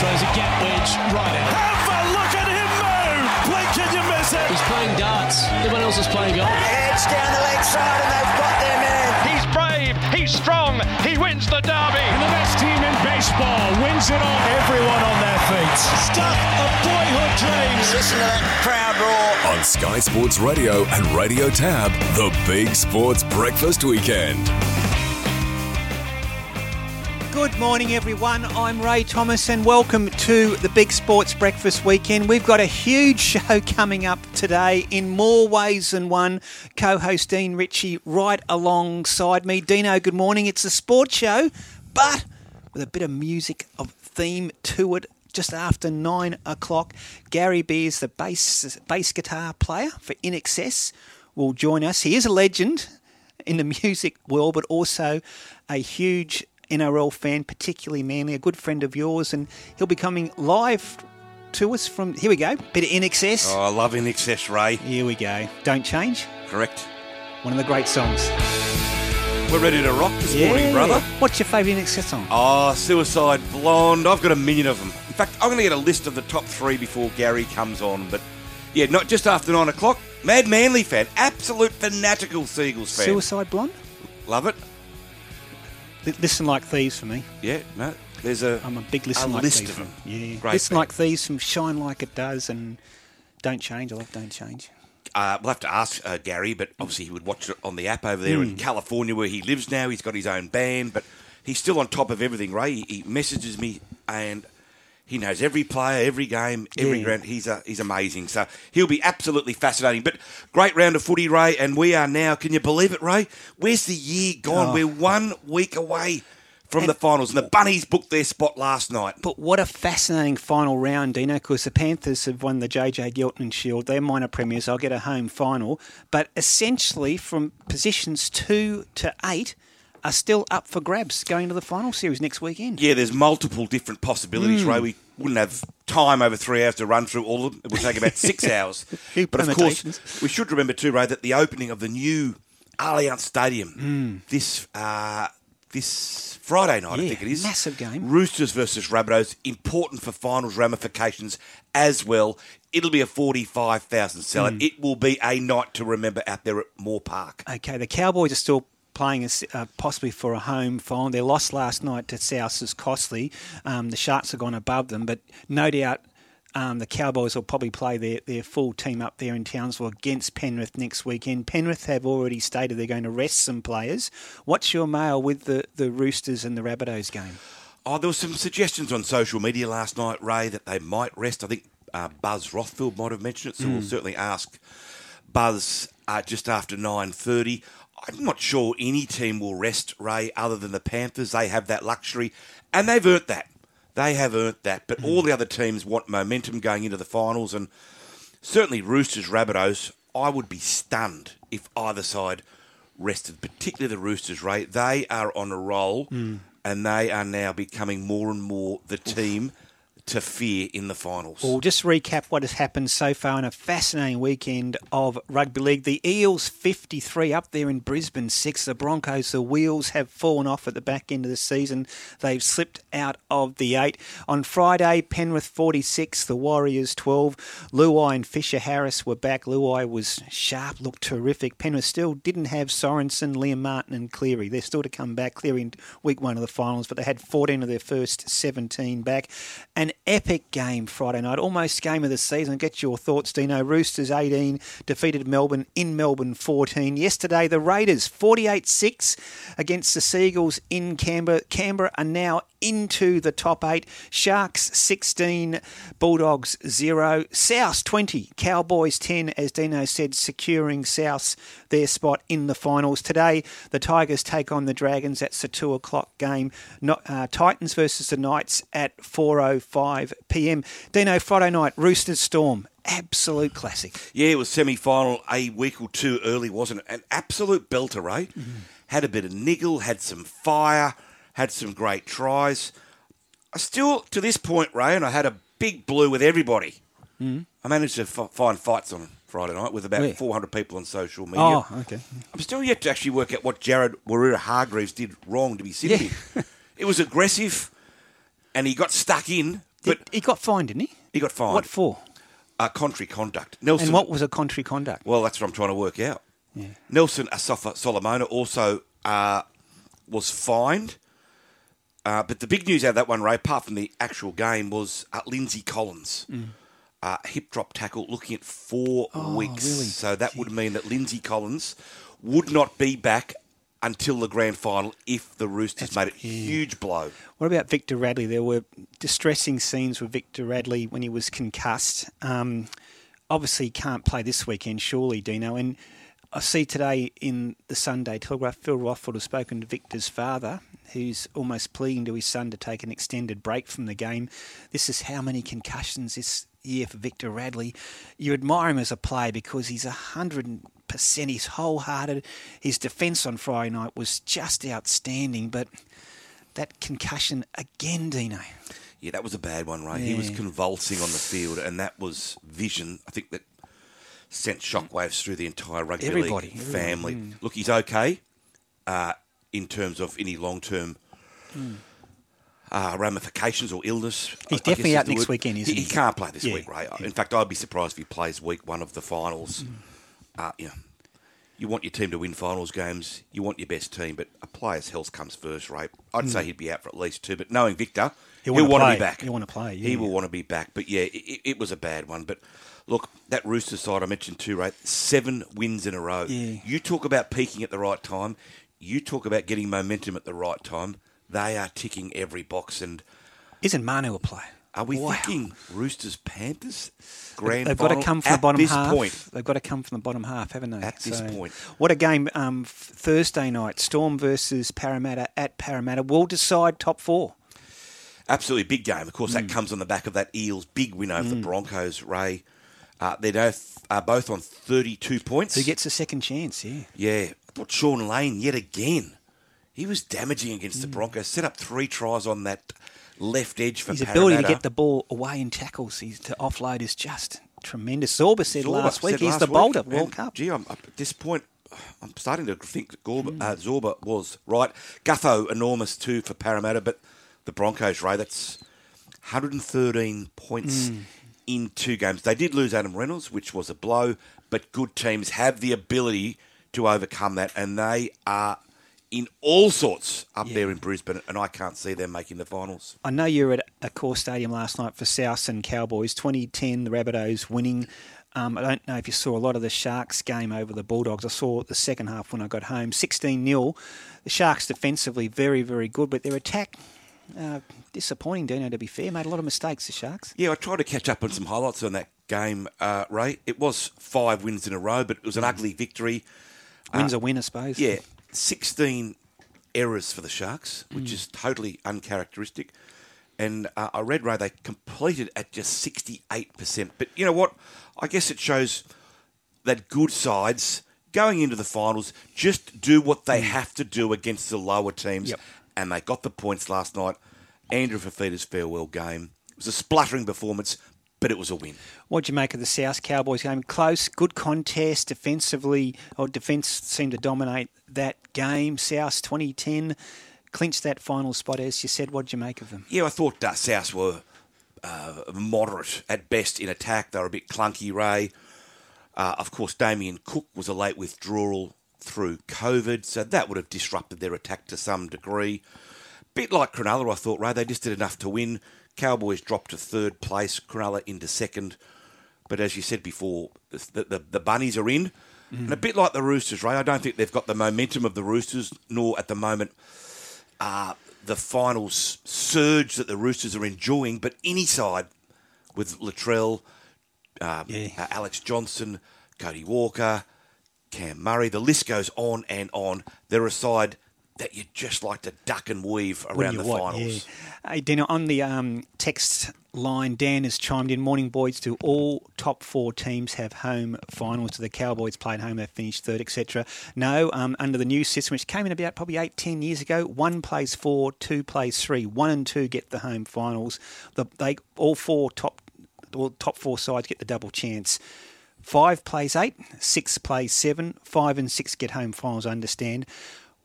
Throws a gap wedge right out. Have a look at him move! Blink and you miss it! He's playing darts. Everyone else is playing golf. Edge down the leg side and they've got their man. He's brave, he's strong, he wins the derby. And the best team in baseball wins it all. Everyone on their feet. Stuff of boyhood dreams. Listen to that crowd roar. On Sky Sports Radio and Radio Tab, the Big Sports Breakfast Weekend. Good morning, everyone. I'm Ray Thomas, and welcome to the Big Sports Breakfast Weekend. We've got a huge show coming up today in more ways than one. Co host Dean Ritchie right alongside me. Dino, good morning. It's a sports show, but with a bit of music of theme to it. Just after nine o'clock, Gary Beers, the bass bass guitar player for INXS, will join us. He is a legend in the music world, but also a huge NRL fan, particularly Manly, a good friend of yours, and he'll be coming live to us from. Here we go, bit of INXS. Oh, I love INXS, Ray. Here we go. Don't change. Correct. One of the great songs. We're ready to rock this morning, brother. What's your favourite INXS song? Oh, Suicide Blonde. I've got a million of them. In fact, I'm going to get a list of the top three before Gary comes on. But yeah, not just after nine o'clock. Mad Manly fan, absolute fanatical Seagulls fan. Suicide Blonde. Love it. Li- Listen like thieves for me. Yeah, no. There's a. I'm a big listen a like list thieves. of them. fan. Yeah, Great listen like thieves from Shine Like It Does and Don't Change. I love Don't Change. Uh, we'll have to ask uh, Gary, but obviously he would watch it on the app over there Hmm. in California where he lives now. He's got his own band, but he's still on top of everything, Ray. He, he messages me and he knows every player, every game, every Yeah. round. He's uh, he's amazing. So he'll be absolutely fascinating. But great round of footy, Ray, and we are now. Can you believe it, Ray? Where's the year gone? Oh. We're one week away from the finals, and the Bunnies booked their spot last night. But what a fascinating final round, Dino, because the Panthers have won the JJ Giltinan Shield. They're minor premiers. I'll get a home final. But essentially, from positions two to eight are still up for grabs going to the final series next weekend. Yeah, there's multiple different possibilities, Hmm. Ray. We wouldn't have time over three hours to run through all of them. It would take about six hours. But of course, we should remember too, Ray, that the opening of the new Allianz Stadium Hmm. this uh, this Friday night, I think it is. massive game. Roosters versus Rabbitohs, important for finals ramifications as well. It'll be a 45,000 seller. Hmm. It will be a night to remember out there at Moore Park. Okay, the Cowboys are still playing us uh, possibly for a home final. They lost last night to South is costly. Um, the Sharks have gone above them, but no doubt um, the Cowboys will probably play their, their full team up there in Townsville against Penrith next weekend. Penrith have already stated they're going to rest some players. What's your mail with the, the Roosters and the Rabbitohs game? Oh, there were some suggestions on social media last night, Ray, that they might rest. I think uh, Buzz Rothfield might have mentioned it, so we'll certainly ask Buzz uh, just after nine thirty. I'm not sure any team will rest Ray other than the Panthers. They have that luxury, and they've earned that. They have earned that. But all the other teams want momentum going into the finals, and certainly Roosters, Rabbitohs. I would be stunned if either side rested, particularly the Roosters. Ray, they are on a roll, hmm. and they are now becoming more and more the team to fear in the finals. Well, just recap what has happened so far in a fascinating weekend of rugby league. The Eels 53 up there in Brisbane 6. The Broncos, the wheels have fallen off at the back end of the season. They've slipped out of the 8. On Friday, Penrith 46, the Warriors 12. Luai and Fisher Harris were back. Luai was sharp, looked terrific. Penrith still didn't have Sorensen, Liam Martin, and Cleary. They're still to come back. Cleary in week one of the finals, but they had 14 of their first 17 back. An epic game Friday night, almost game of the season. Get your thoughts, Dino. Roosters 18 defeated Melbourne in Melbourne 14. Yesterday, the Raiders 48 6 against the Seagulls in Canberra. Canberra are now into the top eight. Sharks 16, Bulldogs 0, South 20, Cowboys 10, as Dino said, securing South their spot in the finals. Today, the Tigers take on the Dragons. That's the 2 o'clock game. Not, uh, Titans versus the Knights at 4.05 p.m. Dino, Friday night, Roosters Storm. Absolute classic. Yeah, it was semi final a week or two early, wasn't it? An absolute belter, Ray. Had a bit of niggle, had some fire, had some great tries. I still, to this point, Ray, and I had a big blue with everybody. I managed to f- find fights on Friday night with about Where? 400 people on social media. Oh, okay. I'm still yet to actually work out what Jared Waerea-Hargreaves did wrong to be sitting Yeah. It was aggressive, and he got stuck in, But he got fined, didn't he? he got fined. What for? Uh, contrary conduct. Nelson. And what was a contrary conduct? Well, that's what I'm trying to work out. Yeah. Nelson Asofa-Solomona also uh, was fined. Uh, but the big news out of that one, Ray, apart from the actual game, was uh, Lindsay Collins. Uh, hip drop tackle looking at four weeks. really? So that would mean that Lindsay Collins would not be back until the grand final if the Roosters made it. Huge blow. What about Victor Radley? There were distressing scenes with Victor Radley when he was concussed. Um, obviously, he can't play this weekend, surely, Dino. And I see today in the Sunday Telegraph, Phil Rothfield has spoken to Victor's father, who's almost pleading to his son to take an extended break from the game. This is how many concussions this year for Victor Radley. You admire him as a player because he's a hundred percent. He's wholehearted. His defence on Friday night was just outstanding, but that concussion again, Dino. Yeah, that was a bad one, Ray. He was convulsing on the field, and that was vision. I think that sent shockwaves through the entire rugby Everybody, league family. mm. Look, he's okay uh, in terms of any long term. Uh, ramifications or illness. I- I He's definitely is out next word. weekend, isn't he? he? Can't play this Yeah, week, Ray. yeah. In fact, I'd be surprised if he plays week one of the finals. Mm. Uh, you know, you want your team to win finals games. You want your best team, but a player's health comes first, Ray. I'd say he'd be out for at least two. But knowing Victor, He'll he'll, want to be back. He'll wanna play, He will want to be back. But yeah, it, it was a bad one. But look, that Rooster side I mentioned too, Ray. Seven wins in a row. Yeah. You talk about peaking at the right time. You talk about getting momentum at the right time. They are ticking every box. And Isn't Manu a player? are we Wow. thinking Roosters Panthers grand They've got to come from the bottom this half. point? They've got to come from the bottom half, haven't they? At this point. What a game. Um, Thursday night, Storm versus Parramatta at Parramatta will decide top four. Absolutely big game. Of course, that Mm. comes on the back of that Eels big win over the Broncos. Ray, uh, they're both are both on thirty-two points. Who gets a second chance? Yeah. Yeah, thought Shaun Lane yet again. He was damaging against the Mm. Broncos. Set up three tries on that left edge for His Parramatta. ability to get the ball away in tackles, he's, to offload is just tremendous. Zorba said Zorba last week said he's last the week, boulder and, World Cup. Gee, I'm, at this point, I'm starting to think Gorba, Hmm. uh, Zorba was right. Gutho enormous too for Parramatta, but the Broncos, Ray, that's 113 points Hmm. in two games. They did lose Adam Reynolds, which was a blow, but good teams have the ability to overcome that, and they are in all sorts up there in Brisbane, and I can't see them making the finals. I know you were at Accor Stadium last night for South and Cowboys. 2010, the Rabbitohs winning. Um, I don't know if you saw a lot of the Sharks game over the Bulldogs. I saw the second half when I got home. 16 0. The Sharks defensively very, very good, but their attack uh, disappointing, Dino, to be fair. Made a lot of mistakes, the Sharks. Yeah, I tried to catch up on some highlights on that game, uh, Ray. It was five wins in a row, but it was an ugly victory. Wins a uh, win, I suppose. Yeah, 16 errors for the Sharks, which mm. is totally uncharacteristic. And uh, I read, Ray, they completed at just 68%. But you know what? I guess it shows that good sides going into the finals just do what they mm. have to do against the lower teams. Yep. And they got the points last night. Andrew Fifita's farewell game. It was a spluttering performance, but it was a win. What do you make of the South Cowboys game? Close, good contest defensively, or defence seemed to dominate that game. South 2010 clinched that final spot, as you said. What do you make of them? Yeah, I thought uh, South were uh, moderate at best in attack. They were a bit clunky, Ray. Uh, of course, Damien Cook was a late withdrawal through COVID, so that would have disrupted their attack to some degree. Bit like Cronulla, I thought, Ray. They just did enough to win. Cowboys dropped to third place, Cronulla into second. But as you said before, the, the, the bunnies are in. And a bit like the Roosters, Ray, I don't think they've got the momentum of the Roosters, nor at the moment uh, the final s- surge that the Roosters are enjoying. But any side with Latrell, uh, Yeah. uh, Alex Johnston, Cody Walker, Cam Murray, the list goes on and on. They're a side that you just like to duck and weave around the what? finals. Yeah. Hey, Dino, on the um, text line, Dan has chimed in. Morning, boys. Do all top four teams have home finals? Do the Cowboys play at home? They finished third, etc. No. Um, under the new system, which came in about probably eight, ten years ago, one plays four, two plays three. One and two get the home finals. The, they all four top, all top four sides get the double chance. Five plays eight, six plays seven, five and six get home finals, I understand.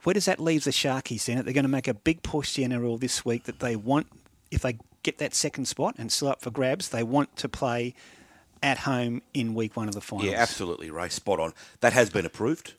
Where does that leave the Sharkies then? It? They're going to make a big push to the NRL this week that they want, if they get that second spot and still up for grabs, they want to play at home in week one of the finals. Yeah, absolutely, Ray. Spot on. That has been approved.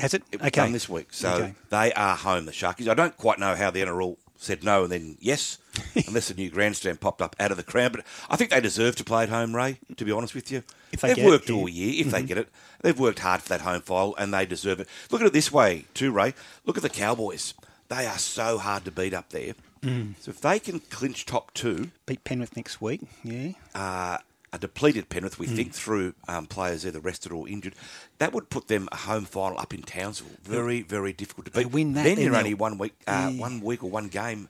Has it? It was done this week. So Okay. they are home, the Sharkies. I don't quite know how the NRL said no and then yes, unless a new grandstand popped up out of the crowd. But I think they deserve to play at home, Ray, to be honest with you. If they it, worked. Mm-hmm. all year, if they get it. They've worked hard for that home file and they deserve it. Look at it this way, too, Ray. Look at the Cowboys. They are so hard to beat up there. Mm. So if they can clinch top two, Beat Penrith next week. Yeah. uh, a depleted Penrith, we think through um, players either rested or injured, that would put them a home final up in Townsville. Very, very difficult to They beat. win that, then you're only one week, uh, Yeah. one week or one game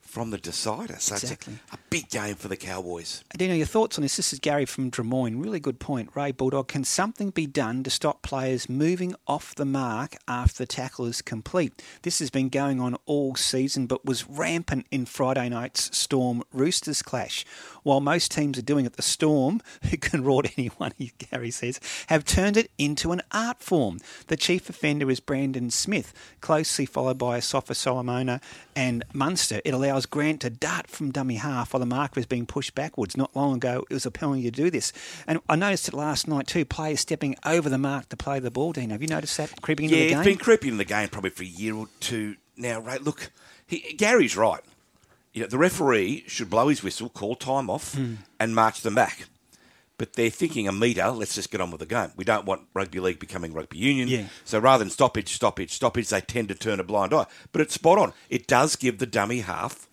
from the decider. So Exactly. it's a, a big game for the Cowboys. Dino, your thoughts on this? This is Gary from Drummoyne. Really good point. Ray Bulldog, can something be done to stop players moving off the mark after the tackle is complete? This has been going on all season, but was rampant in Friday night's Storm Roosters clash. While most teams are doing it, the Storm, who can rort anyone, He Gary says, have turned it into an art form. The chief offender is Brandon Smith, closely followed by Asofa-Solomona and Munster. It allows Grant to dart from dummy half while the marker is being pushed backwards. Not long ago, it was a penalty to do this. And I noticed it last night too, players stepping over the mark to play the ball, Dean. Have you noticed that creeping into yeah, the game? it's been creeping in the game probably for a year or two now, right? Look, he, Gary's right. You know, the referee should blow his whistle, call time off, Hmm. and march them back. But they're thinking a metre, let's just get on with the game. We don't want rugby league becoming rugby union. Yeah. So rather than stoppage, stoppage, stoppage, they tend to turn a blind eye. But it's spot on. It does give the dummy half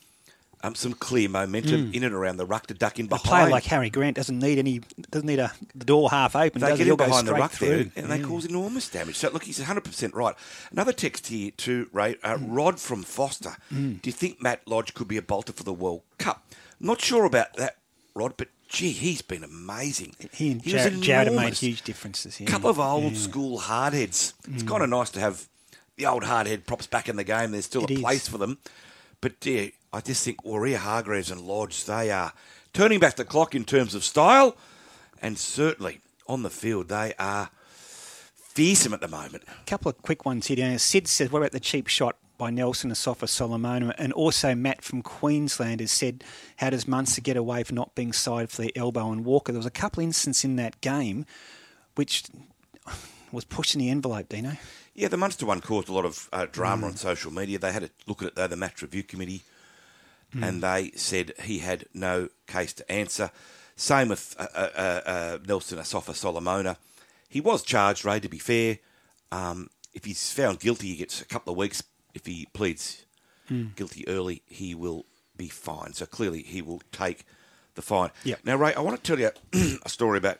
um, some clear momentum in and around the ruck to duck in Hmm. a player like Harry Grant doesn't need any, doesn't need a the door half open. They get he? him behind the ruck there, through. and they cause enormous damage. So look, he's 100% right. Another text here too, Ray. Uh, Mm. Rod from Forster. Do you think Matt Lodge could be a bolter for the World Cup? Not sure about that, Rod, but gee, he's been amazing. He and was Jared, Jared have made huge differences. Yeah. couple of old Yeah. Mm. school hardheads. It's kind of nice to have the old hardhead props back in the game. There's still It a is. place for them. But yeah, I just think Waerea-Hargreaves and Lodge, they are turning back the clock in terms of style, and certainly on the field, they are fearsome at the moment. A couple of quick ones here. Sid says, what about the cheap shot by Nelson Asofa-Solomona? And also Matt from Queensland has said, how does Munster get away from not being sided for their elbow and Walker? There was a couple instances in that game which was pushing the envelope, Dino. Yeah, the Munster one caused a lot of uh, drama on social media. They had a look at it, though, the match review committee, and they said he had no case to answer. Same with uh, uh, uh, uh, Nelson Asofa-Solomona. He was charged, Ray, to be fair. Um, if he's found guilty, he gets a couple of weeks. If he pleads guilty early, he will be fined. So clearly, he will take the fine. Yep. Now, Ray, I want to tell you a story about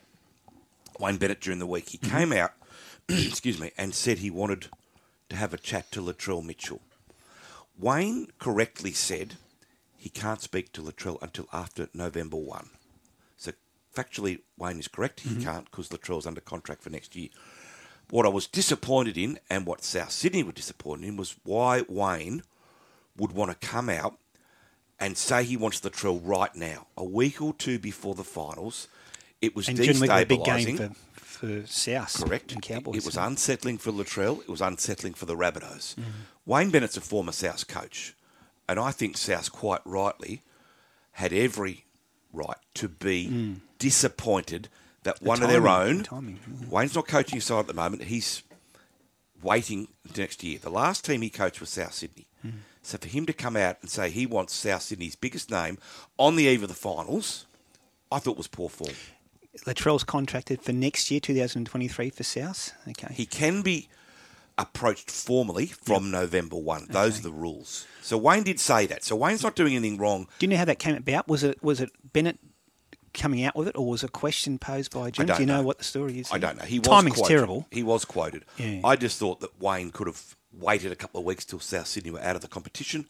Wayne Bennett during the week. He came out, excuse me, and said he wanted to have a chat to Latrell Mitchell. Wayne correctly said he can't speak to Latrell until after November 1. So factually, Wayne is correct. He can't because Latrell's under contract for next year. What I was disappointed in and what South Sydney were disappointed in was why Wayne would want to come out and say he wants Latrell right now, a week or two before the finals. It was And during the week, a big game for, for South Correct. and Cowboys. It was unsettling for Latrell. It was unsettling for the Rabbitohs. Mm-hmm. Wayne Bennett's a former South coach, and I think South quite rightly had every right to be disappointed that one of their Mm. own. the timing, yeah. Wayne's not coaching side at the moment. He's waiting next year. The last team he coached was South Sydney. Mm. So for him to come out and say he wants South Sydney's biggest name on the eve of the finals, I thought was poor form. Latrell's contracted for next year, 2023 for South. Okay. He can be approached formally from November 1. Those are the rules. So Wayne did say that. So Wayne's not doing anything wrong. Do you know how that came about? Was it was it Bennett coming out with it, or was a question posed by Jim? don't Do you know, know. what the story is? I don't know. He was Timing's quoted. terrible. He was quoted. Yeah. I just thought that Wayne could have waited a couple of weeks till South Sydney were out of the competition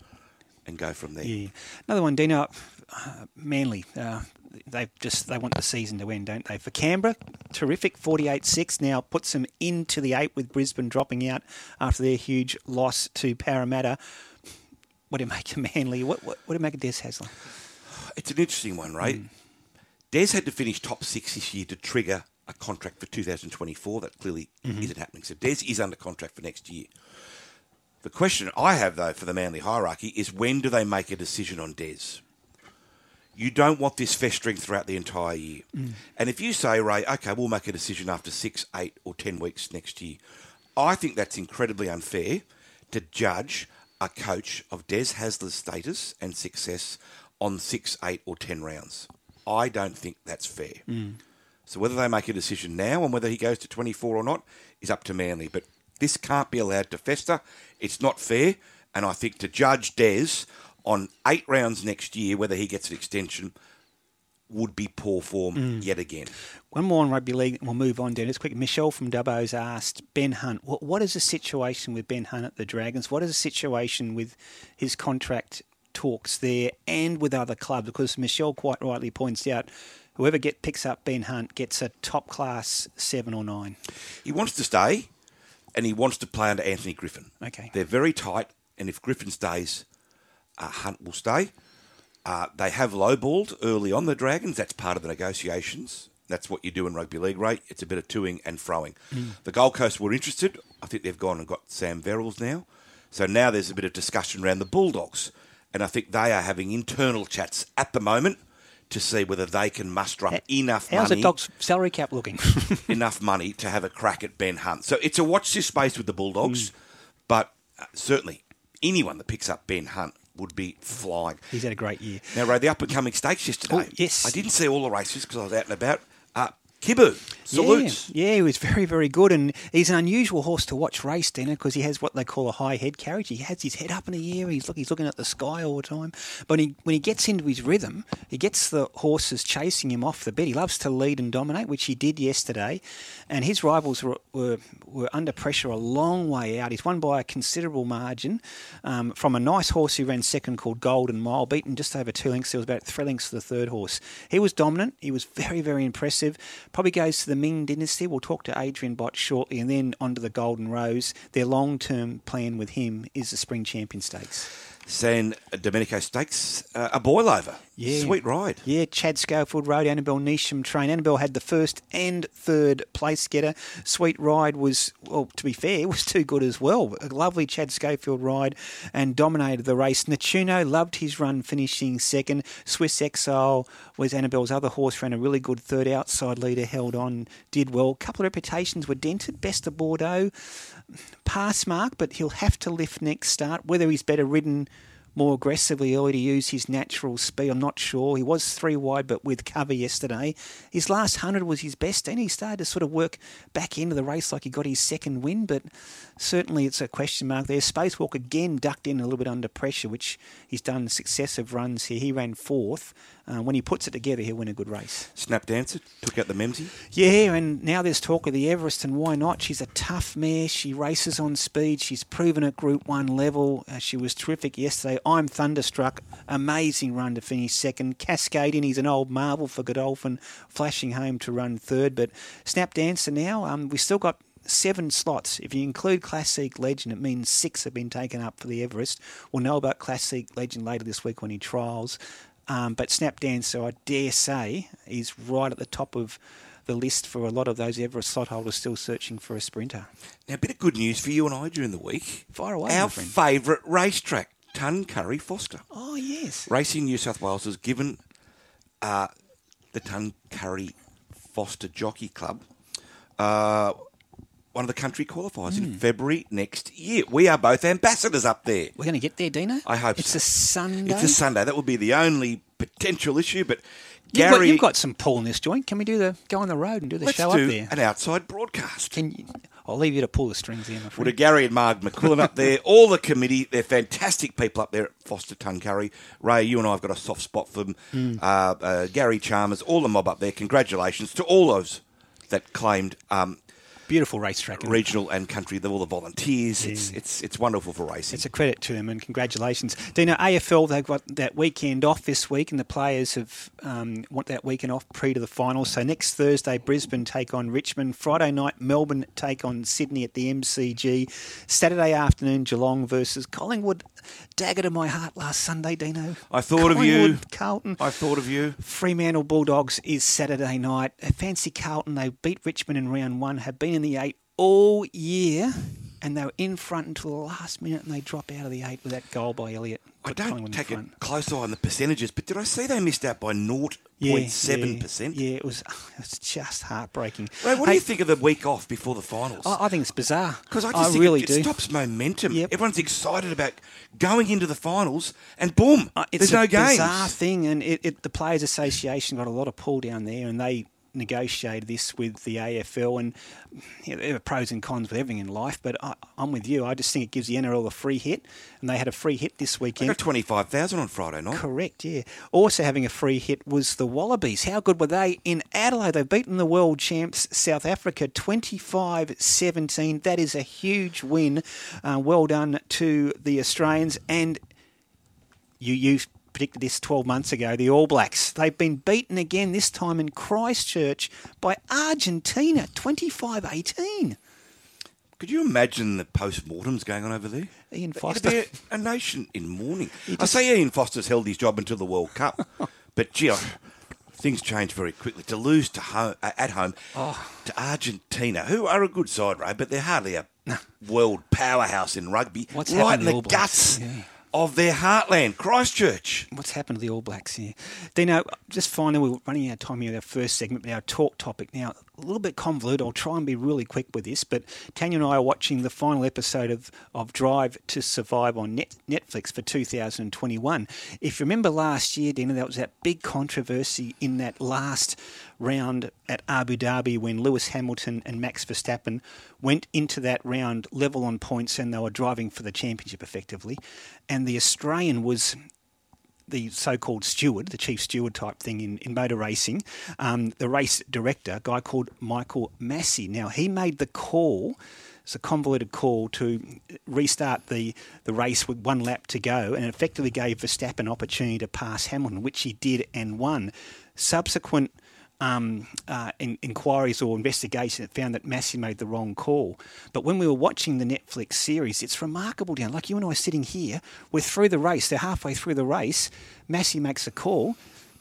and go from there. Yeah. Another one, Dino. Uh, Manly. Uh, they just they want the season to end, don't they? For Canberra, terrific, 48-6. Now puts them into the eight with Brisbane dropping out after their huge loss to Parramatta. What do you make of Manly? What what, what do you make of Des Hasler? It's an interesting one, right? Hmm. Des had to finish top six this year to trigger a contract for 2024. That clearly mm-hmm. isn't happening. So Des is under contract for next year. The question I have, though, for the Manly hierarchy is when do they make a decision on Des? You don't want this festering throughout the entire year. Mm. And if you say, Ray, okay, we'll make a decision after six, eight, or ten weeks next year, I think that's incredibly unfair to judge a coach of Des Hasler's status and success on six, eight, or ten rounds. I don't think that's fair. Mm. So whether they make a decision now and whether he goes to 24 or not is up to Manly. But this can't be allowed to fester. It's not fair. And I think to judge Des on eight rounds next year, whether he gets an extension, would be poor form mm. yet again. One more on rugby league, and we'll move on, Dennis. Quick, Michelle from Dubbo's asked Ben Hunt, what, what is the situation with Ben Hunt at the Dragons? What is the situation with his contract talks there and with other clubs? Because Michelle quite rightly points out, whoever get picks up Ben Hunt gets a top class seven or nine. He wants to stay, and he wants to play under Anthony Griffin. Okay. They're very tight, and if Griffin stays, uh, Hunt will stay. Uh, they have lowballed early on the Dragons. That's part of the negotiations. That's what you do in rugby league, right? It's a bit of toing and froing. The Gold Coast were interested. I think they've gone and got Sam Verrills now. So now there's a bit of discussion around the Bulldogs. And I think they are having internal chats at the moment to see whether they can muster up enough How's money the dog's salary cap looking? enough money to have a crack at Ben Hunt. So it's a watch this space with the Bulldogs, but uh, certainly anyone that picks up Ben Hunt would be flying. He's had a great year. Now, Ray, the up and coming stakes yesterday. Oh, yes. I didn't see all the races because I was out and about. Kibu, salutes. Yeah, yeah, he was very, very good, and he's an unusual horse to watch race, Dana, because he has what they call a high head carriage. He has his head up in the air. He's look, he's looking at the sky all the time. But he, when he gets into his rhythm, he gets the horses chasing him off the bed. He loves to lead and dominate, which he did yesterday. And his rivals were were, were under pressure a long way out. He's won by a considerable margin um, from a nice horse who ran second called Golden Mile, beaten just over two lengths. There was about three lengths to the third horse. He was dominant. He was very, very impressive. Probably goes to the Ming dynasty. We'll talk to Adrian Bott shortly, and then on to the Golden Rose. Their long term plan with him is the Spring Champion Stakes. San Domenico Stakes, uh, a boil over. Yeah. Sweet ride. Yeah, Chad Schofield rode Annabelle Neesham train. Annabelle had the first and third place getter. Sweet ride was, well, to be fair, was too good as well. A lovely Chad Schofield ride and dominated the race. Natuno loved his run, finishing second. Swiss Exile was Annabelle's other horse, ran a really good third outside leader, held on, did well. A couple of reputations were dented. Best of Bordeaux, pass mark, but he'll have to lift next start. Whether he's better ridden more aggressively or to use his natural speed. I'm not sure. He was three wide, but with cover yesterday. His last hundred was his best, and he started to sort of work back into the race like he got his second win. But certainly, it's a question mark there. Spacewalk again ducked in a little bit under pressure, which he's done successive runs here. He ran fourth. Uh, when he puts it together, he'll win a good race. Snap Dancer took out the Memsie. Yeah, and now there's talk of the Everest, and why not? She's a tough mare. She races on speed. She's proven at Group 1 level. Uh, she was terrific yesterday. I'm thunderstruck. Amazing run to finish second. Cascadian, he's an old marvel for Godolphin, flashing home to run third. But Snap Dancer now, um, we've still got seven slots. If you include Classic Legend, it means six have been taken up for the Everest. We'll know about Classic Legend later this week when he trials. Um, but Snap Dancer, I dare say, is right at the top of the list for a lot of those Everest slot holders still searching for a sprinter. Now, a bit of good news for you and I during the week. Fire away, my Our favourite racetrack, Tuncurry Forster. Oh, yes. Racing New South Wales has given uh, the Tuncurry Forster Jockey Club uh, one of the country qualifiers Hmm. in February next year. We are both ambassadors up there. We're going to get there, Dino. I hope it's so. a Sunday. It's a Sunday. That would be the only potential issue, but You've, Gary, got, you've got some pull in this joint. Can we do the go on the road and do the show do up there? an outside broadcast. Can you, I'll leave you to pull the strings there, my friend. Gary and Marg McQuillan up there, all the committee. They're fantastic people up there at Forster Tuncurry. Ray, you and I have got a soft spot for them. Hmm. Uh, uh, Gary Chalmers, all the mob up there. Congratulations to all those that claimed um, Beautiful racetrack. regional and country, all the volunteers. It's, it's, it's wonderful for racing. It's a credit to them and congratulations. Dino, AFL, they've got that weekend off this week and the players have um, want that weekend off pre to the finals. So next Thursday, Brisbane take on Richmond. Friday night, Melbourne take on Sydney at the MCG. Saturday afternoon, Geelong versus Collingwood. Dagger to my heart last Sunday, Dino. I thought of you. Carlton. I thought of you. Fremantle Bulldogs is Saturday night. Fancy Carlton, they beat Richmond in round one, have been in the eight all year, and they were in front until the last minute, and they drop out of the eight with that goal by Elliott. I don't take a close eye on the percentages, but did I see they missed out by 0.7%? Yeah, yeah, it was. It's just heartbreaking. What do Hey, you think of the week off before the finals? I, I think it's bizarre Because I just think really it, do. stops momentum. Yep. Everyone's excited about going into the finals, and boom, Uh, it's there's a no games. bizarre thing, and it, it, the Players Association got a lot of pull down there, and they negotiated this with the AFL. And you know, there are pros and cons with everything in life, but I, I'm with you. I just think it gives the NRL a free hit, and they had a free hit this They weekend. got 25,000 on Friday night. Correct, yeah. Also having a free hit was the Wallabies. How good were they in Adelaide? They've beaten the world champs South Africa 25 17. That is a huge win. Uh, well done to the Australians. And you, you predicted this 12 months ago, the All Blacks. They've been beaten again, this time in Christchurch, by Argentina 25 18. Could you imagine the post-mortems going on over there? Ian Foster. a, a nation in mourning. I say Ian Foster's held his job until the World Cup, but gee, I- things change very quickly. To lose to home, uh, at home Oh. to Argentina, who are a good side, Ray, but they're hardly a world powerhouse in rugby. What's right in the guts Yeah. Of their heartland, Christchurch. What's happened to the All Blacks here? Dino, just finally, we're running out of time here our first segment, our talk topic now, a little bit convoluted. I'll try and be really quick with this, but Tanya and I are watching the final episode of, of Drive to Survive on Net, Netflix for 2021. If you remember last year, Dino, that was that big controversy in that last round at Abu Dhabi when Lewis Hamilton and Max Verstappen went into that round level on points and they were driving for the championship effectively. And the Australian was the so-called steward, the chief steward type thing in, in motor racing, um, the race director, a guy called Michael Masi. Now he made the call. It's a convoluted call to restart the, the race with one lap to go, and effectively gave Verstappen an opportunity to pass Hamilton, which he did and won. Subsequent um, uh, in, inquiries or investigations found that Masi made the wrong call. But when we were watching the Netflix series, it's remarkable, Dan. Like you and I sitting here, we're through the race, they're halfway through the race. Masi makes a call.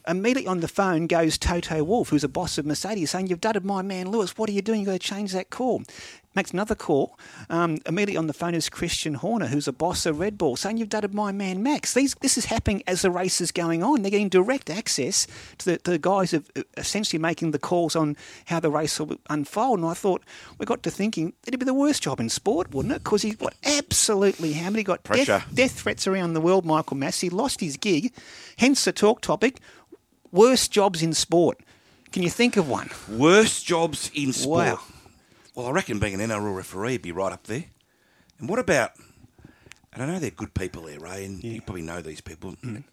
Immediately on the phone goes Toto Wolff, who's a boss of Mercedes, saying, You've dudded my man Lewis. What are you doing? You've got to change that call. Makes another call. Um, immediately on the phone is Christian Horner, who's a boss of Red Bull, saying, You've dudded my man Max. These, this is happening as the race is going on. They're getting direct access to the, to the guys of essentially making the calls on how the race will unfold. And I thought, we got to thinking, it'd be the worst job in sport, wouldn't it? Because he's got absolutely hammered. He got Pressure. death, death threats around the world, Michael Masi. Lost his gig. Hence the talk topic worst jobs in sport. Can you think of one? Worst jobs in sport. Wow. Well, I reckon being an NRL referee would be right up there. And what about, and I know they're good people there, Ray, and you probably know these people, Mm.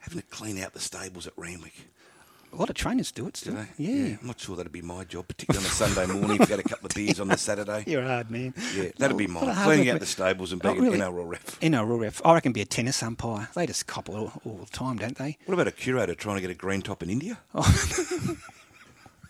having to clean out the stables at Randwick. A lot of trainers do it Do still. they? Yeah. I'm not sure that'd be my job, particularly on a Sunday morning if you had a couple of beers on the Saturday. You're a hard man. Yeah, that'd be mine. Cleaning out the stables and Oh, being really? an NRL ref. NRL ref. I reckon be a tennis umpire. They just cop all, all the time, don't they? What about a curator trying to get a green top in India?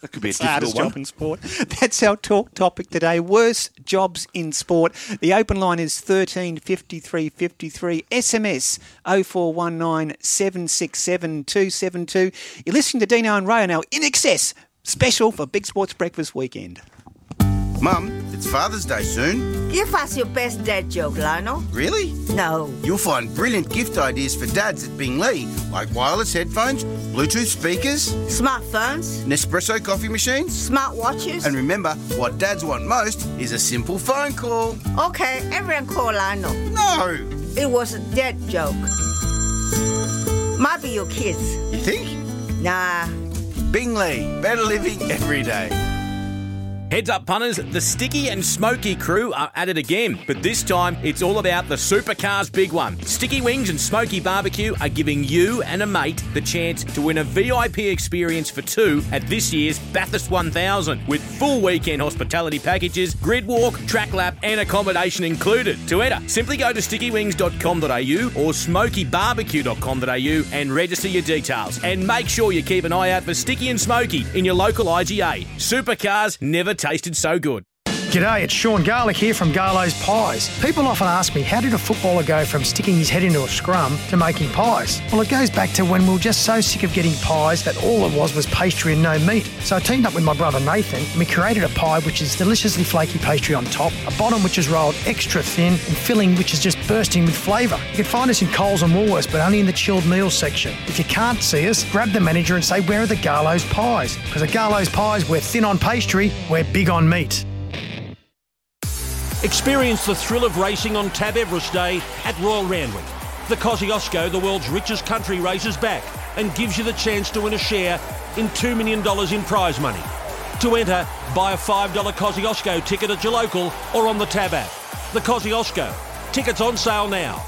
that could be a It's the hardest difficult one. job in sport. That's our talk topic today. Worst jobs in sport. The open line is thirteen fifty three fifty three. SMS 0419 767 272. You're listening to Dino and Ray on our INXS special for Big Sports Breakfast Weekend. Mum, it's Father's Day soon. Give us your best dad joke, Lionel. Really? No. You'll find brilliant gift ideas for dads at Bing Lee, like wireless headphones, Bluetooth speakers, Smartphones, Nespresso coffee machines. smartwatches. And remember, what dads want most is a simple phone call. okay, everyone call Lionel. No! It was a dad joke. Might be your kids. You think? Nah. Bing Lee, better living every day. Heads up, punters, the Sticky and Smoky crew are at it again, but this time it's all about the supercars big one. Sticky Wings and Smoky Barbecue are giving you and a mate the chance to win a VIP experience for two at this year's Bathurst 1000 with full weekend hospitality packages, grid walk, track lap, and accommodation included. To enter, simply go to stickywings.com.au or smokybarbecue.com.au and register your details. And make sure you keep an eye out for Sticky and Smoky in your local IGA. Supercars never tasted so good. G'day, it's Sean Garlick here from Garlo's Pies. People often ask me, how did a footballer go from sticking his head into a scrum to making pies? Well, it goes back to when we were just so sick of getting pies that all it was was pastry and no meat. So I teamed up with my brother Nathan and we created a pie which is deliciously flaky pastry on top, a bottom which is rolled extra thin, and filling which is just bursting with flavour. You can find us in Coles and Woolworths, but only in the chilled meals section. If you can't see us, grab the manager and say, where are the Garlo's Pies? Because at Garlo's Pies, we're thin on pastry, we're big on meat. Experience the thrill of racing on Tab Everest Day at Royal Randwick. The Kosciuszko, the world's richest country race, is back and gives you the chance to win a share in $2 million in prize money. To enter, buy a $5 Kosciuszko ticket at your local or on the Tab app. The Kosciuszko. Tickets on sale now.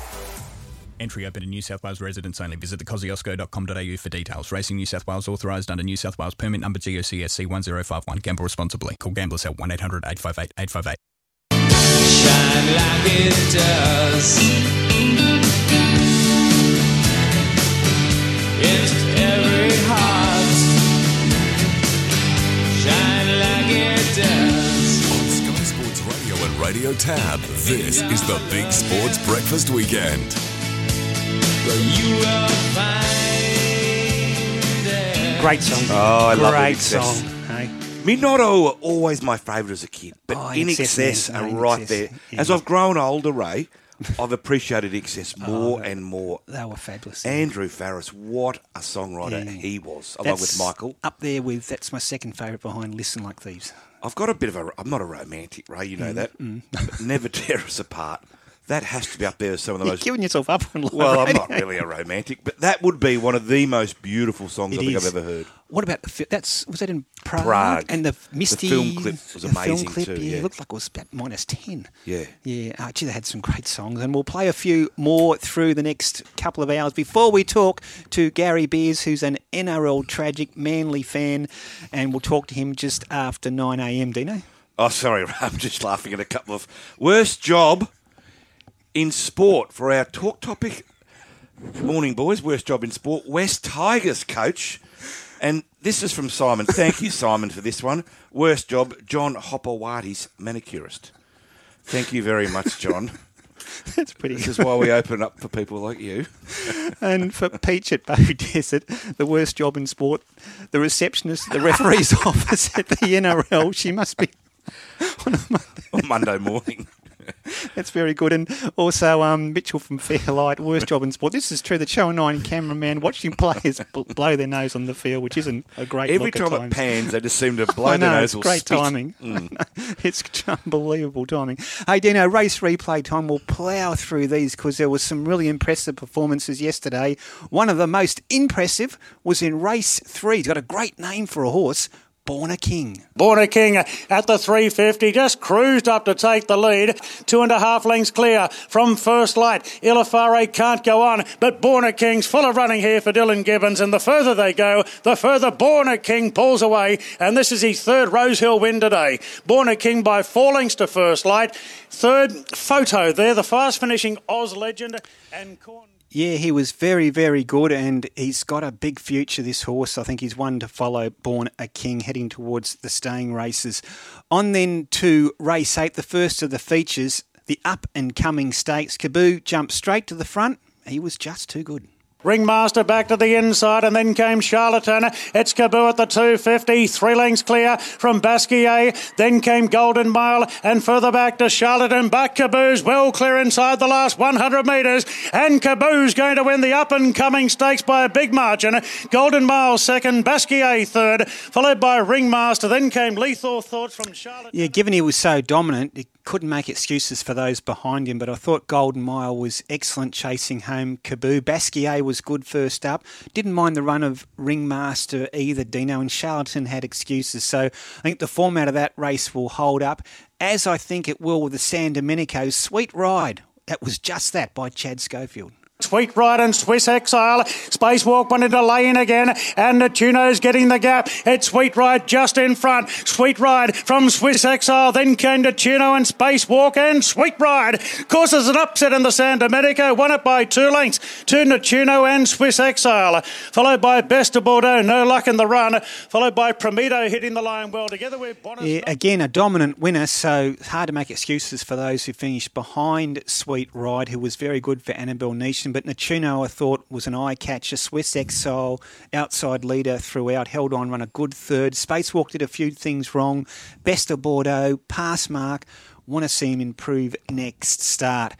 Entry open to New South Wales residents only. Visit thekosciuszko.com.au for details. Racing New South Wales authorised under New South Wales permit number GOCSC 1051. Gamble responsibly. Call Gamblers Help 1 800 858 858. Shine like it does. In every heart. Shine like it does. On Sky Sports Radio and Radio Tab, this is the Big Sports Breakfast Weekend. You will find. Great song. Oh, I love Great INXS. song. Midnight were always my favourite as a kid, but Oh, INXS, are right there. yeah. As I've grown older, Ray, I've appreciated Excess more and more. They were fabulous. Andrew Farriss, what a songwriter Yeah. he was, along with Michael. Up there with, that's my second favourite behind Listen Like Thieves. I've got a bit of a. I'm not a romantic, Ray. You know Mm, that. mm. Never tear us apart. That has to be up there as some of the You're most. giving yourself up on live Well, I'm not really a romantic, but that would be one of the most beautiful songs It I think is. I've ever heard. What about the fi- that's was that in Prague? Prague. And the The Misty film clip was the film amazing clip, too, Yeah, yeah. it looked like it was about minus ten. Yeah. Yeah, uh, gee, they had some great songs, and we'll play a few more through the next couple of hours before we talk to Gary Beers, who's an NRL tragic Manly fan, and we'll talk to him just after nine a.m. Dino. Oh, sorry, I'm just laughing at a couple of worst job in sport for our talk topic. Morning, boys. Worst job in sport. West Tigers coach. And this is from Simon. Thank you, Simon, for this one. Worst job, John Hopoate's manicurist. Thank you very much, John. That's pretty. This is why we open up for people like you. and for Peach at Bow Desert, the worst job in sport, the receptionist, at the referee's office at the NRL. She must be On Monday morning. That's very good. And also, um, Mitchell from Fairlight, worst job in sport. This is true. The Channel 9 cameraman watching players bl- blow their nose on the field, which isn't a great Every look at time it pans, they just seem to blow know, their nose or great spit. timing. Mm. it's unbelievable timing. Hey, Dino, race replay time. We'll plough through these because there was some really impressive performances yesterday. One of the most impressive was in race three. He's got a great name for a horse, Born a King. Born a King at the 350 just cruised up to take the lead. Two and a half lengths clear from first light. Ilafare can't go on, but Born a King's full of running here for Dylan Gibbons. And the further they go, the further Born a King pulls away. And this is his third Rosehill win today. Born a King by four lengths to first light. Third, Photo there, the fast finishing Oz legend. And Corn. Yeah, he was very, very good, and he's got a big future, this horse. I think he's one to follow, Born a King, heading towards the staying races. On then to race eight, the first of the features, the up and coming stakes. Kaboo jumped straight to the front. He was just too good. Ringmaster back to the inside, and then came Charlatan. It's Kaboo at the 250, three lengths clear from Basquiat. Then came Golden Mile, and further back to Charlatan. Back Kaboo's well clear inside the last 100 metres, and Kaboo's going to win the up and coming stakes by a big margin. Golden Mile second, Basquiat third, followed by Ringmaster. Then came Lethal Thoughts from Charlatan. Yeah, given he was so dominant, he couldn't make excuses for those behind him, but I thought Golden Mile was excellent chasing home Kaboo. Basquiat was good first up. Didn't mind the run of Ringmaster either, Dino, and Charlatan had excuses. So I think the format of that race will hold up, as I think it will with the San Domenico. Sweet Ride. That was just that by Chad Schofield. Sweet Ride and Swiss Exile. Spacewalk went into lane again, and Natuno's getting the gap. It's Sweet Ride just in front. Sweet Ride from Swiss Exile, then came Natuno and Spacewalk and Sweet Ride. Causes an upset in the San Domenico, won it by two lengths to Natuno and Swiss Exile. Followed by Best of Bordeaux, no luck in the run. Followed by Prometo hitting the line well together with Bonus. Yeah, again, a dominant winner, so hard to make excuses for those who finished behind Sweet Ride, who was very good for Annabelle But Natuno, I thought, was an eye catcher. Swiss Exile, outside leader throughout, held on, run a good third. Spacewalk did a few things wrong. Best of Bordeaux, pass mark. Want to see him improve next start.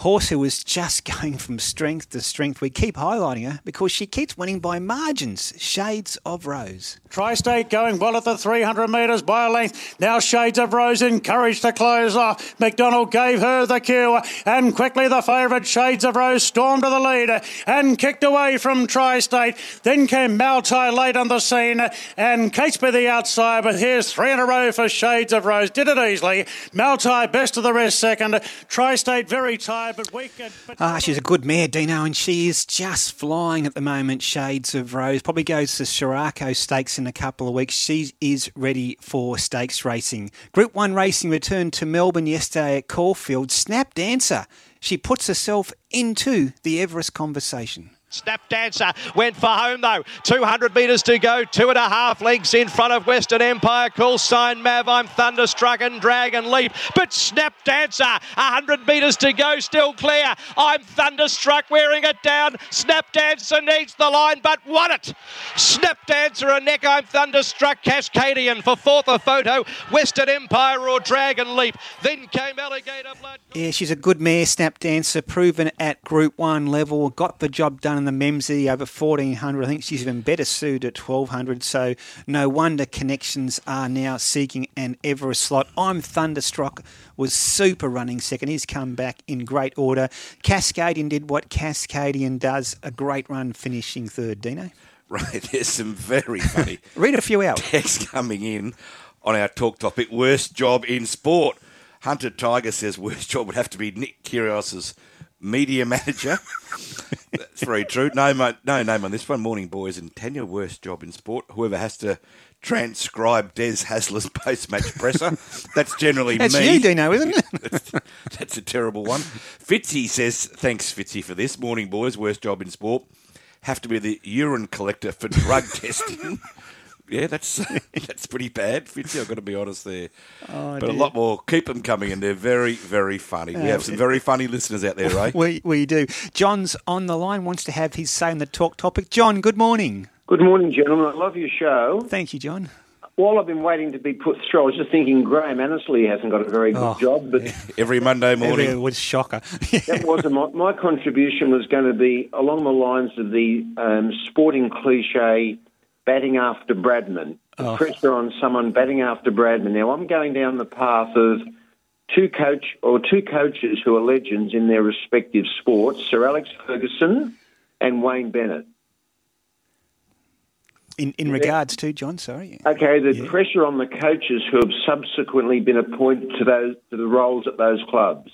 Horse who was just going from strength to strength. We keep highlighting her because she keeps winning by margins. Shades of Rose. Tri-State going well at the 300 metres by a length. Now Shades of Rose encouraged to close off. McDonald gave her the cue and quickly the favourite Shades of Rose stormed to the lead and kicked away from Tri-State. Then came Maltai late on the scene and Catesby the outside but here's three in a row for Shades of Rose. Did it easily. Maltai best of the rest second. Tri-State very tired but weak. But Ah, she's a good mare, Dino, and she is just flying at the moment. Shades of Rose probably goes to Sheraco Stakes in a couple of weeks. She is ready for stakes racing. Group One racing returned to Melbourne yesterday at Caulfield. Snap Dancer. She puts herself into the Everest conversation. Snap Dancer went for home though. 200 metres to go. Two and a half lengths in front of Western Empire. Call sign Mav. I'm thunderstruck and Dragon Leap. But Snap Dancer, 100 metres to go. Still clear. I'm thunderstruck wearing it down. Snap Dancer needs the line but won it. Snap Dancer a neck. I'm thunderstruck. Cascadian for fourth a photo. Western Empire or Dragon Leap. Then came Alligator Blood. Yeah, she's a good mare, Snap Dancer, proven at Group 1 level, got the job done in the Memsie over 1400. I think she's even better suited at 1200, so no wonder connections are now seeking an Everest slot. I'm Thunderstruck was super running second. He's come back in great order. Cascadian did what Cascadian does, a great run finishing third, Dino. Right, there's some very funny Read a few out. text coming in on our talk topic worst job in sport. Hunter Tiger says worst job would have to be Nick Kyrgios's media manager. That's very true. No, no name on this one. Morning, boys. And Tanya, worst job in sport. Whoever has to transcribe Des Hasler's post-match presser. That's generally That's me. you, Dino, isn't it? that's, that's a terrible one. Fitzy says, thanks, Fitzy, for this. Morning, boys. Worst job in sport. Have to be the urine collector for drug testing. Yeah, that's that's pretty bad, Fitzy. I've got to be honest there. Oh, but a lot more. Keep them coming, and they're very, very funny. We have some very funny listeners out there, right? We, we do. John's on the line, wants to have his say on the talk topic. John, good morning. Good morning, gentlemen. I love your show. Thank you, John. While I've been waiting to be put through, I was just thinking Graham Annesley hasn't got a very good Oh, job, but Every Monday morning. It was shocker. that wasn't my, my contribution was going to be along the lines of the um, sporting cliche batting after Bradman. The Oh. pressure on someone batting after Bradman. Now I'm going down the path of two coach or two coaches who are legends in their respective sports, Sir Alex Ferguson and Wayne Bennett. In, in regards to, John, sorry. Okay, the pressure on the coaches who have subsequently been appointed to those to the roles at those clubs.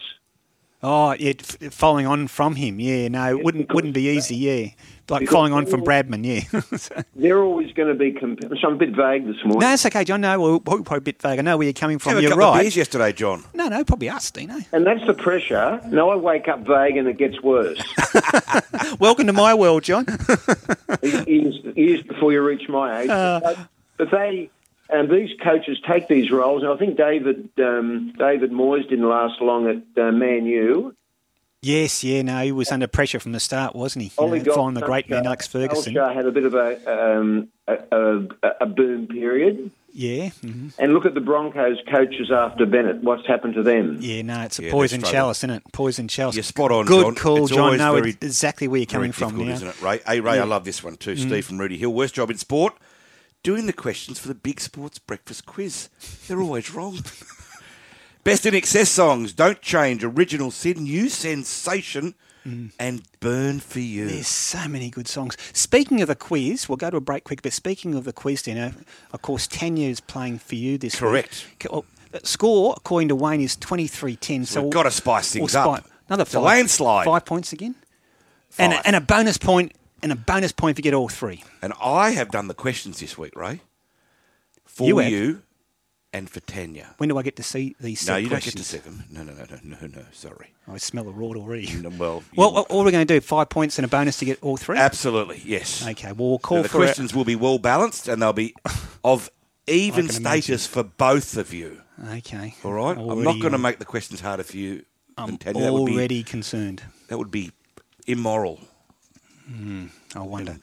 Oh, it f- following on from him, yeah. No, it wouldn't wouldn't be easy, yeah. Like Because- following on from Bradman, yeah. They're always going to be. Comp- so I'm a bit vague this morning. no, it's okay, John. No, we're we're probably a bit vague. I know where you're coming from. Have a You're couple of right. beers yesterday, John. No, no, probably us, Dino. And that's the pressure. No, I wake up vague and it gets worse. Welcome to my world, John. years, years before you reach my age. Uh. but, but they and these coaches take these roles. And I think David um, David Moyes didn't last long at uh, Man U. yes, yeah, no, he was under pressure from the start, wasn't he? You Ollie know, Gold- the great man Alex Ferguson. Solskjaer had a bit of a um, a, a, a boom period. Yeah, mm-hmm. And look at the Broncos coaches after Bennett. What's happened to them? yeah, no, it's a Yeah, poison chalice, isn't it? Poison chalice. You're spot on, Good John. call, It's John. always No, very- exactly where you're coming from difficult, now. isn't it, Ray? Hey, Ray, Yeah. I love this one too. Mm. Steve from Rooty Hill. Worst job in sport? Doing the questions for the Big Sports Breakfast Quiz. They're always wrong. Best INXS songs. Don't change. Original sin. New sensation. Mm. And burn for you. There's so many good songs. Speaking of the quiz, we'll go to a break quick, but speaking of the quiz, you know, of course, Tanya is playing for you this Correct. week. Correct. Score, according to Wayne, is 23 10. So, we've we'll- gotta spice we'll things up. Another It's a five, landslide. Five points again? And a, and a bonus point and a bonus point if you get all three. And I have done the questions this week, Ray, for You you, and for Tanya. When do I get to see these? No, you don't get to see them. No, no, no, no, no, no. Sorry. I smell a rod already. No, well, Well, what what are going to do? Five points and a bonus to get all three? absolutely, yes. Okay, well, we'll call the for questions will be well balanced, and they'll be of even can imagine. status for both of you. Okay. All right. I'm not going to make the questions harder for you. I'm than Tanya. That would be- already concerned. That would be immoral. Hmm, I wonder.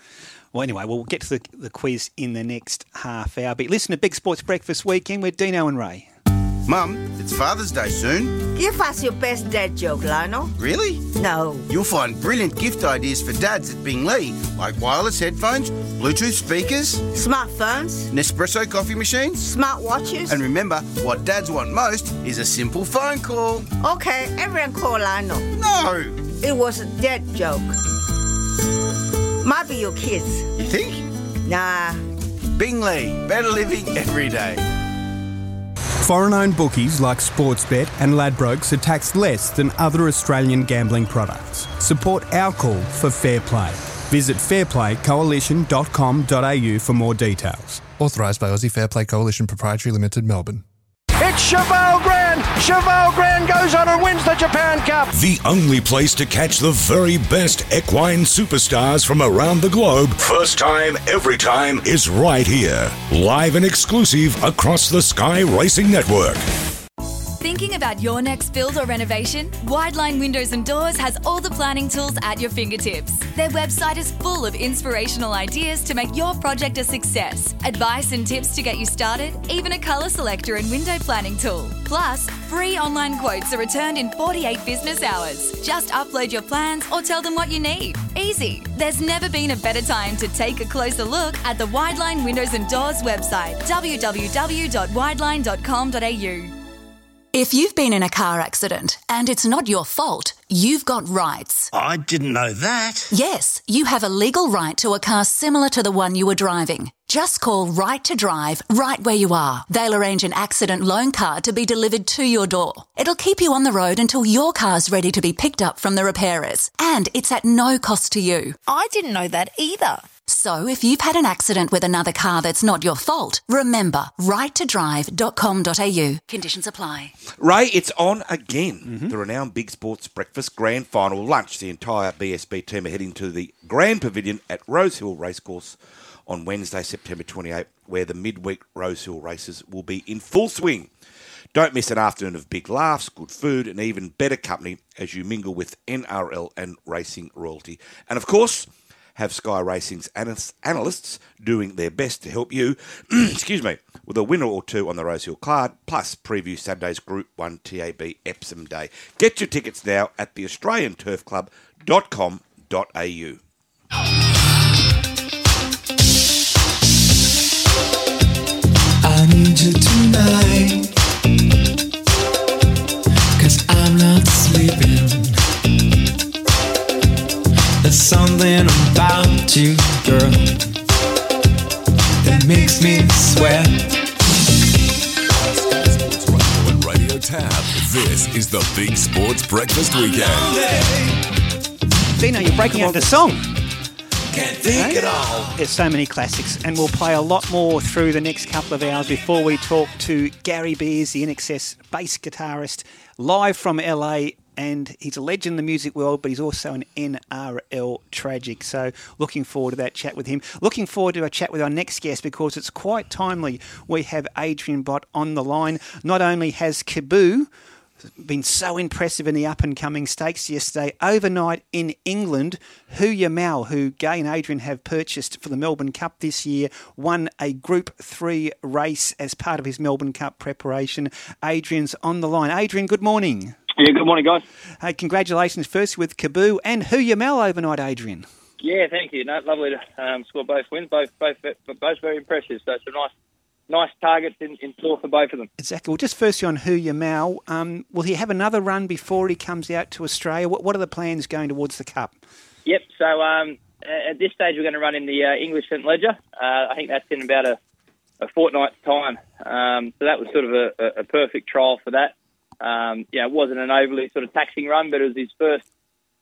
Well, anyway, we'll get to the, the quiz in the next half hour. But listen to Big Sports Breakfast Weekend with Dino and Ray. Mum, it's Father's Day soon. Give us your best dad joke, Lionel. Really? No. You'll find brilliant gift ideas for dads at Bing Lee, like wireless headphones, Bluetooth speakers, Smartphones, Nespresso coffee machines. smartwatches. And remember, what dads want most is a simple phone call. Okay, everyone call Lionel. No! It was a dad joke. Might be your kids. You think? Nah. Bing Lee, better living every day. Foreign owned bookies like Sportsbet and Ladbrokes are taxed less than other Australian gambling products. Support our call for fair play. Visit fairplaycoalition.com.au for more details. Authorised by Aussie Fair Play Coalition Proprietary Limited, Melbourne. Cheval Grand! Cheval Grand goes on and wins the Japan Cup! The only place to catch the very best equine superstars from around the globe, first time, every time, is right here. Live and exclusive across the Sky Racing Network. Thinking about your next build or renovation? Wideline Windows and Doors has all the planning tools at your fingertips. Their website is full of inspirational ideas to make your project a success, advice and tips to get you started, even a colour selector and window planning tool. Plus, free online quotes are returned in 48 business hours. Just upload your plans or tell them what you need. Easy. There's never been a better time to take a closer look at the Wideline Windows and Doors website, www.wideline.com.au. If you've been in a car accident and it's not your fault, you've got rights. I didn't know that. Yes, you have a legal right to a car similar to the one you were driving. Just call Right to Drive right where you are. They'll arrange an accident loan card to be delivered to your door. It'll keep you on the road until your car's ready to be picked up from the repairers. And it's at no cost to you. I didn't know that either. So if you've had an accident with another car that's not your fault, remember righttodrive.com.au. Conditions apply. Ray, it's on again. Mm-hmm. The renowned Big Sports Breakfast Grand Final lunch. The entire BSB team are heading to the Grand Pavilion at Rosehill Racecourse on Wednesday, September 28, where the midweek Rosehill races will be in full swing. Don't miss an afternoon of big laughs, good food, and even better company as you mingle with NRL and racing royalty. And of course, have Sky Racing's analysts- doing their best to help you, excuse me, with a winner or two on the Rosehill card, plus preview Saturday's Group 1 TAB Epsom Day. Get your tickets now at the Australian Turf Club.com.au. I need you tonight. Cause I'm not sleeping. There's something about you, girl, that makes me sweat. On Radio Tab, this is the Big Sports Breakfast Weekend. Dino, you're breaking out the song. Can't think it all. There's so many classics, and we'll play a lot more through the next couple of hours before we talk to Gary Beers, the INXS bass guitarist, live from LA. And he's a legend in the music world, but he's also an NRL tragic. So, looking forward to that chat with him. Looking forward to a chat with our next guest because it's quite timely. We have Adrian Bott on the line. Not only has Kaboo been so impressive in the up and coming stakes yesterday. Overnight in England, Hoo Ya Mal, who Gai and Adrian have purchased for the Melbourne Cup this year, won a Group 3 race as part of his Melbourne Cup preparation. Adrian's on the line. Adrian, good morning. Yeah, good morning, guys. Hey, congratulations first with Kaboo and Hoo Ya Mal overnight, Adrian. Yeah, thank you. No, lovely to um, score both wins, both both both very impressive. So some nice nice targets in, in store for both of them. Exactly. Well, just firstly on Hoo Ya Mal, um, will he have another run before he comes out to Australia? What, what are the plans going towards the Cup? Yep. So um, at this stage, we're going to run in the uh, English St Leger. Uh, I think that's in about a, a fortnight's time. Um, so that was sort of a, a, a perfect trial for that. Um, yeah, it wasn't an overly sort of taxing run, but it was his first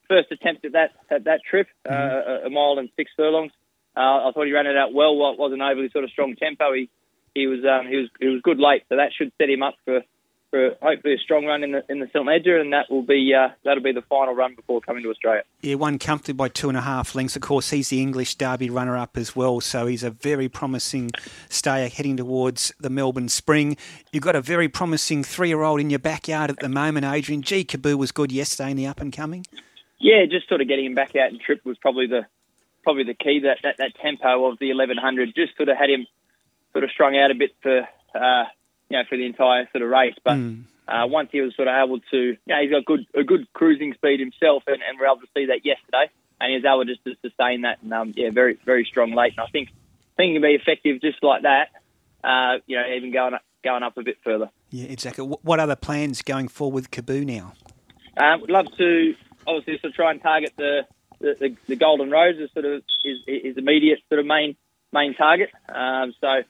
first attempt at that at that trip, uh, a, a mile and six furlongs. Uh, I thought he ran it out well. While it wasn't overly sort of strong tempo, he he was um, he was he was good late, so that should set him up for for hopefully a strong run in the in the St Leger, and that will be uh, that'll be the final run before coming to Australia. Yeah, won comfortably by two and a half lengths. Of course, he's the English Derby runner-up as well, so he's a very promising stayer heading towards the Melbourne Spring. You've got a very promising three-year-old in your backyard at the moment, Adrian. G. Kaboo was good yesterday in the up and coming. Yeah, just sort of getting him back out and trip was probably the probably the key. That that, that tempo of the 1100 just sort of had him sort of strung out a bit for uh, you know for the entire sort of race. But uh, once he was sort of able to, you know, he's got good a good cruising speed himself, and, and we're able to see that yesterday, and he was able just to sustain that. And um, yeah, very very strong late. And I think think he can be effective just like that. Uh, you know, even going up, going up a bit further. Yeah, exactly. Wh- What other plans going forward with Kaboo now? Um, would love to obviously sort of try and target the the, the, the Golden Rose is sort of his, his immediate sort of main main target. Um, so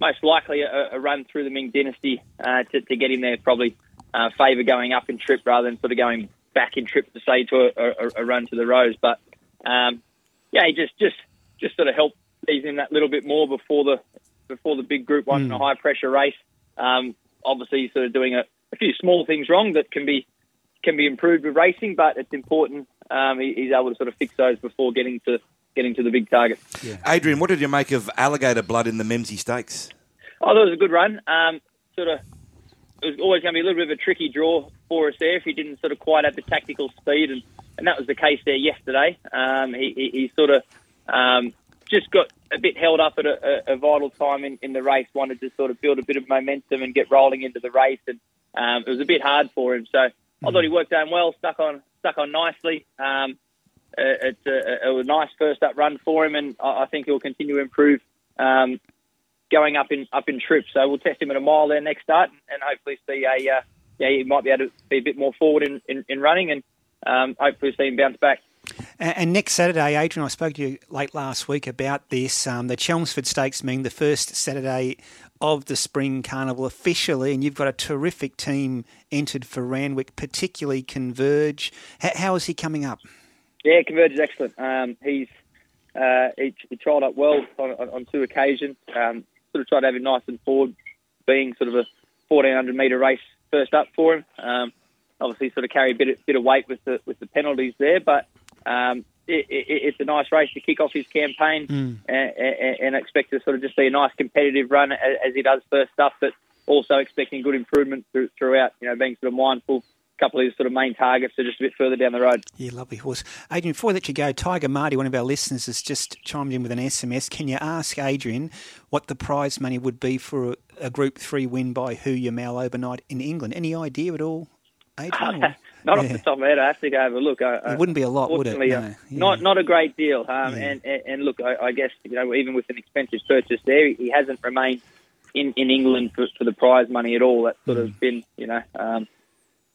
most likely a, a run through the Ming Dynasty uh, to, to get him there probably uh, favour going up in trip rather than sort of going back in trip to say to a, a, a run to the Rose. But um, yeah, he just just just sort of help ease him that little bit more before the before the big Group One in a high pressure race. Um, obviously, he's sort of doing a, a few small things wrong that can be can be improved with racing, but it's important um, he, he's able to sort of fix those before getting to getting to the big target. Adrian, what did you make of alligator blood in the Memsie Stakes? Oh, that was a good run. Um, sort of, it was always going to be a little bit of a tricky draw for us there if he didn't sort of quite have the tactical speed, and, and that was the case there yesterday. Um, he, he, he sort of um, just got a bit held up at a, a, a vital time in, in the race. Wanted to sort of build a bit of momentum and get rolling into the race, and um, it was a bit hard for him. So I thought he worked down well, stuck on stuck on nicely. Um, it's a, a, nice first up run for him, and I, think he'll continue to improve um, going up in up in trip. So we'll test him at a mile there next start, and hopefully see a uh, yeah he might be able to be a bit more forward in, in, in running, and um, hopefully see him bounce back. And, and next Saturday, Adrian, I spoke to you late last week about this. Um, the Chelmsford Stakes being the first Saturday of the Spring Carnival officially, and you've got a terrific team entered for Randwick, particularly Converge. How is he coming up? Yeah, Converge is excellent. Um, he's uh, he, he trialled up well on, on, on two occasions. Um, sort of tried to have him nice and forward, being sort of a 1400 metre race first up for him. Um, obviously, sort of carry a bit of, bit of weight with the with the penalties there, but um, it, it, it's a nice race to kick off his campaign, Mm. and, and, and expect to sort of just see a nice competitive run as, as he does first up, but also expecting good improvement through, throughout. You know, being sort of mindful. Couple of his sort of main targets are just a bit further down the road. Yeah, lovely horse. Adrian, before I let you go, Tiger Marty, one of our listeners, has just chimed in with an SMS. Can you ask Adrian what the prize money would be for a, a Group 3 win by Hoo Ya Mal overnight in England? Any idea at all, Adrian? Not off the top of my head, I have to go have a look. I, It wouldn't be a lot, would it? No. uh, Yeah. Not not a great deal. Um, and, and and look, I, I guess you know even with an expensive purchase there, he hasn't remained in, in England for, for the prize money at all. That's sort Mm. of been you know um,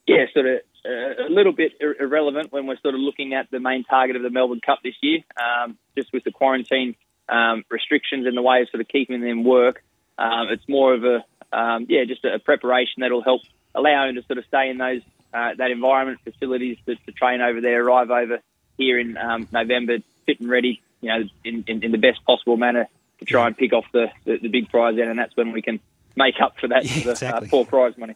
yeah, sort of uh, a little bit ir- irrelevant when we're sort of looking at the main target of the Melbourne Cup this year. Um, just with the quarantine um, restrictions and the way of sort of keeping them work, um, it's more of a um, yeah, just a, a preparation that'll help allow him to sort of stay in those uh, that environment, facilities to, to train over there, arrive over here in um, November, fit and ready, you know, in, in, in the best possible manner to try and pick off the, the, the big prize then, and that's when we can make up for that the, exactly. uh, poor prize money.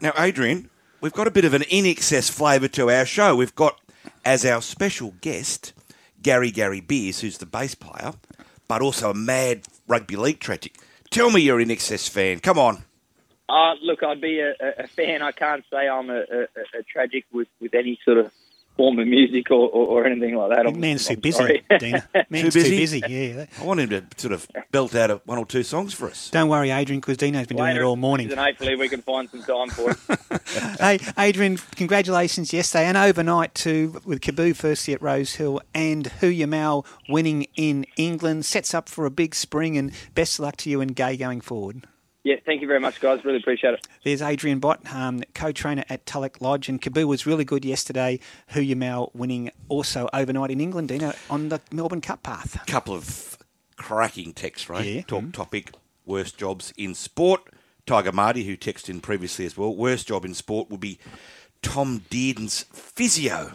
Now, Adrian, we've got a bit of an INXS flavour to our show. We've got as our special guest Gary Gary Beers, who's the bass player, but also a mad rugby league tragic. Tell me you're an INXS fan. Come on. Uh, look, I'd be a, a- a fan. I can't say I'm a, a, a tragic with, with any sort of form of music or, or, or anything like that. I'm, Man's too I'm busy, sorry. Dina. Man's too busy. Yeah. I want him to sort of belt out one or two songs for us. Don't worry, Adrian, because Dino's been doing it all morning. season, hopefully, we can find some time for it. hey, Adrian, congratulations yesterday and overnight too with Kaboo firstly at Rose Hill and Hoo Ya Mal winning in England. Sets up for a big spring and best of luck to you and Gai going forward. Yeah, thank you very much, guys. Really appreciate it. There's Adrian Bott, um, co-trainer at Tulloch Lodge, and Kaboo was really good yesterday. Hoo Ya Mal winning also overnight in England, Dino, on the Melbourne Cup path. couple of cracking texts, right? Yeah. Talk topic, worst jobs in sport. Tiger Marty, who texted in previously as well, worst job in sport would be Tom Dearden's physio.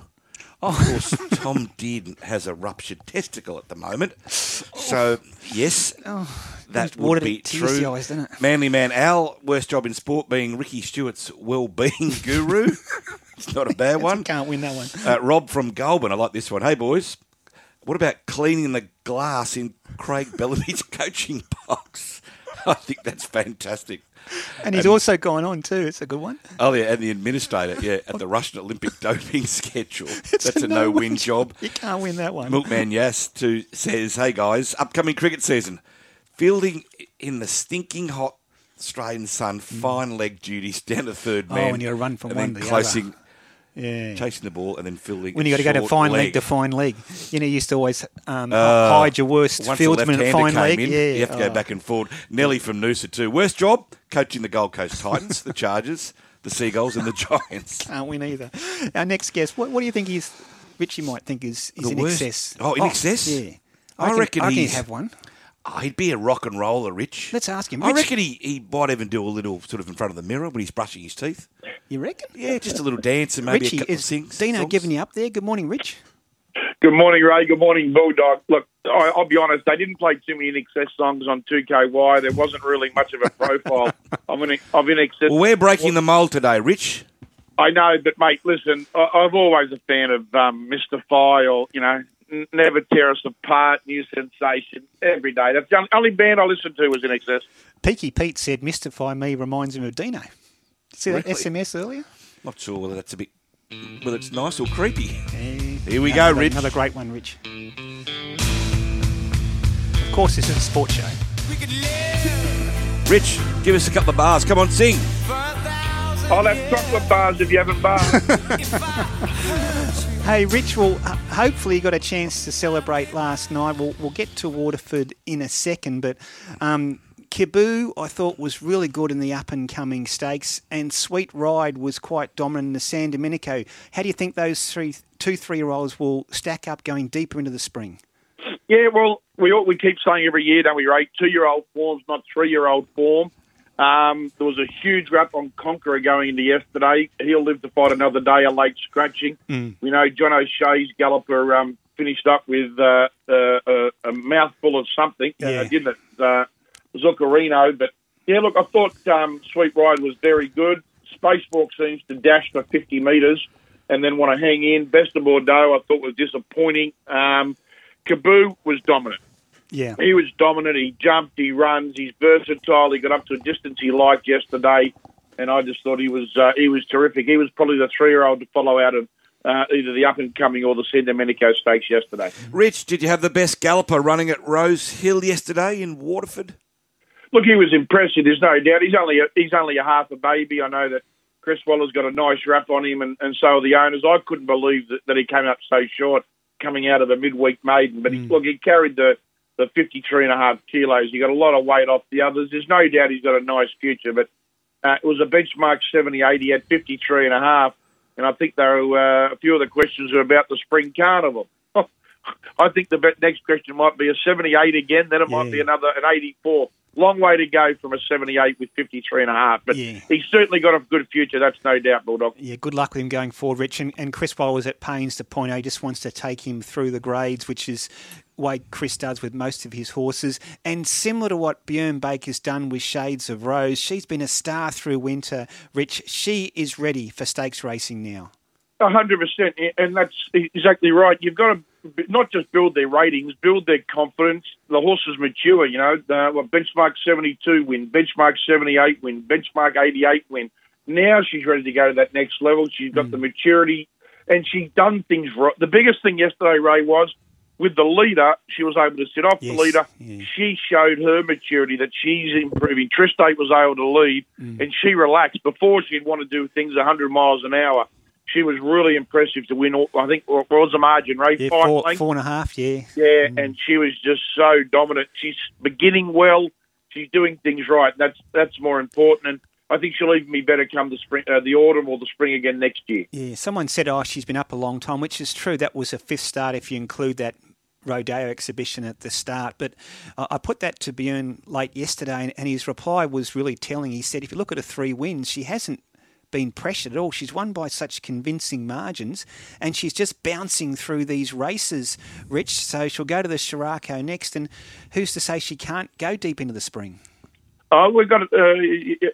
Of course, Tom Dearden has a ruptured testicle at the moment. So, yes, that would be it to the true. eyes, doesn't it? Manly man Al, worst job in sport being Ricky Stuart's well-being guru. it's not a bad one. Can't win that one. Uh, Rob from Goulburn, I like this one. Hey, boys, what about cleaning the glass in Craig Bellamy's coaching box? I think that's fantastic. And he's also gone on too. It's a good one. Oh, yeah, and the administrator, yeah, at the Russian Olympic doping schedule. That's a, a no-win job. You can't win that one. Milkman Yas to says, "Hey guys, upcoming cricket season, fielding in the stinking hot Australian sun, mm. fine leg duties down to third Oh, man. when you run from and one then to the closing, other. Yeah. chasing the ball, and then fielding. When you got to go to fine leg. leg to fine leg. You know, you used to always um, Uh, hide your worst fieldsman at left-hander fine leg. in, Yeah, you have to go Oh. back and forward. Nelly from Noosa too. Worst job coaching the Gold Coast Titans, the Chargers, the Seagulls, and the Giants. Can't win either. Our next guest, what, what do you think is, Richie might think is, is The in worst- excess? Oh, INXS? Yeah. I reckon I reckon he's- have one. Oh, he'd be a rock and roller, Rich. Let's ask him. I Rich- reckon he, he might even do a little sort of in front of the mirror when he's brushing his teeth. You reckon? Yeah, just a little dance and maybe Richie, a couple is of sings. Dino songs. giving you up there? Good morning, Rich. Good morning, Ray. Good morning, Bulldog. Look, I, I'll be honest, they didn't play too many INXS songs on 2KY. There wasn't really much of a profile of in, of INXS. Well, we're breaking the mould today, Rich. I know, but mate, listen, I, I'm always a fan of um, Mystify or, you know, N- Never Tear Us Apart, New Sensation, every day. That's the only, only band I listen to was INXS. Peaky Pete said, "Mystify me reminds him of Dino." See that Really? SMS earlier? Not sure whether that's a bit, whether it's nice or creepy. Here we Another- go, Rich. Another great one, Rich. Of course, this is a sports show. Rich, give us a couple of bars. Come on, sing. I'll have chocolate bars if you haven't bars. Hey, Rich, well, uh, hopefully you got a chance to celebrate last night. We'll, we'll get to Waterford in a second, but um, Kibu, I thought, was really good in the up and coming stakes, and Sweet Ride was quite dominant in the San Domenico. How do you think those three, two three year olds will stack up going deeper into the spring? Yeah, well, we we keep saying every year, don't we, Ray? Two year old form's not three year old form. Um, there was a huge rap on Conqueror going into yesterday. He'll live to fight another day, a late scratching. We know John O'Shea's galloper um, finished up with uh, uh, uh, a mouthful of something, uh, Yeah. didn't it? Uh, Zuccarino. But yeah, look, I thought um, Sweet Ride was very good. Spacewalk seems to dash for 50 metres and then want to hang in. Best of Bordeaux, I thought was disappointing. Um, Kaboo was dominant. Yeah. He was dominant. He jumped. He runs. He's versatile. He got up to a distance he liked yesterday, and I just thought he was uh, he was terrific. He was probably the three year old to follow out of uh, either the up and coming or the San Domenico Stakes yesterday. Rich, did you have the best galloper running at Rose Hill yesterday in Waterford? Look, he was impressive. There's no doubt. He's only a, he's only a half a baby. I know that Chris Waller's got a nice rap on him, and, and so are the owners. I couldn't believe that, that he came up so short coming out of a midweek maiden. But he, look, he carried the the 53 and a half kilos. He got a lot of weight off the others. There's no doubt he's got a nice future, but uh, it was a benchmark 70-80. He had 53 and a half, and I think there were uh, a few of the questions are about the spring carnival. I think the next question might be a 78 again, then it might be another an 84. Long way to go from a 78 with 53 and a half, but Yeah. he's certainly got a good future. That's no doubt, Bulldog. Yeah, good luck with him going forward, Rich. And, and Chris Waller was at pains to point out he just wants to take him through the grades, which is way Chris does with most of his horses. And similar to what Björn Baker's done with Shades of Rose, she's been a star through winter. Rich, she is ready for stakes racing now. A hundred percent, and that's exactly right. You've got to not just build their ratings, build their confidence. The horses mature, you know. Uh, well, benchmark seventy-two win, benchmark seventy-eight win, benchmark eighty-eight win. Now she's ready to go to that next level. She's got the maturity, and she's done things right. The biggest thing yesterday, Ray, was with the leader. She was able to sit off the leader. She showed her maturity that she's improving. Tristate was able to lead, and she relaxed. Before she'd want to do things hundred miles an hour. She was really impressive to win. all- I think what was the margin, Ray? Yeah, four, four and a half, yeah. Yeah, and she was just so dominant. She's beginning well. She's doing things right. That's that's more important. And I think she'll even be better come the spring, uh, the autumn or the spring again next year. Yeah, someone said, oh, she's been up a long time, which is true. That was a fifth start if you include that Rodeo exhibition at the start. But I I put that to Björn late yesterday, and- and his reply was really telling. He said, if you look at her three wins, she hasn't been pressured at all. She's won by such convincing margins, and she's just bouncing through these races, Rich. So she'll go to the Sheraco next, and who's to say she can't go deep into the spring? Oh, we've got uh,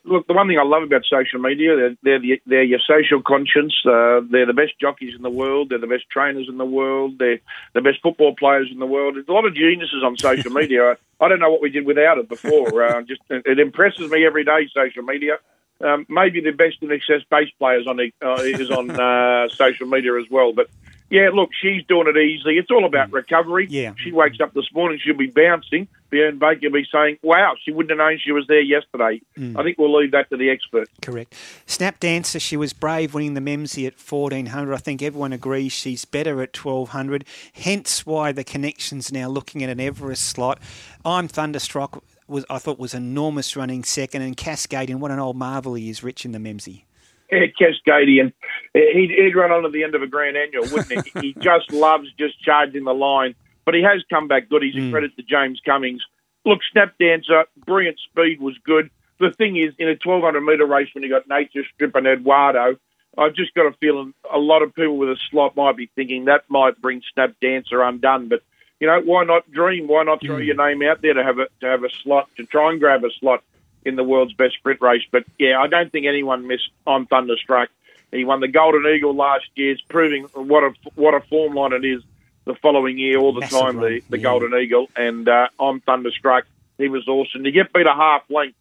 look. The one thing I love about social media, they're they're, the, they're your social conscience. Uh, they're the best jockeys in the world. They're the best trainers in the world. They're the best football players in the world. There's a lot of geniuses on social media. I, I don't know what we did without it before. Uh, just it impresses me every day. Social media. Um, maybe the best INXS bass players on uh, is on uh, social media as well. But yeah, look, she's doing it easily. It's all about recovery. Yeah. She wakes up this morning, she'll be bouncing. Bjorn Baker will be saying, wow, she wouldn't have known she was there yesterday. Mm. I think we'll leave that to the expert. Correct. Snap Dancer, she was brave winning the Memsie at 1400. I think everyone agrees she's better at 1200. Hence why the connection's now looking at an Everest slot. I'm thunderstruck. Was I thought was enormous running second, and Cascadian. What an old marvel he is, Rich in the Memsie. Yeah, Cascadian. He'd, he'd run onto the end of a grand annual, wouldn't he? he just loves just charging the line. But he has come back good. He's a mm. credit to James Cummings. Look, Snap Dancer, brilliant speed was good. The thing is, in a 1200 metre race when you got Nature Strip and Eduardo, I've just got a feeling a lot of people with a slot might be thinking that might bring Snap Dancer undone. But you know, why not dream? Why not throw your name out there to have a to have a slot to try and grab a slot in the world's best sprint race? But yeah, I don't think anyone missed on Thunderstruck. He won the Golden Eagle last year, it's proving what a what a form line it is the following year all the Massive time. run, The the yeah. Golden Eagle and uh, on Thunderstruck, he was awesome. To get beat a half length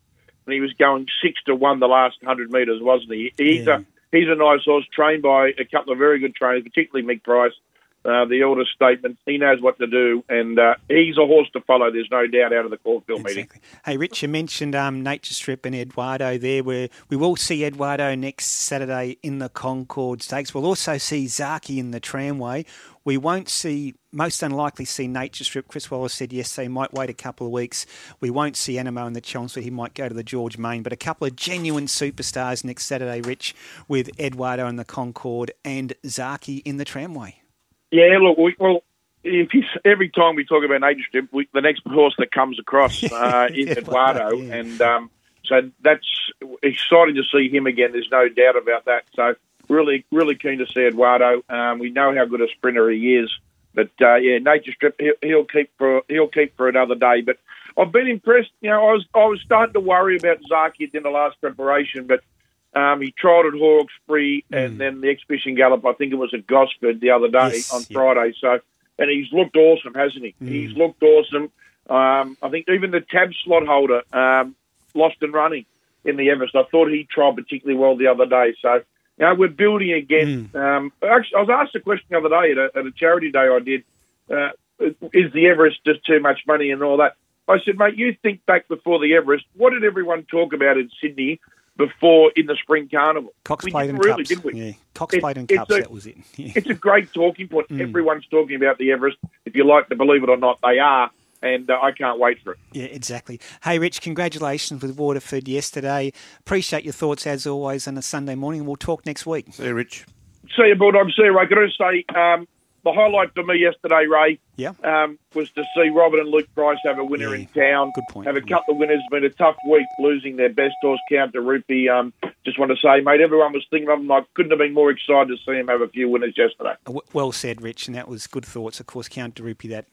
and he was going six to one the last hundred metres, wasn't he? He's a he's a nice horse, trained by a couple of very good trainers, particularly Mick Price. Uh, the elder statement, he knows what to do, and uh, he's a horse to follow. There's no doubt out of the Caulfield meeting. Hey, Rich, you mentioned um, Nature Strip and Eduardo there, where we will see Eduardo next Saturday in the Concord Stakes. We'll also see Zaaki in the Tramway. We won't see, most unlikely see Nature Strip. Chris Wallace said yesterday he might wait a couple of weeks. We won't see Anamoe in the Chelmsford. He might go to the George Main. But a couple of genuine superstars next Saturday, Rich, with Eduardo in the Concord and Zaaki in the Tramway. Yeah, look, we, well, if you, every time we talk about Nature Strip, we, the next horse that comes across uh, is Eduardo, and um, so that's exciting to see him again. There's no doubt about that. So really, really keen to see Eduardo. Um, we know how good a sprinter he is, but uh, yeah, Nature Strip he'll, he'll keep for he'll keep for another day. But I've been impressed. You know, I was I was starting to worry about Zaaki in the last preparation, but. Um, he tried at Hawkesbury and then the exhibition gallop. I think it was at Gosford the other day Yes, on yeah. Friday. So, and he's looked awesome, hasn't he? He's looked awesome. Um, I think even the tab slot holder um, lost and running in the Everest. I thought he tried particularly well the other day. So, you know, we're building again. Um, actually, I was asked a question the other day at a, at a charity day I did. Uh, is the Everest just too much money and all that? I said, mate, you think back before the Everest. What did everyone talk about in Sydney before in the spring carnival? Cox we Plate didn't really, Cups. did we? Yeah, Cox It- Plate and Cups, a- that was it. Yeah. It's a great talking point. Mm. Everyone's talking about the Everest. If you like to believe it or not, they are, and uh, I can't wait for it. Yeah, exactly. Hey, Rich, congratulations with Waterford yesterday. Appreciate your thoughts as always on a Sunday morning. We'll talk next week. See you, Rich. See you, Bulldog. See you, Ray. Can I just say um, the highlight for me yesterday, Ray, Yeah. um, was to see Robert and Luke Price have a winner in town. Good point. Have a couple of winners. It's been a tough week losing their best horse, Count de Rupee. Um, just want to say, mate, everyone was thinking of them. I couldn't have been more excited to see him have a few winners yesterday. Well said, Rich, and that was good thoughts. Of course, Count Derupi, that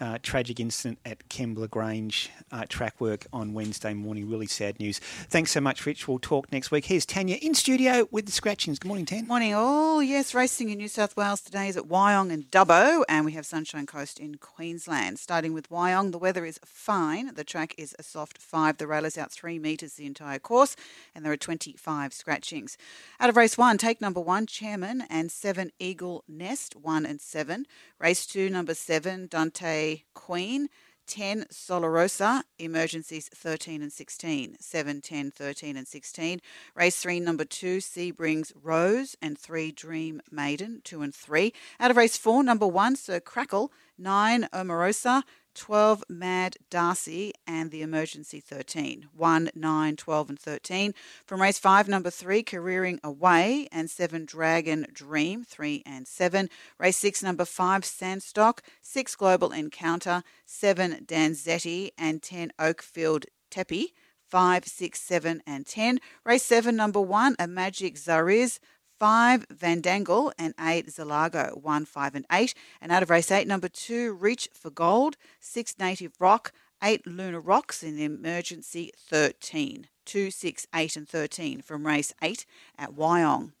uh, tragic incident at Kembla Grange uh, track work on Wednesday morning. Really sad news. Thanks so much, Rich. We'll talk next week. Here's Tanya in studio with the scratchings. Good morning, Tan. Morning, all. Yes, racing in New South Wales today is at Wyong and Dubbo, and we have Sunshine Coast in Queensland. Starting with Wyong, the weather is fine. The track is a soft five. The rail is out three metres the entire course, and there are 25 scratchings. Out of race one, take number one, Chairman, and seven, Eagle Nest, one and seven. Race two, number seven, Dante Queen. 10 Solarosa, emergencies 13 and 16, 7, 10, 13 and 16. Race 3, number 2, Seabrings Rose, and 3, Dream Maiden, 2 and 3. Out of race 4, number 1, Sir Crackle, 9, Omarosa, 12, Mad Darcy, and the emergency 13, 1, 9, 12 and 13. From race 5, number 3, Careering Away, and 7, Dragon Dream, 3 and 7. Race 6, number 5, Sandstock, 6, Global Encounter, 7, Danzetti, and 10, Oakfield Teppy. 5, 6, 7, and 10. Race 7, number 1, a Magic Zariz. 5, Vandangle, and 8, Zalago, 1, 5, and 8. And out of race 8, number 2, Reach for Gold, 6, Native Rock, 8, Lunar Rocks, in the emergency 13. 2, 6, 8, and 13 from race 8 at Wyong.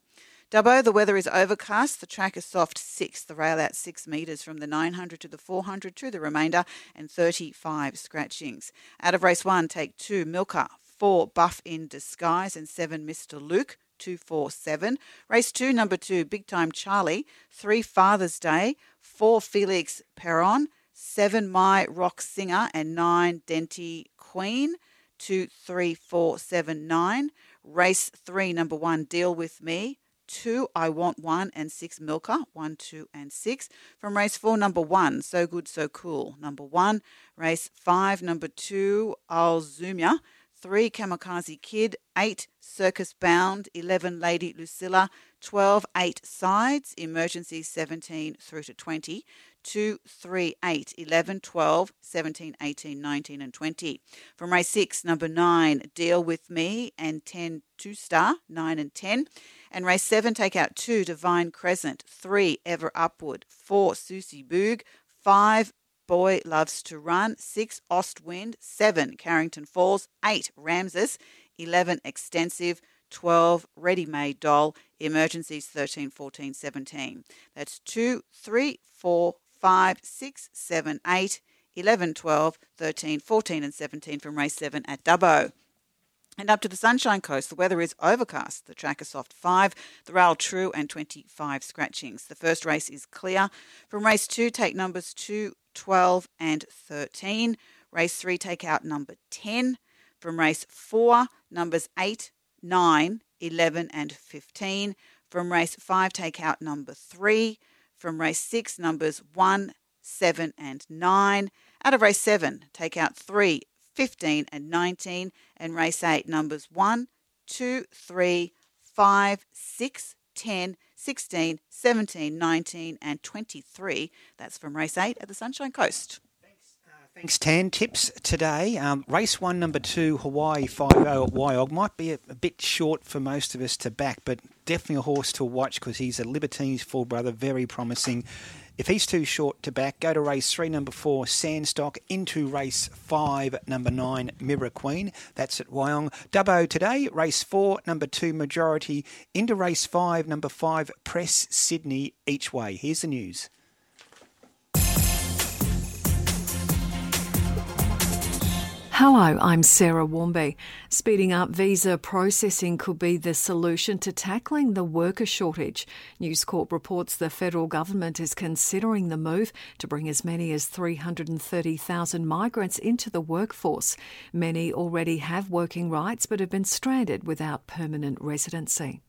Dubbo, the weather is overcast. The track is soft 6. The rail out 6 metres from the 900 to the 400 to the remainder and 35 scratchings. Out of race 1, take 2, Milka. 4, Buff in Disguise. And 7, Mr. Luke. 247. Race 2, number 2, Big Time Charlie. 3, Father's Day. 4, Felix Perron. 7, My Rock Singer. And 9, Denty Queen. 2, 3, 4, 7, 9. Race 3, number 1, Deal With Me two, I Want One, and six, Milka, one, two, and six. From race four, number one, So Good, So Cool, number one. Race five, number two, I'll Zoom Ya. Three, Kamikaze Kid. Eight, Circus Bound. Eleven, Lady Lucilla. 12, 8 sides, emergency 17 through to 20. 2, 3, 8, 11, 12, 17, 18, 19, and 20. From race 6, number 9, Deal With Me, and 10, 2 star, 9 and 10. And race 7, take out 2, Divine Crescent, 3, Ever Upward, 4, Susie Boog, 5, Boy Loves to Run, 6, Ostwind, 7, Carrington Falls, 8, Ramses, 11, Extensive, 12, Ready Made Doll, Emergencies 13, 14, 17. That's 2, 3, 4, 5, 6, 7, 8, 11, 12, 13, 14, and 17 from race 7 at Dubbo. And up to the Sunshine Coast, the weather is overcast. The track is soft 5, the rail true, and 25 scratchings. The first race is clear. From race 2, take numbers 2, 12, and 13. Race 3, take out number 10. From race 4, numbers 8, 9, 11, and 15. From race 5, take out number 3. From race 6, numbers 1, 7, and 9. Out of race 7, take out 3, 15, and 19. And race 8, numbers 1, 2, 3, 5, 6, 10, 16, 17, 19, and 23. That's from race 8 at the Sunshine Coast. Thanks, Tan. Tips today. Um, race one, number two, Hawaii 5 at Wyong. Might be a, a, bit short for most of us to back, but definitely a horse to watch because he's a Libertine's full brother, very promising. If he's too short to back, go to race three, number four, Sandstock, into race five, number nine, Mirror Queen. That's at Wyong. Dubbo today, race four, number two, Majority, into race five, number five, Press Sydney, each way. Here's the news. Hello, I'm Sarah Warmby. Speeding up visa processing could be the solution to tackling the worker shortage. News Corp reports the federal government is considering the move to bring as many as 330,000 migrants into the workforce. Many already have working rights but have been stranded without permanent residency.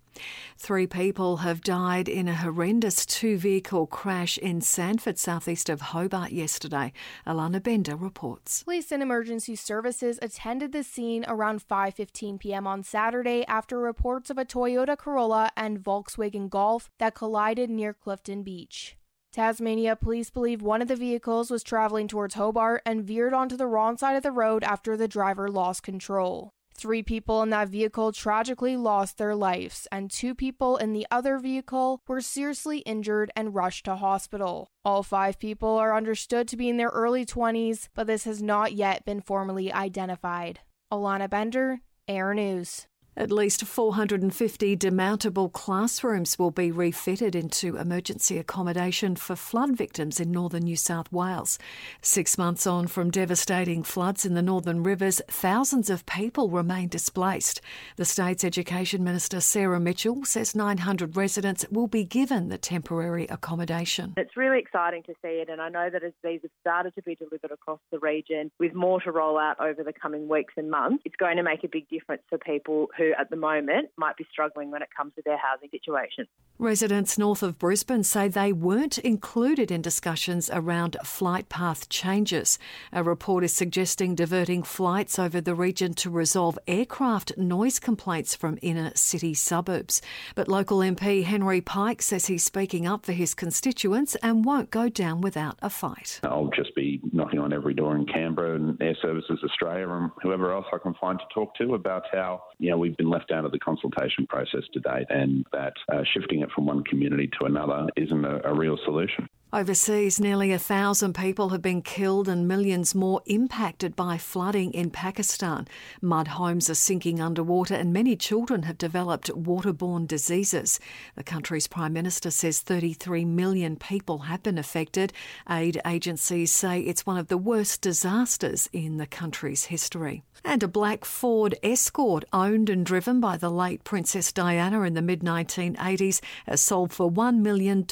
Three people have died in a horrendous two vehicle crash in Sandford, southeast of Hobart, yesterday. Alana Bender reports. Police and emergency services attended the scene around 5:15 p.m. on Saturday after reports of a Toyota Corolla and Volkswagen Golf that collided near Clifton Beach. Tasmania police believe one of the vehicles was traveling towards Hobart and veered onto the wrong side of the road after the driver lost control. Three people in that vehicle tragically lost their lives, and two people in the other vehicle were seriously injured and rushed to hospital. All five people are understood to be in their early 20s, but this has not yet been formally identified. Alana Bender, Air News. At least 450 demountable classrooms will be refitted into emergency accommodation for flood victims in northern New South Wales. Six months on from devastating floods in the northern rivers, thousands of people remain displaced. The state's Education Minister Sarah Mitchell says 900 residents will be given the temporary accommodation. It's really exciting to see it, and I know that as these have started to be delivered across the region, with more to roll out over the coming weeks and months, it's going to make a big difference for people who who at the moment might be struggling when it comes to their housing situation. Residents north of Brisbane say they weren't included in discussions around flight path changes. A report is suggesting diverting flights over the region to resolve aircraft noise complaints from inner city suburbs. But local MP Henry Pike says he's speaking up for his constituents and won't go down without a fight. I'll just be knocking on every door in Canberra and Air Services Australia and whoever else I can find to talk to about how you know we've been left out of the consultation process to date and that uh, shifting it from one community to another isn't a, a real solution. Overseas, nearly a thousand people have been killed and millions more impacted by flooding in Pakistan. Mud homes are sinking underwater and many children have developed waterborne diseases. The country's Prime Minister says 33 million people have been affected. Aid agencies say it's one of the worst disasters in the country's history. And a black Ford Escort, owned and driven by the late Princess Diana in the mid 1980s, has sold for $1 million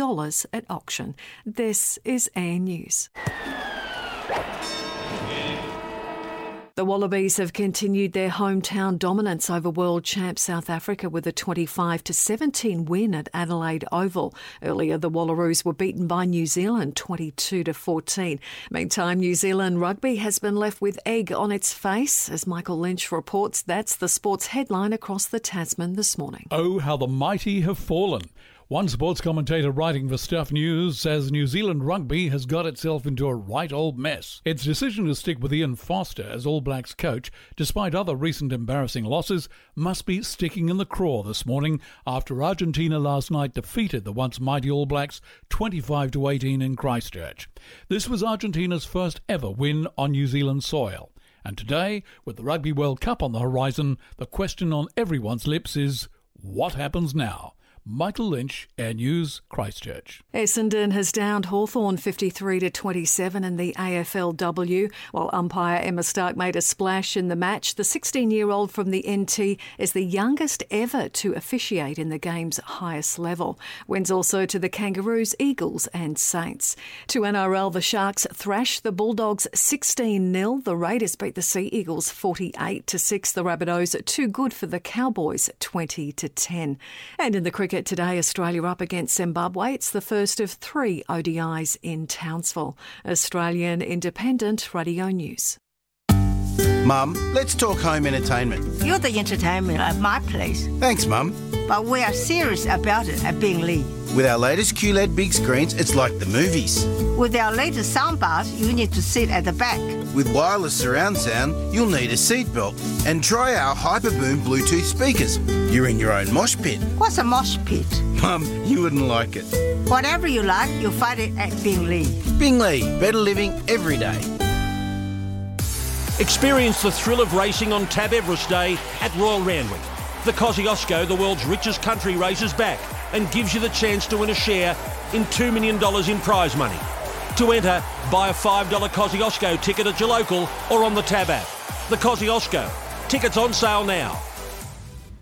at auction. This is Air News. The Wallabies have continued their hometown dominance over world champ South Africa with a 25 to 17 win at Adelaide Oval. Earlier, the Wallaroos were beaten by New Zealand 22 to 14. Meantime, New Zealand rugby has been left with egg on its face. As Michael Lynch reports, that's the sports headline across the Tasman this morning. Oh, how the mighty have fallen. One sports commentator writing for Stuff News says New Zealand rugby has got itself into a right old mess. Its decision to stick with Ian Foster as All Blacks coach, despite other recent embarrassing losses, must be sticking in the craw this morning after Argentina last night defeated the once mighty All Blacks 25 to 18 in Christchurch. This was Argentina's first ever win on New Zealand soil. And today, with the Rugby World Cup on the horizon, the question on everyone's lips is what happens now? Michael Lynch, Air News, Christchurch. Essendon has downed Hawthorn 53 to 27 in the AFLW, while umpire Emma Stark made a splash in the match. The 16-year-old from the NT is the youngest ever to officiate in the game's highest level. Wins also to the Kangaroos, Eagles, and Saints. To NRL, the Sharks thrashed the Bulldogs 16-0. The Raiders beat the Sea Eagles 48 to 6. The Rabbitohs too good for the Cowboys 20 to 10. And in the cricket today, Australia up against Zimbabwe. It's the first of three ODIs in Townsville. Australian Independent Radio News. Mum, let's talk home entertainment. You're the entertainment at my place. Thanks, Mum. But we are serious about it at Bing Lee. With our latest QLED big screens, it's like the movies. With our latest soundbars, you need to sit at the back. With wireless surround sound, you'll need a seatbelt. And try our Hyperboom Bluetooth speakers. You're in your own mosh pit. What's a mosh pit? Mum, you wouldn't like it. Whatever you like, you'll find it at Bing Lee. Bingley, better living every day. Experience the thrill of racing on Tab Everest Day at Royal Randwick. The Kosciuszko, the world's richest country race, is back and gives you the chance to win a share in $2 million in prize money. To enter, buy a $5 Kosciuszko ticket at your local or on the Tab app. The Kosciuszko. Tickets on sale now.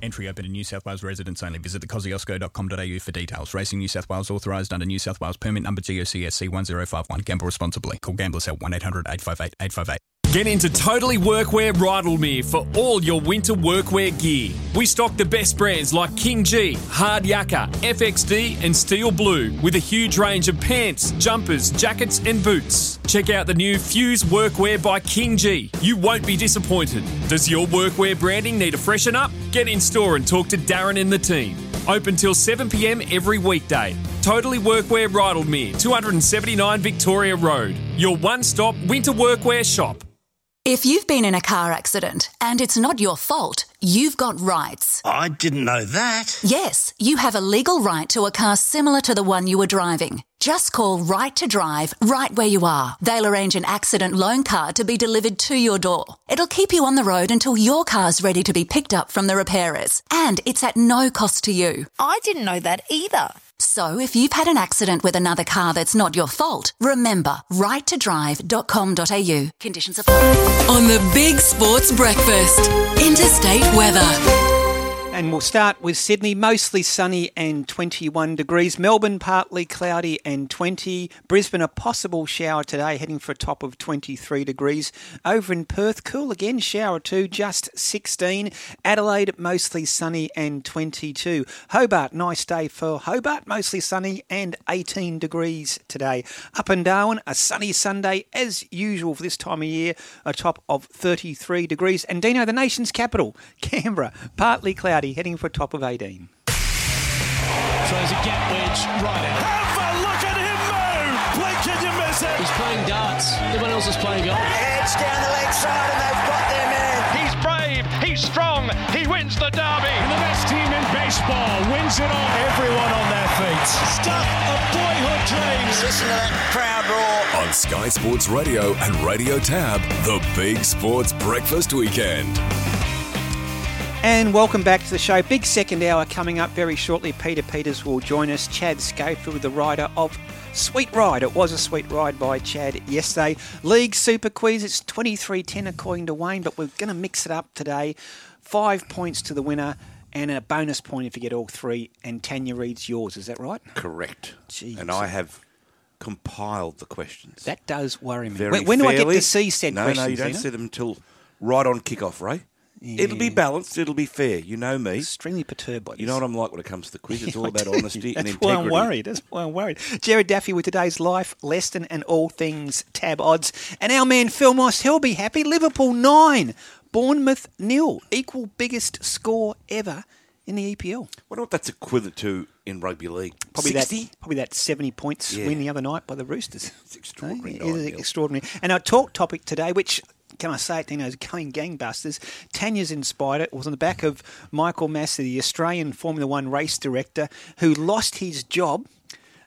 Entry open to New South Wales residents only. Visit thekosciuszko.com.au for details. Racing New South Wales authorised under New South Wales permit number GOCSC 1051. Gamble responsibly. Call Gamblers at 1800 858 858. Get into Totally Workwear Rydalmere for all your winter workwear gear. We stock the best brands like King Gee, Hard Yakka, FXD, and Steel Blue with a huge range of pants, jumpers, jackets, and boots. Check out the new Fuse Workwear by King Gee. You won't be disappointed. Does your workwear branding need a freshen up? Get in store and talk to Darren and the team. Open till 7pm every weekday. Totally Workwear Rydalmere, 279 Victoria Road. Your one stop winter workwear shop. If you've been in a car accident and it's not your fault, you've got rights. I didn't know that. Yes, you have a legal right to a car similar to the one you were driving. Just call Right to Drive right where you are. They'll arrange an accident loan car to be delivered to your door. It'll keep you on the road until your car's ready to be picked up from the repairers. And it's at no cost to you. I didn't know that either. So if you've had an accident with another car that's not your fault, remember righttodrive.com.au. Conditions apply. On the Big Sports Breakfast, interstate weather. And we'll start with Sydney, mostly sunny and 21 degrees. Melbourne, partly cloudy and 20. Brisbane, a possible shower today, heading for a top of 23 degrees. Over in Perth, cool again, shower too, just 16. Adelaide, mostly sunny and 22. Hobart, nice day for Hobart, mostly sunny and 18 degrees today. Up and Darwin, a sunny Sunday as usual for this time of year, a top of 33 degrees. And Dino, the nation's capital, Canberra, partly cloudy, heading for top of 18. Throws a gap wedge right out. Have a look at him move! Blink, can you miss it? He's playing darts. Everyone else is playing golf. Edge down the leg side and they've got their man. He's brave. He's strong. He wins the derby. And the best team in baseball wins it all. Everyone on their feet. Stuff of boyhood dreams. Listen to that crowd roar. On Sky Sports Radio and Radio Tab, the Big Sports Breakfast Weekend. And welcome back to the show. Big second hour coming up very shortly. Peter Peters will join us. Chad Schofield, the writer of Sweet Ride. It was a sweet ride by Chad yesterday. League Super Quiz. It's 23-10 according to Wayne, but we're going to mix it up today. Five points to the winner and a bonus point if you get all three. And Tanya reads yours. Is that right? Correct. Jeez. And I have compiled the questions. That does worry me. Very when when do I get fairly. to see said no, questions? No, you don't Dino? see them until right on kick-off, Ray. It'll be balanced. It'll be fair. You know me. Extremely perturbed by You know what I'm like when it comes to the quiz. It's all about honesty and integrity. That's why. I'm worried. That's why I'm worried. Jared Daffy with today's life, Leston, and all things tab odds. And our man Phil Moss, he'll be happy. Liverpool nine, Bournemouth nil, equal biggest score ever in the EPL. Wonder what that's equivalent to in rugby league. Probably 60? that, probably that 70 points Yeah. win the other night by the Roosters. It's extraordinary. Eh? It is extraordinary. And our talk topic today, which can I say it, you know, going gangbusters. Tanya's inspired it. It was on the back of Michael Masi, the Australian Formula One race director, who lost his job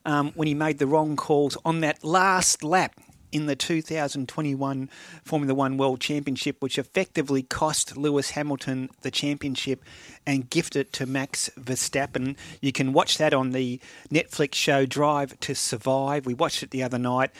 um, when he made the wrong calls on that last lap in the 2021 Formula One World Championship, which effectively cost Lewis Hamilton the championship and gifted it to Max Verstappen. You can watch that on the Netflix show Drive to Survive. We watched it the other night.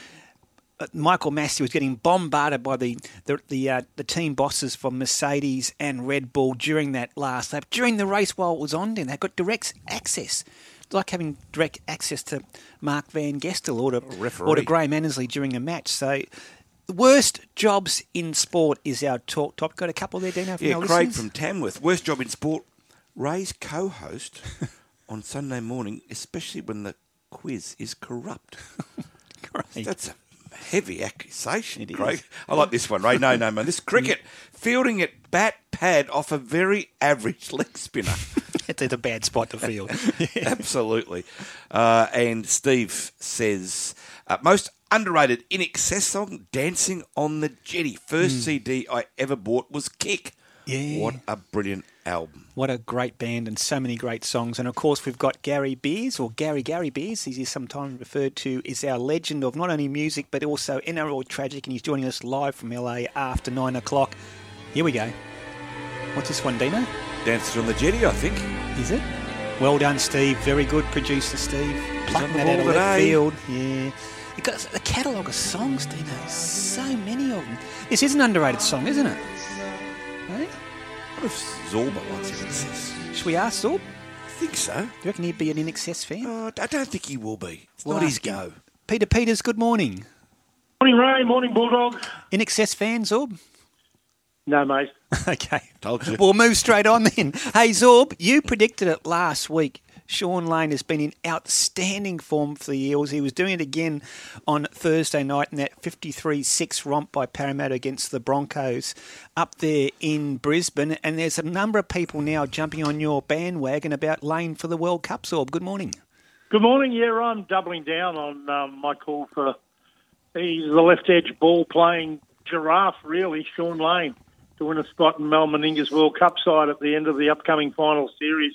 Uh, Michael Masi was getting bombarded by the the the, uh, the team bosses from Mercedes and Red Bull during that last lap during the race while it was on. Then they got direct access. It's like having direct access to Mark Van Gestel or to, or to Graham Annesley during a match. So, the worst jobs in sport is our talk topic. Got a couple there, Dino, Yeah, Craig listeners? from Tamworth. Worst job in sport. Ray's co-host on Sunday morning, especially when the quiz is corrupt. That's a heavy accusation, Craig. I like this one, Ray. No, no, man. This cricket fielding at bat pad off a very average leg spinner. it's, it's a bad spot to field. Absolutely. Uh, and Steve says uh, most underrated INXS song, "Dancing on the Jetty." First Mm. CD I ever bought was Kick. Yeah. What a brilliant album. What a great band and so many great songs. And of course, we've got Gary Beers, or Gary Gary Beers, as he's sometimes referred to, is our legend of not only music but also NRL Tragic. And he's joining us live from LA after nine o'clock. Here we go. What's this one, Dino? Dancing on the Jetty, I think. Is it? Well done, Steve. Very good, producer Steve. Plucking that out of left field. Yeah. You got a catalogue of songs, Dino. So many of them. This is an underrated song, isn't it? Hey? What if Zorba wants INXS? Should we ask Zorb? I think so. Do you reckon he'd be an INXS fan? Oh, I don't think he will be. It's We'll not his ask him. go. Peter Peters, good morning. Morning, Ray. Morning, Bulldog. INXS fan, Zorb? No, mate. okay. Told you. We'll move straight on then. Hey, Zorb, you predicted it last week. Shaun Lane has been in outstanding form for the Eels. He was doing it again on Thursday night in that 53 6 romp by Parramatta against the Broncos up there in Brisbane. And there's a number of people now jumping on your bandwagon about Lane for the World Cup, Zorb. Good morning. Good morning. Yeah, I'm doubling down on um, my call for he's the left edge ball playing giraffe, really, Shaun Lane, to win a spot in Mal Meninga's World Cup side at the end of the upcoming final series.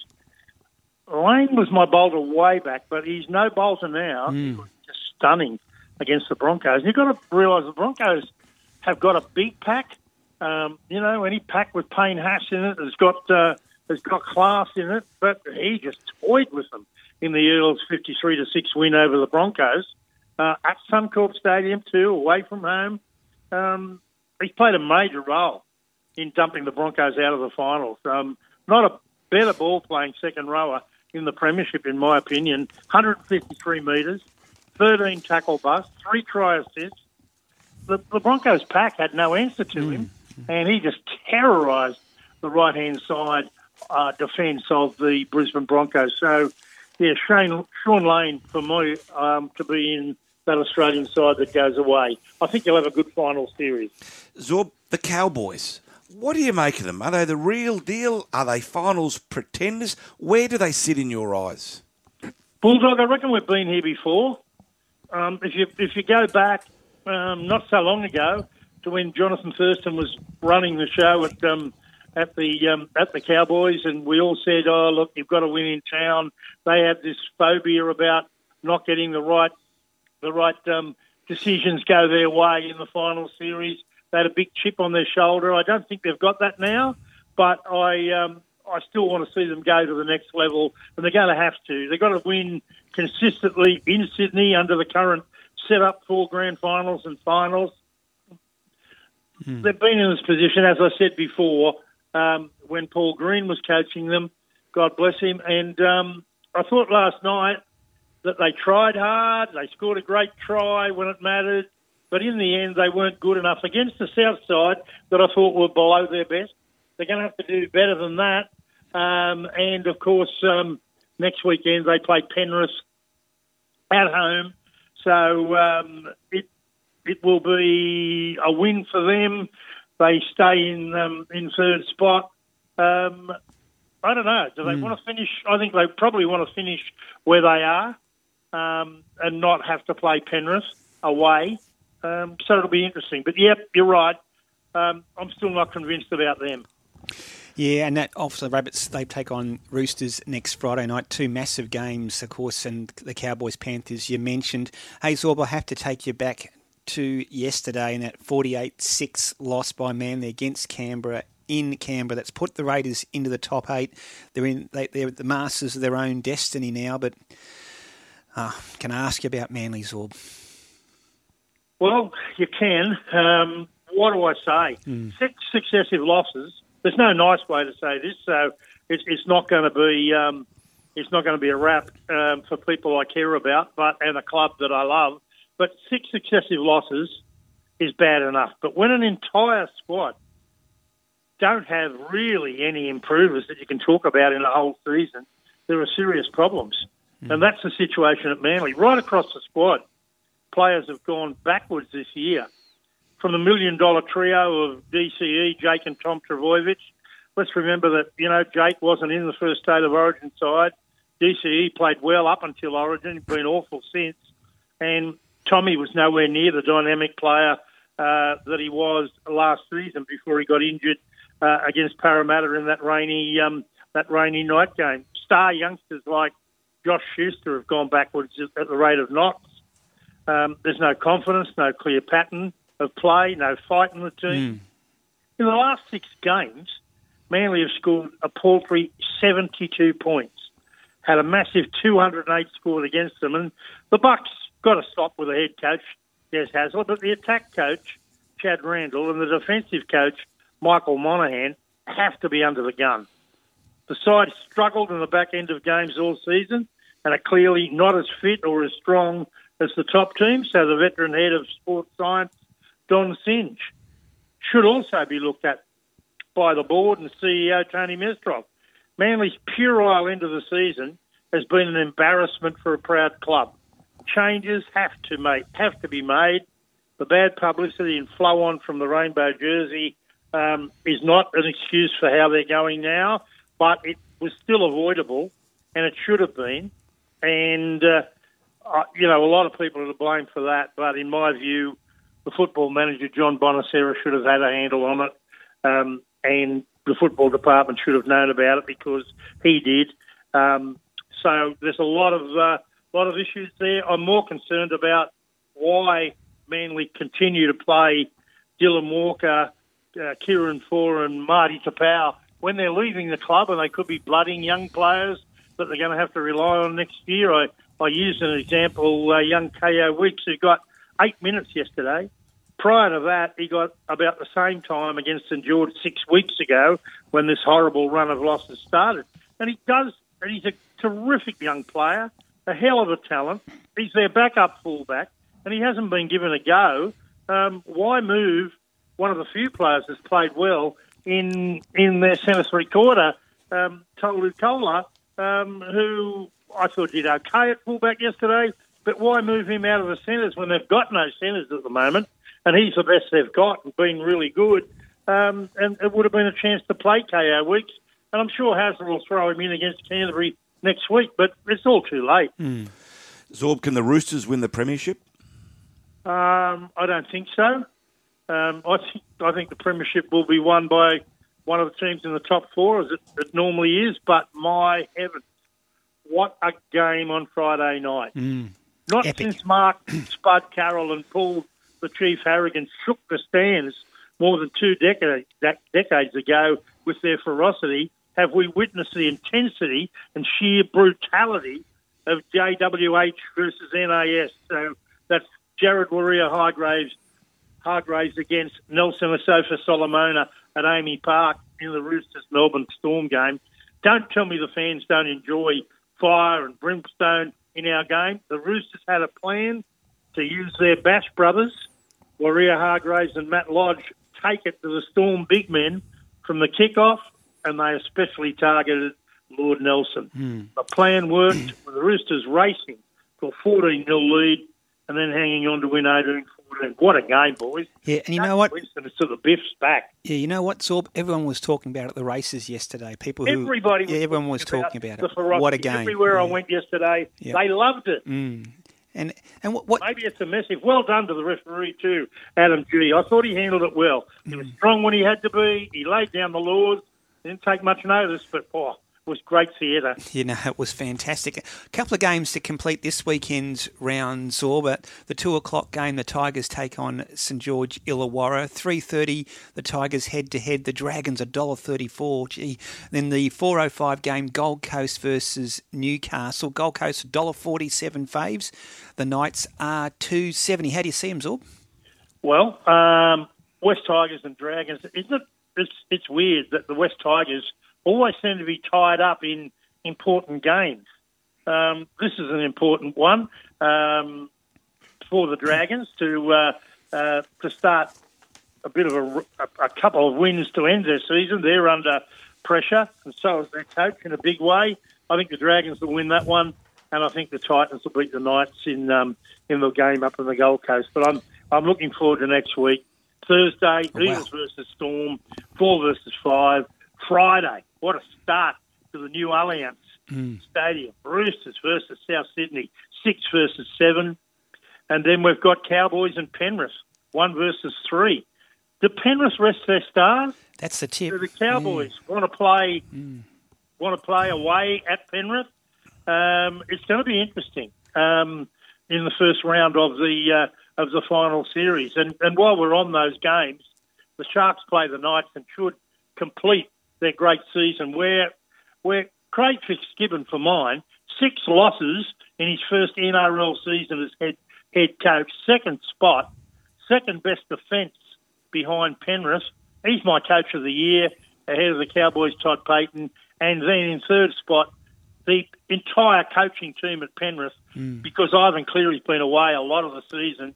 Lane was my bowler way back, but he's no bowler now. He was just stunning against the Broncos. You've got to realise the Broncos have got a big pack. Um, you know, any pack with Payne Haas in it has got uh, has got class in it, but he just toyed with them in the Eels' fifty-three to six win over the Broncos uh, at Suncorp Stadium too, away from home. Um, he's played a major role in dumping the Broncos out of the finals. Um, not a better ball playing second rower in the Premiership, in my opinion. 153 metres, 13 tackle busts, three try assists. The, the Broncos pack had no answer to him, and he just terrorised the right hand side uh, defence of the Brisbane Broncos. So, yeah, Shane, Shaun Lane for me um, to be in that Australian side that goes away. I think you'll have a good final series. Zorb, the Cowboys. What do you make of them? Are they the real deal? Are they finals pretenders? Where do they sit in your eyes? Bulldog, I reckon we've been here before. Um, if you if you go back um, not so long ago to when Johnathan Thurston was running the show at um, at the um, at the Cowboys, and we all said, "Oh, look, you've got to win in town." They had this phobia about not getting the right the right um, decisions go their way in the final series. They had a big chip on their shoulder. I don't think they've got that now, but I um, I still want to see them go to the next level, and they're going to have to. They've got to win consistently in Sydney under the current setup for grand finals and finals. Hmm. They've been in this position, as I said before, um, when Paul Green was coaching them. God bless him. And um, I thought last night that they tried hard. They scored a great try when it mattered. But in the end, they weren't good enough against the South side that I thought were below their best. They're going to have to do better than that. Um, and of course, um, next weekend they play Penrith at home. So um, it it will be a win for them. They stay in um, in third spot. Um, I don't know. Do they want to finish? I think they probably want to finish where they are um, and not have to play Penrith away. Um, so it'll be interesting. But yep, you're right. Um, I'm still not convinced about them. Yeah, and that obviously Rabbits they take on Roosters next Friday night. Two massive games, of course, and the Cowboys Panthers you mentioned. Hey Zorb, I have to take you back to yesterday in that 48-6 loss by Manly against Canberra in Canberra. That's put the Raiders into the top eight. They're in they, they're the masters of their own destiny now. But uh, can I ask you about Manly Zorb? Well, you can. Um, what do I say? Mm. Six successive losses. There's no nice way to say this, so it's, it's not going to be um, it's not going to be a wrap um, for people I care about, but and a club that I love. But six successive losses is bad enough. But when an entire squad don't have really any improvers that you can talk about in a whole season, there are serious problems. And that's the situation at Manly. Right across the squad, players have gone backwards this year. From the million dollar trio of DCE, Jake and Tom Trbojevic, let's remember that, you know, Jake wasn't in the first state of origin side. DCE played well up until origin, been awful since. And Tommy was nowhere near the dynamic player uh, that he was last season before he got injured uh, against Parramatta in that rainy um, that rainy night game. Star youngsters like Josh Schuster have gone backwards at the rate of knots. Um, there's no confidence, no clear pattern of play, no fight in the team. In the last six games, Manly have scored a paltry 72 points, had a massive 208 scored against them, and the Bucks got to stop with the head coach Des Hasler, but the attack coach Chad Randall and the defensive coach Michael Monaghan have to be under the gun. The side struggled in the back end of games all season and are clearly not as fit or as strong as the top team. So the veteran head of sports science, Don Singe, should also be looked at by the board and CEO Tony Mestrov. Manly's puerile end of the season has been an embarrassment for a proud club. Changes have to make have to be made. The bad publicity and flow on from the rainbow jersey um, is not an excuse for how they're going now, but it was still avoidable, and it should have been. And uh, uh, you know, a lot of people are to blame for that, but in my view, the football manager John Bonasera should have had a handle on it, um, and the football department should have known about it because he did. Um, so there's a lot of uh, lot of issues there. I'm more concerned about why Manly continue to play Dylan Walker, uh, Kieran Foran, and Marty Taupau when they're leaving the club, and they could be blooding young players that they're going to have to rely on next year. I, I used an example, uh, young Kaeo Weekes, who got eight minutes yesterday. Prior to that, he got about the same time against St George six weeks ago when this horrible run of losses started. and he does. And he's a terrific young player, a hell of a talent. He's their backup fullback, and he hasn't been given a go. Um, why move one of the few players that's played well in in their centre three quarter, um, Tolu Koula, um, who I thought he did okay at fullback yesterday. But why move him out of the centres when they've got no centres at the moment? And he's the best they've got and been really good. Um, and it would have been a chance to play Kaeo Weekes. And I'm sure Hazard will throw him in against Canterbury next week, but it's all too late. Zorb, can the Roosters win the premiership? Um, I don't think so. Um, I think I think the premiership will be won by one of the teams in the top four, as it, it normally is. But my heavens, what a game on Friday night! Mm. Not since Mark Spud Carroll and Paul the Chief Harrigan shook the stands more than two decades decades ago with their ferocity. Have we witnessed the intensity and sheer brutality of JWH versus NAS? So that's Jared Warrior Hargraves Hargreaves against Nelson Asofa-Solomona at AAMI Park in the Roosters Melbourne Storm game. Don't tell me the fans don't enjoy fire and brimstone in our game. The Roosters had a plan to use their Bash brothers, Waerea-Hargreaves and Matt Lodge, take it to the Storm big men from the kickoff, and they especially targeted Lord Nelson. Hmm. The plan worked with the Roosters racing to a 14 0 lead and then hanging on to win 18 14. What a game, boys. Yeah, and you know what? Winston to the Biff's back. Yeah, you know what, Zorb? Everyone was talking about at the races yesterday. People who Everybody yeah, everyone was talking talking about, it. ferocity. What a game! Everywhere I went yesterday, Yeah. they loved it. Mm. And and what, what Maybe it's a message. Well done to the referee too, Adam Gee. I thought he handled it well. He Mm. was strong when he had to be. He laid down the laws. Didn't take much notice, but oh, was great theatre. You know, it was fantastic. A couple of games to complete this weekend's round, Zorba. The two o'clock game, the Tigers take on St George Illawarra. Three thirty, the Tigers head to head. The Dragons a dollar thirty four. Gee, then the four oh five game, Gold Coast versus Newcastle. Gold Coast a dollar forty seven faves. The Knights are two seventy. How do you see them, Zorb? Well, um, West Tigers and Dragons. Isn't it? It's it's weird that the West Tigers always seem to be tied up in important games. Um, this is an important one um, for the Dragons to uh, uh, to start a bit of a, a, a couple of wins to end their season. They're under pressure, and so is their coach in a big way. I think the Dragons will win that one, and I think the Titans will beat the Knights in um, in the game up in the Gold Coast. But I'm I'm looking forward to next week. Thursday, Oh, Eagles versus Storm, four versus five. Friday, what a start to the new Allianz Stadium. Roosters versus South Sydney, six versus seven. And then we've got Cowboys and Penrith, one versus three. Do Penrith rest their stars? That's the tip. Do the Cowboys want to play want to play away at Penrith? Um, it's going to be interesting um, in the first round of the uh, of the final series. And and while we're on those games, the Sharks play the Knights and should complete their great season. Where where Craig Fitzgibbon, for mine, six losses in his first NRL season as head head coach, second spot, second best defence behind Penrith. He's my coach of the year, ahead of the Cowboys, Todd Payten, and then in third spot, the entire coaching team at Penrith, hmm. because Ivan Cleary's been away a lot of the season,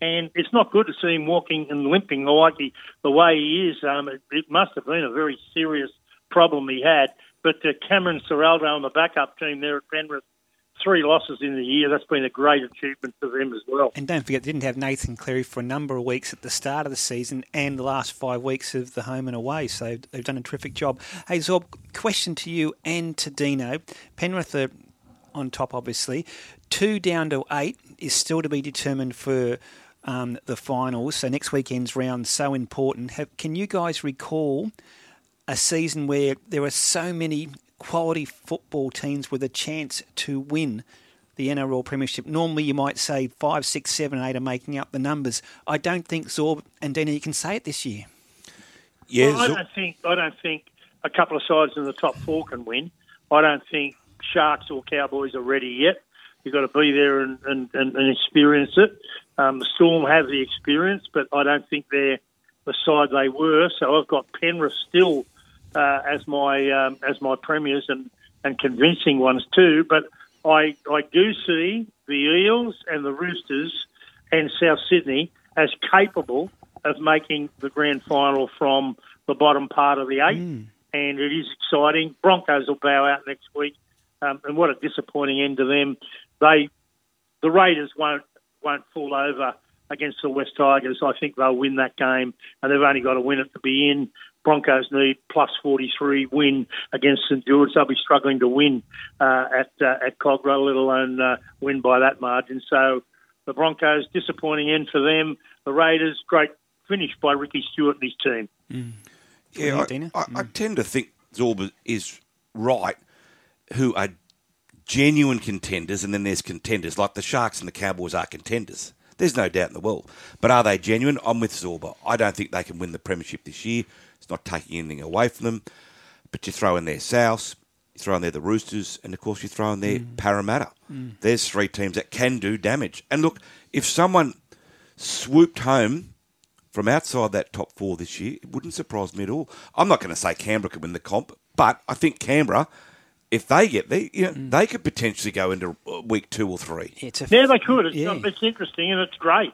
and it's not good to see him walking and limping like he, the way he is. Um, it, it must have been a very serious problem he had. But uh, Cameron Ciraldo on the backup team there at Penrith, three losses in the year. That's been a great achievement for them as well. And don't forget, they didn't have Nathan Cleary for a number of weeks at the start of the season and the last five weeks of the home and away. So they've done a terrific job. Hey, Zorb, question to you and to Dino. Penrith are on top, obviously. Two down to eight is still to be determined for um, the finals. So next weekend's round so important. Have, can you guys recall a season where there are so many quality football teams with a chance to win the NRL Premiership. Normally, you might say five, six, seven, eight are making up the numbers. I don't think Zorb and Dina, you can say it this year. Yeah, Well, I don't think I don't think a couple of sides in the top four can win. I don't think Sharks or Cowboys are ready yet. You've got to be there and, and, and, experience it. Um, the Storm have the experience, but I don't think they're the side they were. So I've got Penrith still uh, as my um, as my premiers, and and convincing ones too. But I I do see the Eels and the Roosters and South Sydney as capable of making the grand final from the bottom part of the eight, and it is exciting. Broncos will bow out next week, um, and what a disappointing end to them. They the Raiders won't won't fall over against the West Tigers. I think they'll win that game, and they've only got to win it to be in. Broncos need plus 43 win against St George. They'll be struggling to win uh, at uh, at Kogarah, let alone uh, win by that margin. So the Broncos, disappointing end for them. The Raiders, great finish by Ricky Stuart and his team. Yeah, I, I, I tend to think Zorba is right, who are genuine contenders, and then there's contenders like the Sharks and the Cowboys are contenders. There's no doubt in the world. But are they genuine? I'm with Zorba. I don't think they can win the premiership this year. It's not taking anything away from them. But you throw in there South, you throw in there the Roosters, and of course you throw in there Parramatta. Mm. There's three teams that can do damage. And look, if someone swooped home from outside that top four this year, it wouldn't surprise me at all. I'm not going to say Canberra could win the comp, but I think Canberra, if they get there, you know, they could potentially go into uh, week two or three. It's a Yeah, they could. It's, Yeah. it's interesting and it's great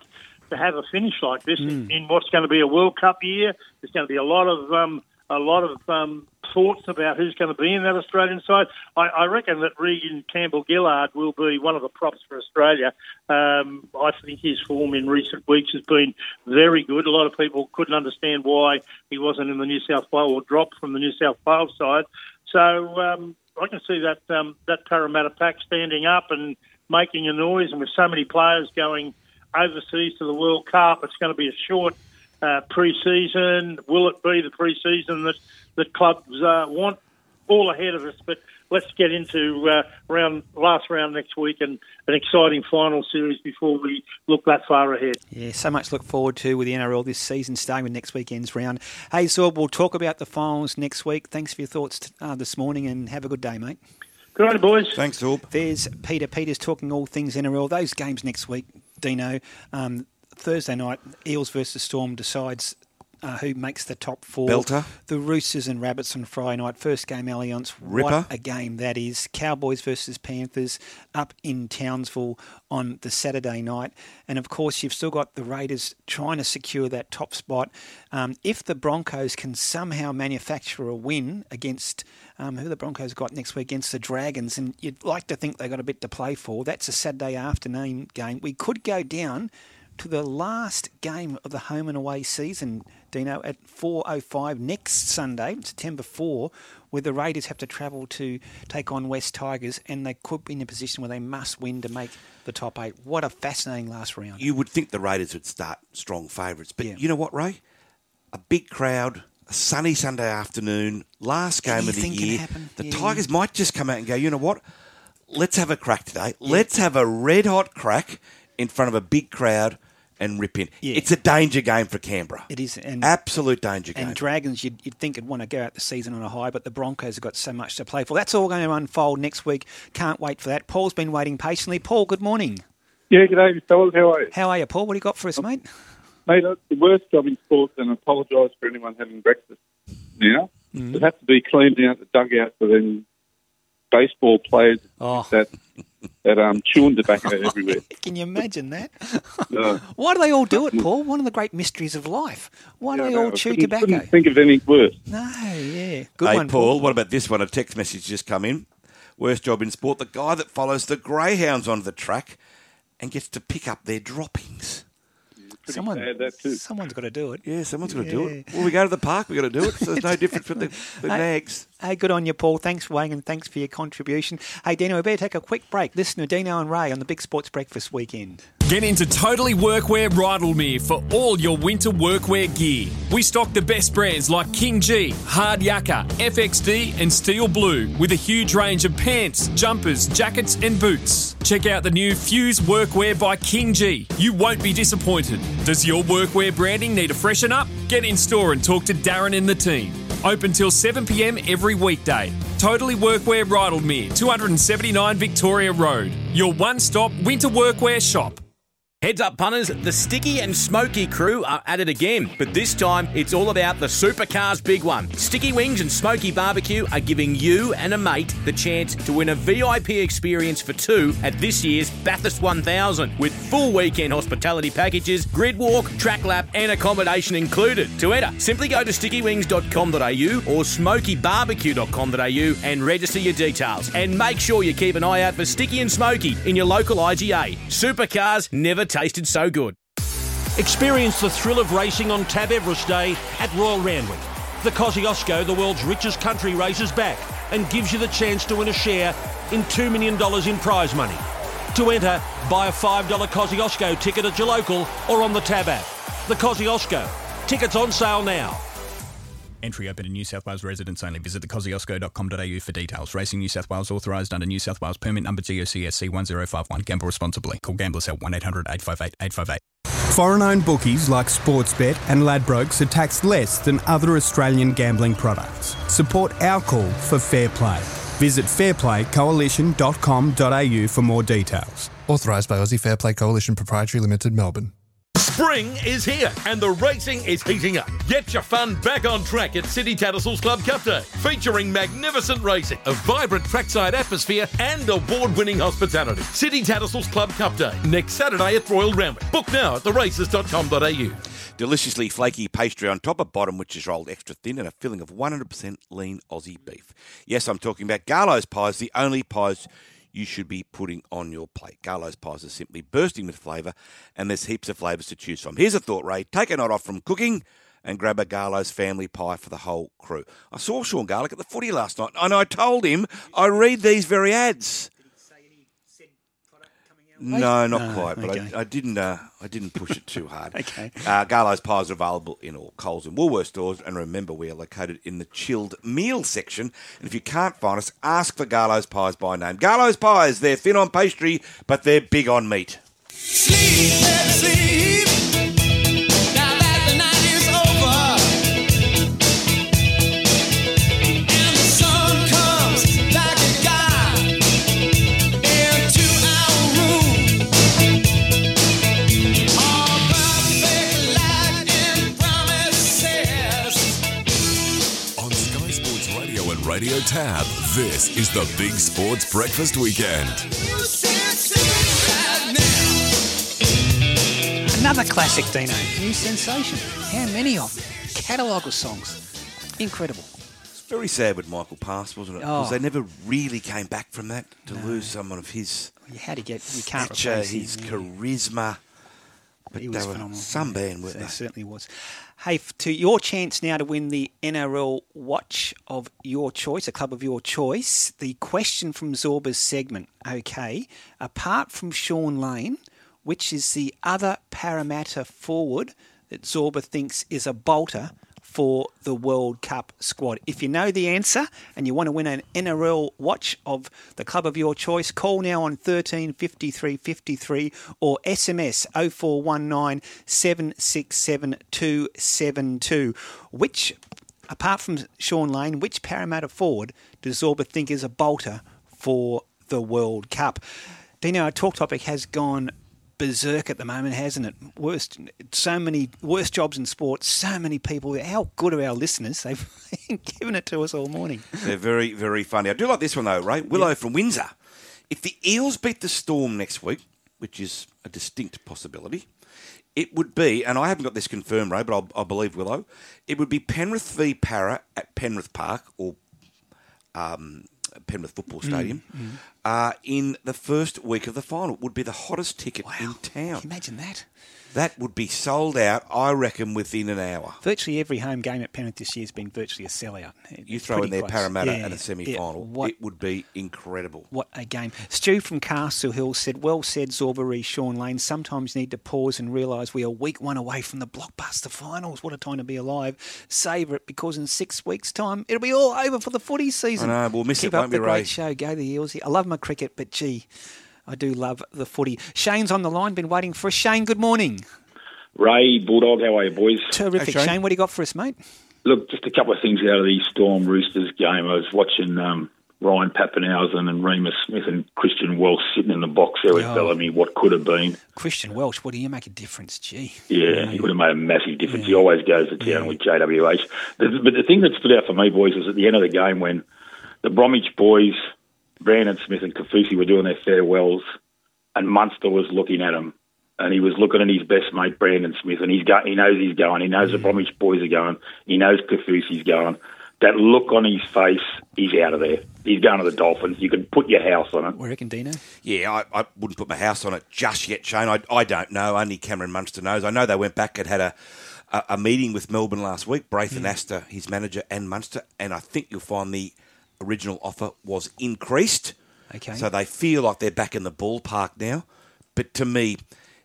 to have a finish like this Mm. in, in what's going to be a World Cup year. There's going to be a lot of um, a lot of um, thoughts about who's going to be in that Australian side. I, I reckon that Reagan Campbell-Gillard will be one of the props for Australia. Um, I think his form in recent weeks has been very good. A lot of people couldn't understand why he wasn't in the New South Wales or dropped from the New South Wales side. So um, I can see that um, that Parramatta pack standing up and making a noise, and with so many players going overseas to the World Cup, it's going to be a short uh, pre-season. Will it be the pre-season that that clubs uh, want? All ahead of us, but let's get into uh, round last round next week and an exciting final series before we look that far ahead. Yeah, so much to look forward to with the NRL this season, starting with next weekend's round. Hey, Zorb, we'll talk about the finals next week. Thanks for your thoughts uh, this morning and have a good day, mate. Good night, boys. Thanks, Zorb. There's Peter Peters talking all things NRL. Those games next week, Dino. Um, Thursday night, Eels versus Storm decides uh, who makes the top four. Belter. The Roosters and Rabbits on Friday night. First game, Allianz. Ripper. What a game that is. Cowboys versus Panthers up in Townsville on the Saturday night. And of course, you've still got the Raiders trying to secure that top spot. Um, if the Broncos can somehow manufacture a win against um, who the Broncos got next week against the Dragons, and you'd like to think they got a bit to play for, that's a Saturday afternoon game. We could go down to the last game of the home and away season, Dino, at 4.05 next Sunday, September 4, where the Raiders have to travel to take on West Tigers, and they could be in a position where they must win to make the top eight. What a fascinating last round. You would think the Raiders would start strong favourites, but you know what, Ray? A big crowd, a sunny Sunday afternoon, last game of the year. The Yeah. Tigers might just come out and go, you know what? Let's have a crack today. Let's have a red hot crack in front of a big crowd and rip in. Yeah. It's a danger game for Canberra. It is. And Absolute danger game. And Dragons, you'd, you'd think would want to go out the season on a high, but the Broncos have got so much to play for. That's all going to unfold next week. Can't wait for that. Paul's been waiting patiently. Paul, good morning. Yeah, good day, fellas. How are you? How are you, Paul? What do you got for us, mate? Mate, that's the worst job in sports, and I apologise for anyone having breakfast now. Mm. It has to be cleaned out the dugout for them baseball players Oh. that that um chewing tobacco everywhere. Can you imagine that? No. Why do they all do it, Paul? One of the great mysteries of life. Why do Yeah, they no, all I chew couldn't- tobacco? couldn't think of anything worse. No, yeah. Good hey, one, Paul, what about this one? A text message just come in. Worst job in sport, the guy that follows the greyhounds onto the track and gets to pick up their droppings. Someone, bad, that too. someone's got to do it. Yeah, someone's got to do it. Well, we go to the park, we've got to do it. So there's no difference with the, the Hey, nags. Hey, good on you, Paul. Thanks weighing and thanks for your contribution. Hey, Dino, we better take a quick break. Listen to Dino and Ray on the Big Sports Breakfast weekend. Get into Totally Workwear Rydalmere for all your winter workwear gear. We stock the best brands like King Gee, Hard Yakka, FXD, and Steel Blue with a huge range of pants, jumpers, jackets, and boots. Check out the new Fuse Workwear by King Gee. You won't be disappointed. Does your workwear branding need a freshen up? Get in store and talk to Darren and the team. Open till 7 pm every weekday. Totally Workwear Rydalmere, 279 Victoria Road. Your one stop winter workwear shop. Heads up, punters, the Sticky and Smoky crew are at it again, but this time it's all about the Supercars big one. Sticky Wings and Smoky Barbecue are giving you and a mate the chance to win a VIP experience for two at this year's Bathurst 1000 with full weekend hospitality packages, grid walk, track lap, and accommodation included. To enter, simply go to stickywings.com.au or smokybarbecue.com.au and register your details. And make sure you keep an eye out for Sticky and Smoky in your local IGA. Supercars never tasted so good. Experience the thrill of racing on Tab Everest Day at Royal Randwick. The Kosciuszko, the world's richest country race, is back and gives you the chance to win a share in $2 million in prize money. To enter, buy a $5 Kosciuszko ticket at your local or on the Tab app. The Kosciuszko. Tickets on sale now. Entry open to New South Wales residents only. Visit thekosciuszko.com.au for details. Racing New South Wales authorised under New South Wales permit number GOCSC 1051. Gamble responsibly. Call Gamblers at 1800 858 858. Foreign owned bookies like Sportsbet and Ladbrokes are taxed less than other Australian gambling products. Support our call for fair play. Visit fairplaycoalition.com.au for more details. Authorised by Aussie Fair Play Coalition Proprietary Limited, Melbourne. Spring is here and the racing is heating up. Get your fun back on track at City Tattersalls Club Cup Day, featuring magnificent racing, a vibrant trackside atmosphere, and award-winning hospitality. City Tattersalls Club Cup Day, next Saturday at Royal Randwick. Book now at theraces.com.au. Deliciously flaky pastry on top of bottom, which is rolled extra thin, and a filling of 100% lean Aussie beef. Yes, I'm talking about Garlo's pies, the only pies you should be putting on your plate. Garlo's pies are simply bursting with flavour, and there's heaps of flavours to choose from. Here's a thought, Ray. Take a night off from cooking and grab a Garlo's family pie for the whole crew. I saw Sean Garlick at the footy last night, and I told him I read these very ads. No, not No, quite, but okay. I, I didn't. Uh, I didn't push it too hard. Okay. Uh, Garlo's pies are available in all Coles and Woolworths stores, and remember we are located in the chilled meal section. And if you can't find us, ask for Garlo's pies by name. Garlo's pies, they're thin on pastry, but they're big on meat. On Radio Tab, this is the Big Sports Breakfast Weekend. Another classic, Dino. New sensation. How many of them? Catalogue of songs. Incredible. It's very sad with Michael Pass, wasn't it? Oh. Because they never really came back from that to lose someone of his You had to get? You can't stature, replace his him. charisma. But He they was were phenomenal. some band, weren't There they? certainly was. Hey, to your chance now to win the NRL watch of your choice, a club of your choice. The question from Zorba's segment. Okay, apart from Shaun Lane, which is the other Parramatta forward that Zorba thinks is a bolter for the World Cup squad? If you know the answer and you want to win an NRL watch of the club of your choice, call now on 13 53 53 or SMS 0419 767 272. Which, apart from Shaun Lane, which Parramatta forward does Zorba think is a bolter for the World Cup? Dino, our talk topic has gone berserk at the moment, hasn't it? Worst, so many worst jobs in sports. So many people. How good are our listeners? They've given it to us all morning. They're very, very funny. I do like this one though, Ray. Willow from Windsor. If the Eels beat the Storm next week, which is a distinct possibility, it would be, and I haven't got this confirmed, Ray, but I'll, I believe Willow, it would be Penrith v Para at Penrith Park or um, Penrith Football Mm, Stadium Uh, in the first week of the final. It would be the hottest ticket in town. Imagine that. That would be sold out, I reckon, within an hour. Virtually every home game at Penrith this year has been virtually a sellout. You throw in there close. Parramatta Yeah, at a semi final, yeah. It would be incredible. what a game. Stu from Castle Hill said, Well said, Zorba Shaun Lane. Sometimes need to pause and realise we are week one away from the blockbuster finals. What a time to be alive. Savour it because in six weeks' time it'll be all over for the footy season. I know, we'll miss Keep it, up won't the great show. Go the Eels. I love my cricket, but gee, I do love the footy. Shane's on the line, been waiting for us. Shane, good morning. Ray, Bulldog, how are you, boys? Terrific, Shane. What do you got for us, mate? Look, just a couple of things out of the Storm Roosters game. I was watching um, Ryan Papenhuyzen and Reimis Smith and Christian Welch sitting in the box there with Oh. Bellamy, what could have been. Christian Welch, what do you make a difference? Gee. Yeah, he would have made a massive difference. He always goes to town with JWH. But the thing that stood out for me, boys, was at the end of the game when the Bromwich boys, Brandon Smith and Kaufusi, were doing their farewells, and Munster was looking at him. And he was looking at his best mate, Brandon Smith, and he's go, he knows he's going. He knows the mm. Bromwich boys are going. He knows Kaufusi's going. That look on his face, he's out of there. He's going to the Dolphins. You can put your house on it. We reckon, Dino? Yeah, I, I wouldn't put my house on it just yet, Shane. I, I don't know. Only Cameron Munster knows. I know they went back and had a, a, a meeting with Melbourne last week, Braithen mm. Astor, his manager, and Munster, and I think you'll find the original offer was increased. Okay. So they feel like they're back in the ballpark now. But to me,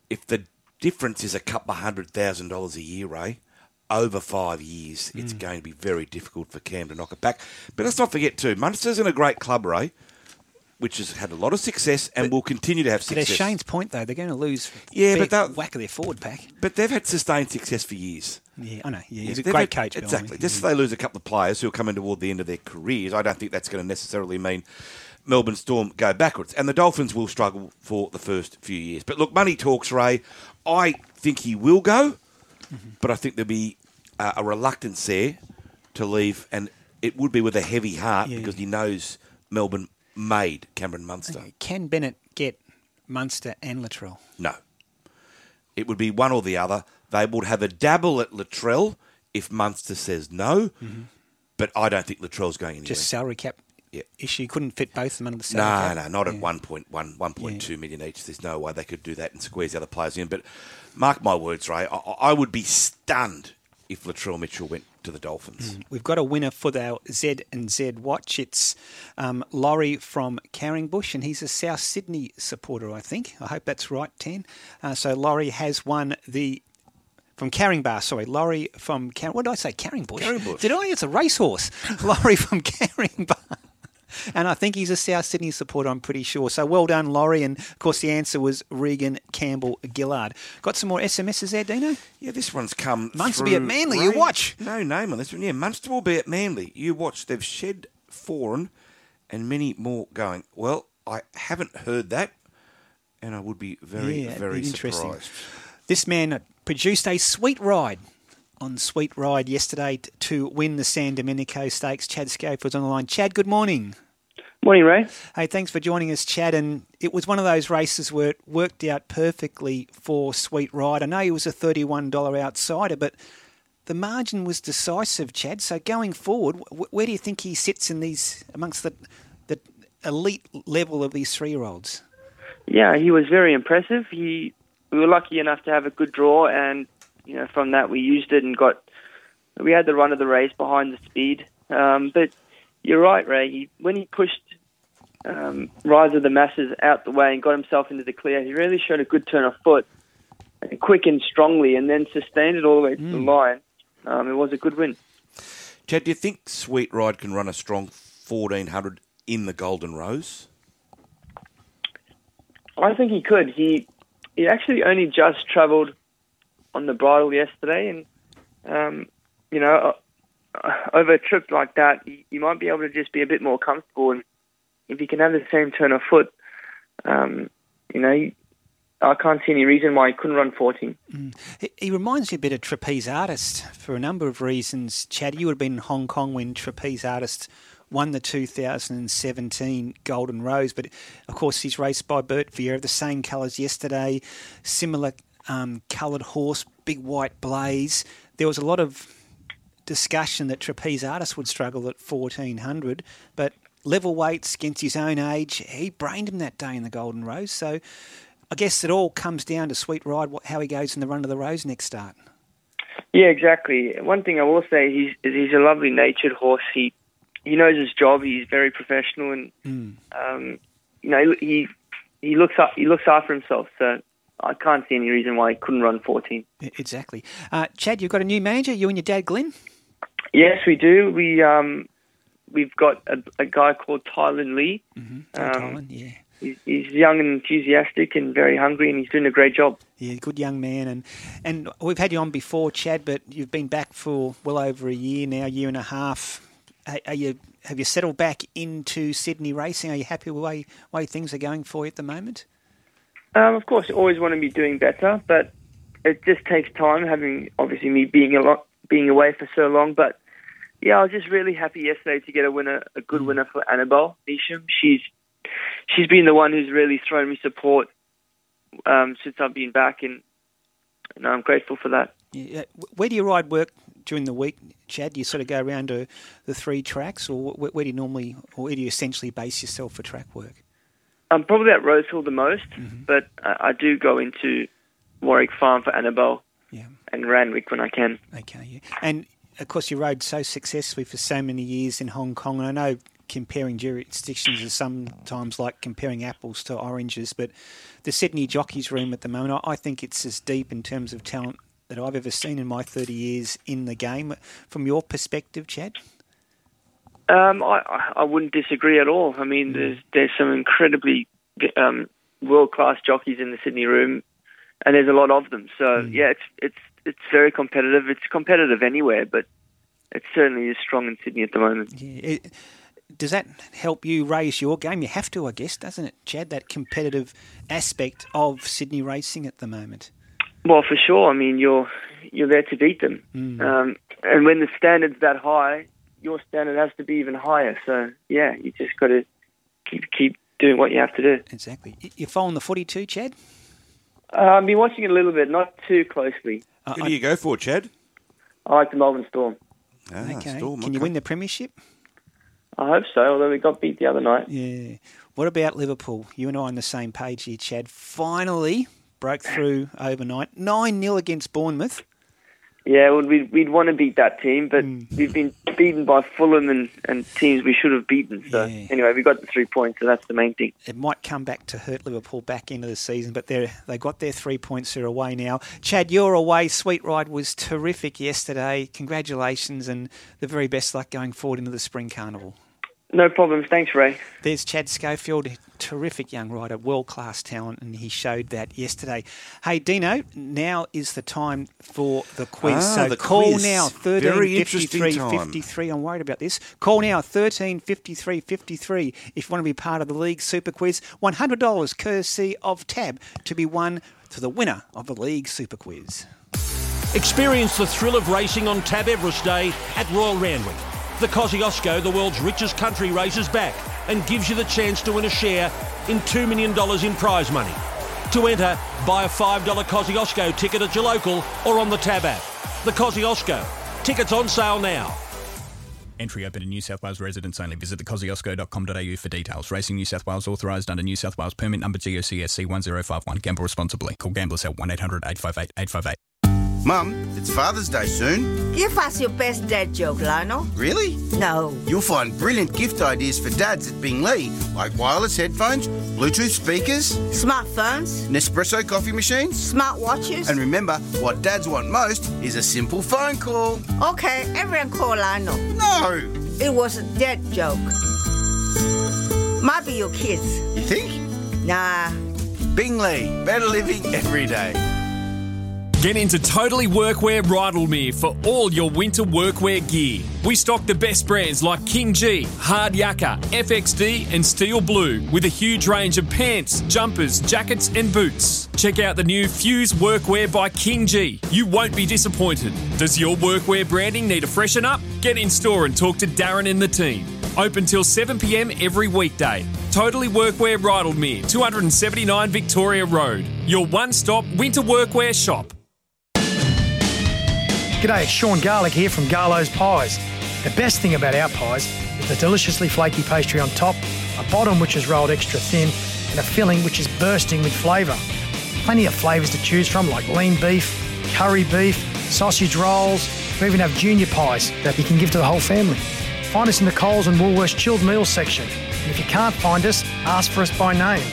if the difference is a couple of hundred thousand dollars a year, Ray, over five years, it's Mm. going to be very difficult for Cam to knock it back. But let's not forget too, Munster's in a great club, Ray, which has had a lot of success and will continue to have But success. Shane's point, though, they're going to lose Yeah, but they'll- whack of their forward pack. But they've had sustained success for years. Yeah, I know. Yeah, he's a great had- coach. Exactly. Just as they lose a couple of players who are coming toward the end of their careers, I don't think that's going to necessarily mean Melbourne Storm go backwards. And the Dolphins will struggle for the first few years. But look, money talks, Ray. I think he will go, Mm-hmm. but I think there'll be uh, a reluctance there to leave, and it would be with a heavy heart Yeah. because he knows Melbourne made Cameron Munster. Can Bennett get Munster and Latrell? No. It would be one or the other. They would have a dabble at Latrell if Munster says no, but I don't think Latrell's going anywhere. Mm-hmm. Just salary cap Yeah. issue. Couldn't fit both of them under the salary no, cap. no, no, not Yeah. at 1.1, 1.2 million each. There's no way they could do that and squeeze the other players in. But mark my words, Ray, I, I would be stunned if Latrell Mitchell went to the Dolphins. We've got a winner for our Z and Z watch. It's um, Laurie from Carringbush, and he's a South Sydney supporter, I think. I hope that's right, Tan. Uh, so Laurie has won the from Caringbah. Sorry, Laurie from Car- what did I say? Carringbush. Carringbush. Did I? It's a racehorse. Laurie from Caringbah. And I think he's a South Sydney supporter, I'm pretty sure. So well done, Laurie. And of course, the answer was Regan Campbell Gillard. Got some more SMSs there, Dino? Yeah, this one's come. Munster be at Manly, you watch. No name on this one. Yeah, Munster will be at Manly. You watch. They've shed Foran and many more going. Well, I haven't heard that, and I would be very, Yeah, very surprised. This man produced a sweet ride on Sweet Ride yesterday to win the San Domenico Stakes. Chad Schofield on the line. Chad, good morning. Morning, Ray. Hey, thanks for joining us, Chad. And it was one of those races where it worked out perfectly for Sweet Ride. I know he was a $31 outsider, but the margin was decisive, Chad. So going forward, where do you think he sits in these amongst the the elite level of these three year olds? Yeah, he was very impressive. He we were lucky enough to have a good draw, and you know from that we used it and got we had the run of the race behind the speed. Um, but you're right, Ray. He, when he pushed um, Rise of the Masses out the way and got himself into the clear, he really showed a good turn of foot, and quick and strongly, and then sustained it all the way to the line. Um, it was a good win. Chad, do you think Sweet Ride can run a strong 1400 in the Golden Rose? I think he could. He he actually only just travelled on the bridle yesterday, and um, you know, uh, over a trip like that, you, you might be able to just be a bit more comfortable. And if you can have the same turn of foot, um, you know, I can't see any reason why he couldn't run 14. He, he reminds me a bit of Trapeze Artist for a number of reasons. Chad, you would have been in Hong Kong when Trapeze Artist won the 2017 Golden Rose, but of course he's raced by Bert Vieira, the same colours yesterday, similar um, coloured horse, big white blaze. There was a lot of discussion that Trapeze Artist would struggle at 1400, but level weights against his own age, he brained him that day in the Golden Rose. So I guess it all comes down to Sweet Ride, how he goes in the run of the Rose next start. Yeah, exactly. One thing I will say, he's he's a lovely natured horse. He he knows his job. He's very professional, and um, you know he he looks up he looks after himself. So I can't see any reason why he couldn't run 14. E- Exactly. Uh, Chad, you've got a new manager, you and your dad, Glenn? Yes, we do. We um we've got a, a guy called Tylen Lee. Mm-hmm. Um, yeah. He's, he's young and enthusiastic and very hungry, and he's doing a great job. Yeah, good young man, and and we've had you on before, Chad, but you've been back for well over a year now, year and a half, are, are you have you settled back into Sydney racing? Are you happy with the way way things are going for you at the moment? Um, of course, you always want to be doing better, but it just takes time. Having obviously me being a lot being away for so long, but yeah, I was just really happy yesterday to get a winner, a good winner for Annabelle Neesham. She's she's been the one who's really thrown me support um, since I've been back, and, and I'm grateful for that. Yeah. Where do you ride work during the week, Chad? Do you sort of go around to the three tracks, or where, where do you normally, or where do you essentially base yourself for track work? I'm probably at Rosehill the most, but I, I do go into Warwick Farm for Annabelle and Randwick when I can. Okay, yeah. And of course, you rode so successfully for so many years in Hong Kong, and I know comparing jurisdictions is sometimes like comparing apples to oranges, but the Sydney Jockeys Room at the moment, I think it's as deep in terms of talent that I've ever seen in my 30 years in the game. From your perspective, Chad? Um, I, I- wouldn't disagree at all. I mean, there's there's some incredibly um, world class jockeys in the Sydney room, and there's a lot of them. So yeah, it's it's it's very competitive. It's competitive anywhere, but it certainly is strong in Sydney at the moment. Yeah. It, does that help you raise your game? You have to, I guess, doesn't it, Chad? That competitive aspect of Sydney racing at the moment. Well, for sure. I mean, you're you're there to beat them, um, and when the standard's that high, your standard has to be even higher. So yeah, you just got to keep keep doing what you have to do. Exactly. You following the footy too, Chad? Uh, I've been watching it a little bit, not too closely. Who do you go for, Chad? I like the Melbourne Storm. Ah, okay. Storm, Can you okay. win the premiership? I hope so, although we got beat the other night. Yeah. What about Liverpool? You and I on the same page here, Chad. Finally broke through overnight. 9 0 against Bournemouth. Yeah, well, we'd, we'd want to beat that team, but hmm. we've been beaten by Fulham and, and teams we should have beaten. So anyway, we got the three points, so that's the main thing. It might come back to hurt Liverpool back into the season, but they they got their three points. They're away now. Chad, you're away. Sweet Ride was terrific yesterday. Congratulations and the very best luck going forward into the Spring Carnival. No problems. Thanks, Ray. There's Chad Schofield, terrific young rider, world class talent, and he showed that yesterday. Hey, Dino, now is the time for the quiz. Ah, so the call quiz. now, 13 Very 53 interesting 53. I'm worried about this. Call now, 13 53 53 if you want to be part of the League Super Quiz. $100 courtesy of Tab to be won to the winner of the League Super Quiz. Experience the thrill of racing on Tab Everest Day at Royal Randwick. The Kosciuszko, the world's richest country races back and gives you the chance to win a share in $2 million in prize money. To enter, buy a $5 Kosciuszko ticket at your local or on the Tab app. The Kosciuszko. Tickets on sale now. Entry open to New South Wales residents only. Visit thekosciuszko.com.au for details. Racing New South Wales authorised under New South Wales permit number GOCSC 1051. Gamble responsibly. Call Gamblers Help 1 800 858 858. Mum, it's Father's Day soon. Give us your best dad joke, Lionel. Really? No. You'll find brilliant gift ideas for dads at Bing Lee, like wireless headphones, Bluetooth speakers, Smartphones, Nespresso coffee machines. smartwatches. And remember, what dads want most is a simple phone call. Okay, everyone call Lionel. No! It was a dad joke. Might be your kids. You think? Nah. Bing Lee, better living every day. Get into Totally Workwear Rydalmere for all your winter workwear gear. We stock the best brands like King Gee, Hard Yakka, FXD, and Steel Blue with a huge range of pants, jumpers, jackets, and boots. Check out the new Fuse Workwear by King Gee. You won't be disappointed. Does your workwear branding need a freshen up? Get in store and talk to Darren and the team. Open till 7 pm every weekday. Totally Workwear Rydalmere, 279 Victoria Road. Your one stop winter workwear shop. G'day, it's Sean Garlick here from Garlo's Pies. The best thing about our pies is the deliciously flaky pastry on top, a bottom which is rolled extra thin, and a filling which is bursting with flavour. Plenty of flavours to choose from like lean beef, curry beef, sausage rolls. We even have junior pies that you can give to the whole family. Find us in the Coles and Woolworths chilled meals section. And if you can't find us, ask for us by name.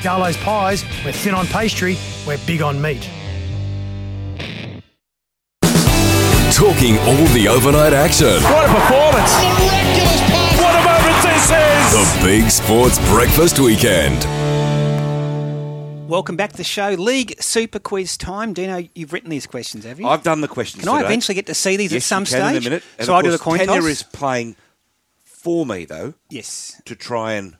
Garlo's Pies, we're thin on pastry, we're big on meat. Talking all the overnight action. What a performance! What a moment this is! The Big Sports Breakfast Weekend. Welcome back to the show. League Super Quiz time. Dino, you've written these questions, have you? I've done the questions. Can I eventually get to see these yes, at some you can stage? In a minute. And so I do the coin Tanya toss? is playing for me, though, Yes. to try and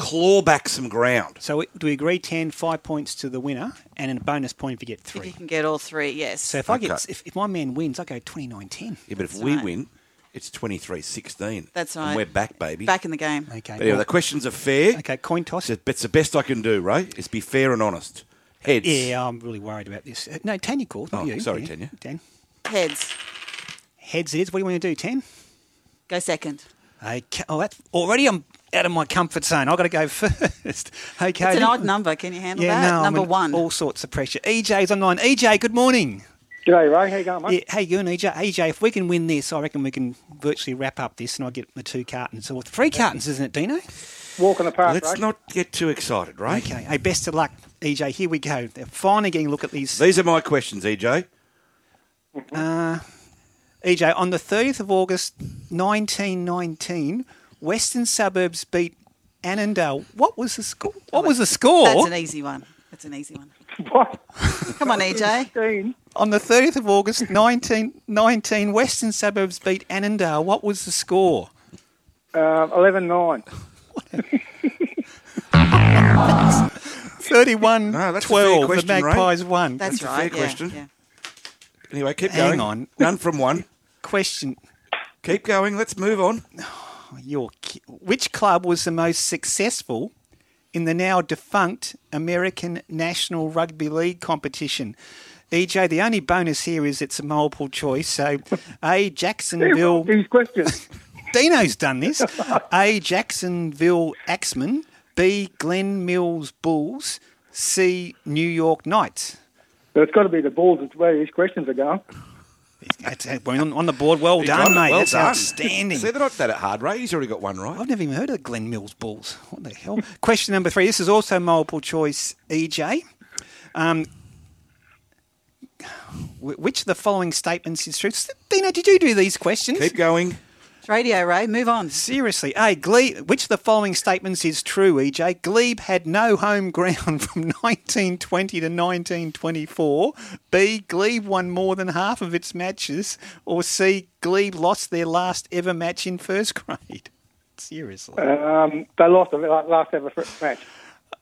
claw back some ground. So do we agree 10, five points to the winner, and a bonus point if you get three? If you can get all three, yes. So if I get, if, if my man wins, I go 29-10. Yeah, but if That's we right. win, it's 23-16. That's right. And we're back, baby. Back in the game. Okay. But anyway, the questions are fair. Okay, coin toss. It's, it's the best I can do, Ray, is be fair and honest. Heads. Yeah, I'm really worried about this. Uh, no, Tanya called, not Oh, you. sorry, Yeah, Tanya. Dan. Heads. Heads it is. What do you want to do, 10? Go second. Okay. Oh, that's, already I'm out of my comfort zone. I've got to go first. Okay. It's an odd number. Can you handle Yeah, that? no, I'm number one. All sorts of pressure. EJ's online. EJ, good morning. G'day, Ray. How you going, mate? Yeah, hey, you and EJ. EJ, if we can win this, I reckon we can virtually wrap up this and I get the two cartons. Or three cartons, isn't it, Dino? Walking the park, Let's Ray. not get too excited, Ray. Okay. Hey, best of luck, EJ. Here we go. They're finally getting a look at these. These are my questions, EJ. Uh, EJ, on the 30th of August 1919, Western Suburbs beat Annandale. What was the score? What was the score? That's an easy one. That's an easy one. What? Come on, EJ. On the 30th of August 1919, Western Suburbs beat Annandale. What was the score? Um, 11-9. 31 No, that's a 12. the question, Ray. Magpies won. That's, That's a right. fair yeah, question. yeah. Anyway, keep Hang going. on. None from one. Question Keep going. Let's move on. Your, Which club was the most successful in the now defunct American National Rugby League competition? EJ, the only bonus here is it's a multiple choice. So, A, Jacksonville. These questions. Dino's done this. A. Jacksonville Axemen. B. Glen Mills Bulls. C. New York Knights. So it's got to be the balls. It's where these questions are going. That's, on, on the board. Well done, mate. Well That's done. outstanding. See, they're not that at hard, Ray. He's already got one right. I've never even heard of the Glen Mills Bulls. What the hell? Question number three. This is also multiple choice, EJ. Um, which of the following statements is true? Dino, did you do these questions? Keep going. It's radio, Ray. Move on. Seriously, A. Glebe, which of the following statements is true, EJ? Glebe had no home ground from 1920 to 1924. B. Glebe won more than half of its matches. Or C. Glebe lost their last ever match in first grade. Seriously. Um, they lost the last ever fr- match.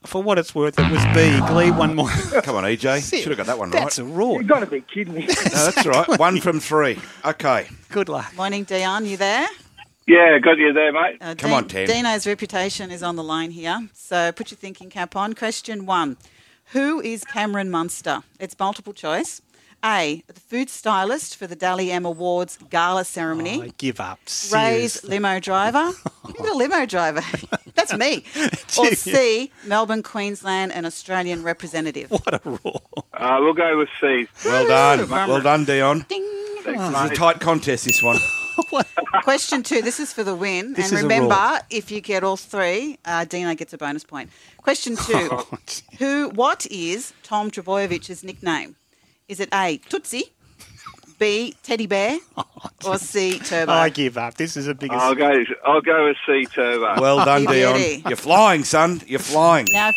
For what it's worth, it was B. Glee one more. Come on, EJ. Should have got that one right. That's a raw. You've got to be kidding me. No, that's all right. One from three. Okay. Good luck. Morning, Dion. You there? Yeah, got you there, mate. Uh, Come Dean- on, Tam. Dino's reputation is on the line here. So put your thinking cap on. Question one Who is Cameron Munster? It's multiple choice. A. The food stylist for the Dally M Awards gala ceremony. I give up. Seriously. Ray's limo driver. You're a limo driver. That's me. or C. Melbourne, Queensland, and Australian representative. What a raw. Uh, we'll go with C. Well done. Well done, Dion. Ding. It's a tight contest, this one. Question two. This is for the win. This and is a remember, if you get all three, uh, Dino gets a bonus point. Question two. Oh, Who? What is Tom Trbojevic's nickname? Is it A. Tootsie, B. Teddy Bear, or C. Turbo? I give up. This is a biggest. I'll go. I'll go with C Turbo. Well done, Happy Dion. beauty. You're flying, son. You're flying. Now,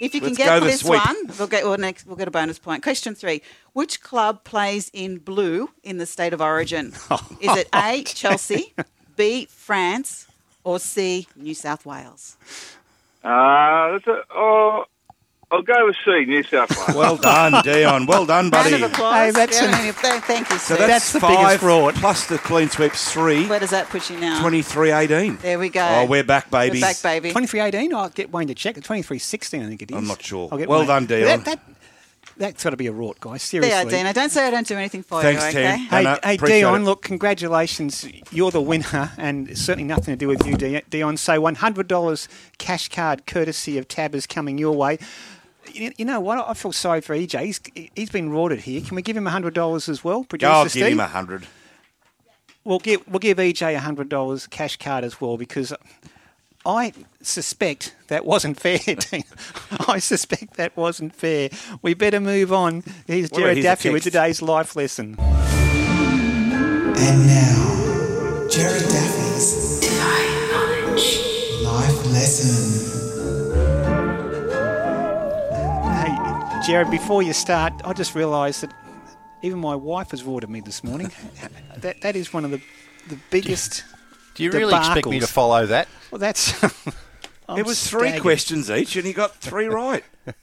if you can Let's get go for this sweep. one, we'll get well, next. We'll get a bonus point. Question three: Which club plays in blue in the state of origin? Is it A. Chelsea, B. France, or C. New South Wales? Uh, that's a, oh, I'll go with C, New South Wales. Well done, Dion. Well done, buddy. Round of applause. Hey, that's Yeah, an- I mean, th- thank you, So that's, That's the five biggest fraud. plus the clean sweeps three. Where does that put you now? 23-18. There we go. Oh, we're back, baby. We're back, baby. 2318, I'll get Wayne to check it. 2316, I think it is. I'm not sure. I'll get Well Wayne- done, Dion. That, that, that's got to be a rort, guys. Seriously. There, Dino. Don't say I don't do anything for Thanks, you, okay? Tam. Hey, No, no, hey appreciate Dion, it. look, congratulations. You're the winner, and certainly nothing to do with you, Di- Dion. So $100 cash card courtesy of Tab is coming your way. You, you know what? I feel sorry for EJ. He's, he's been rorted here. Can we give him $100 as well, producer I'll Steve? give him a hundred. We'll give we'll give EJ a hundred dollars cash card as well because I suspect that wasn't fair. I suspect that wasn't fair. We better move on. Here's What Jared his Daffy with today's life lesson. And now, Jared Daffy's Life Lesson. Jared, before you start, I just realised that even my wife has rorted me this morning. that that is one of the the biggest Do you really expect me to follow that? Well, that's. it was three staggered. questions each, and he got three right.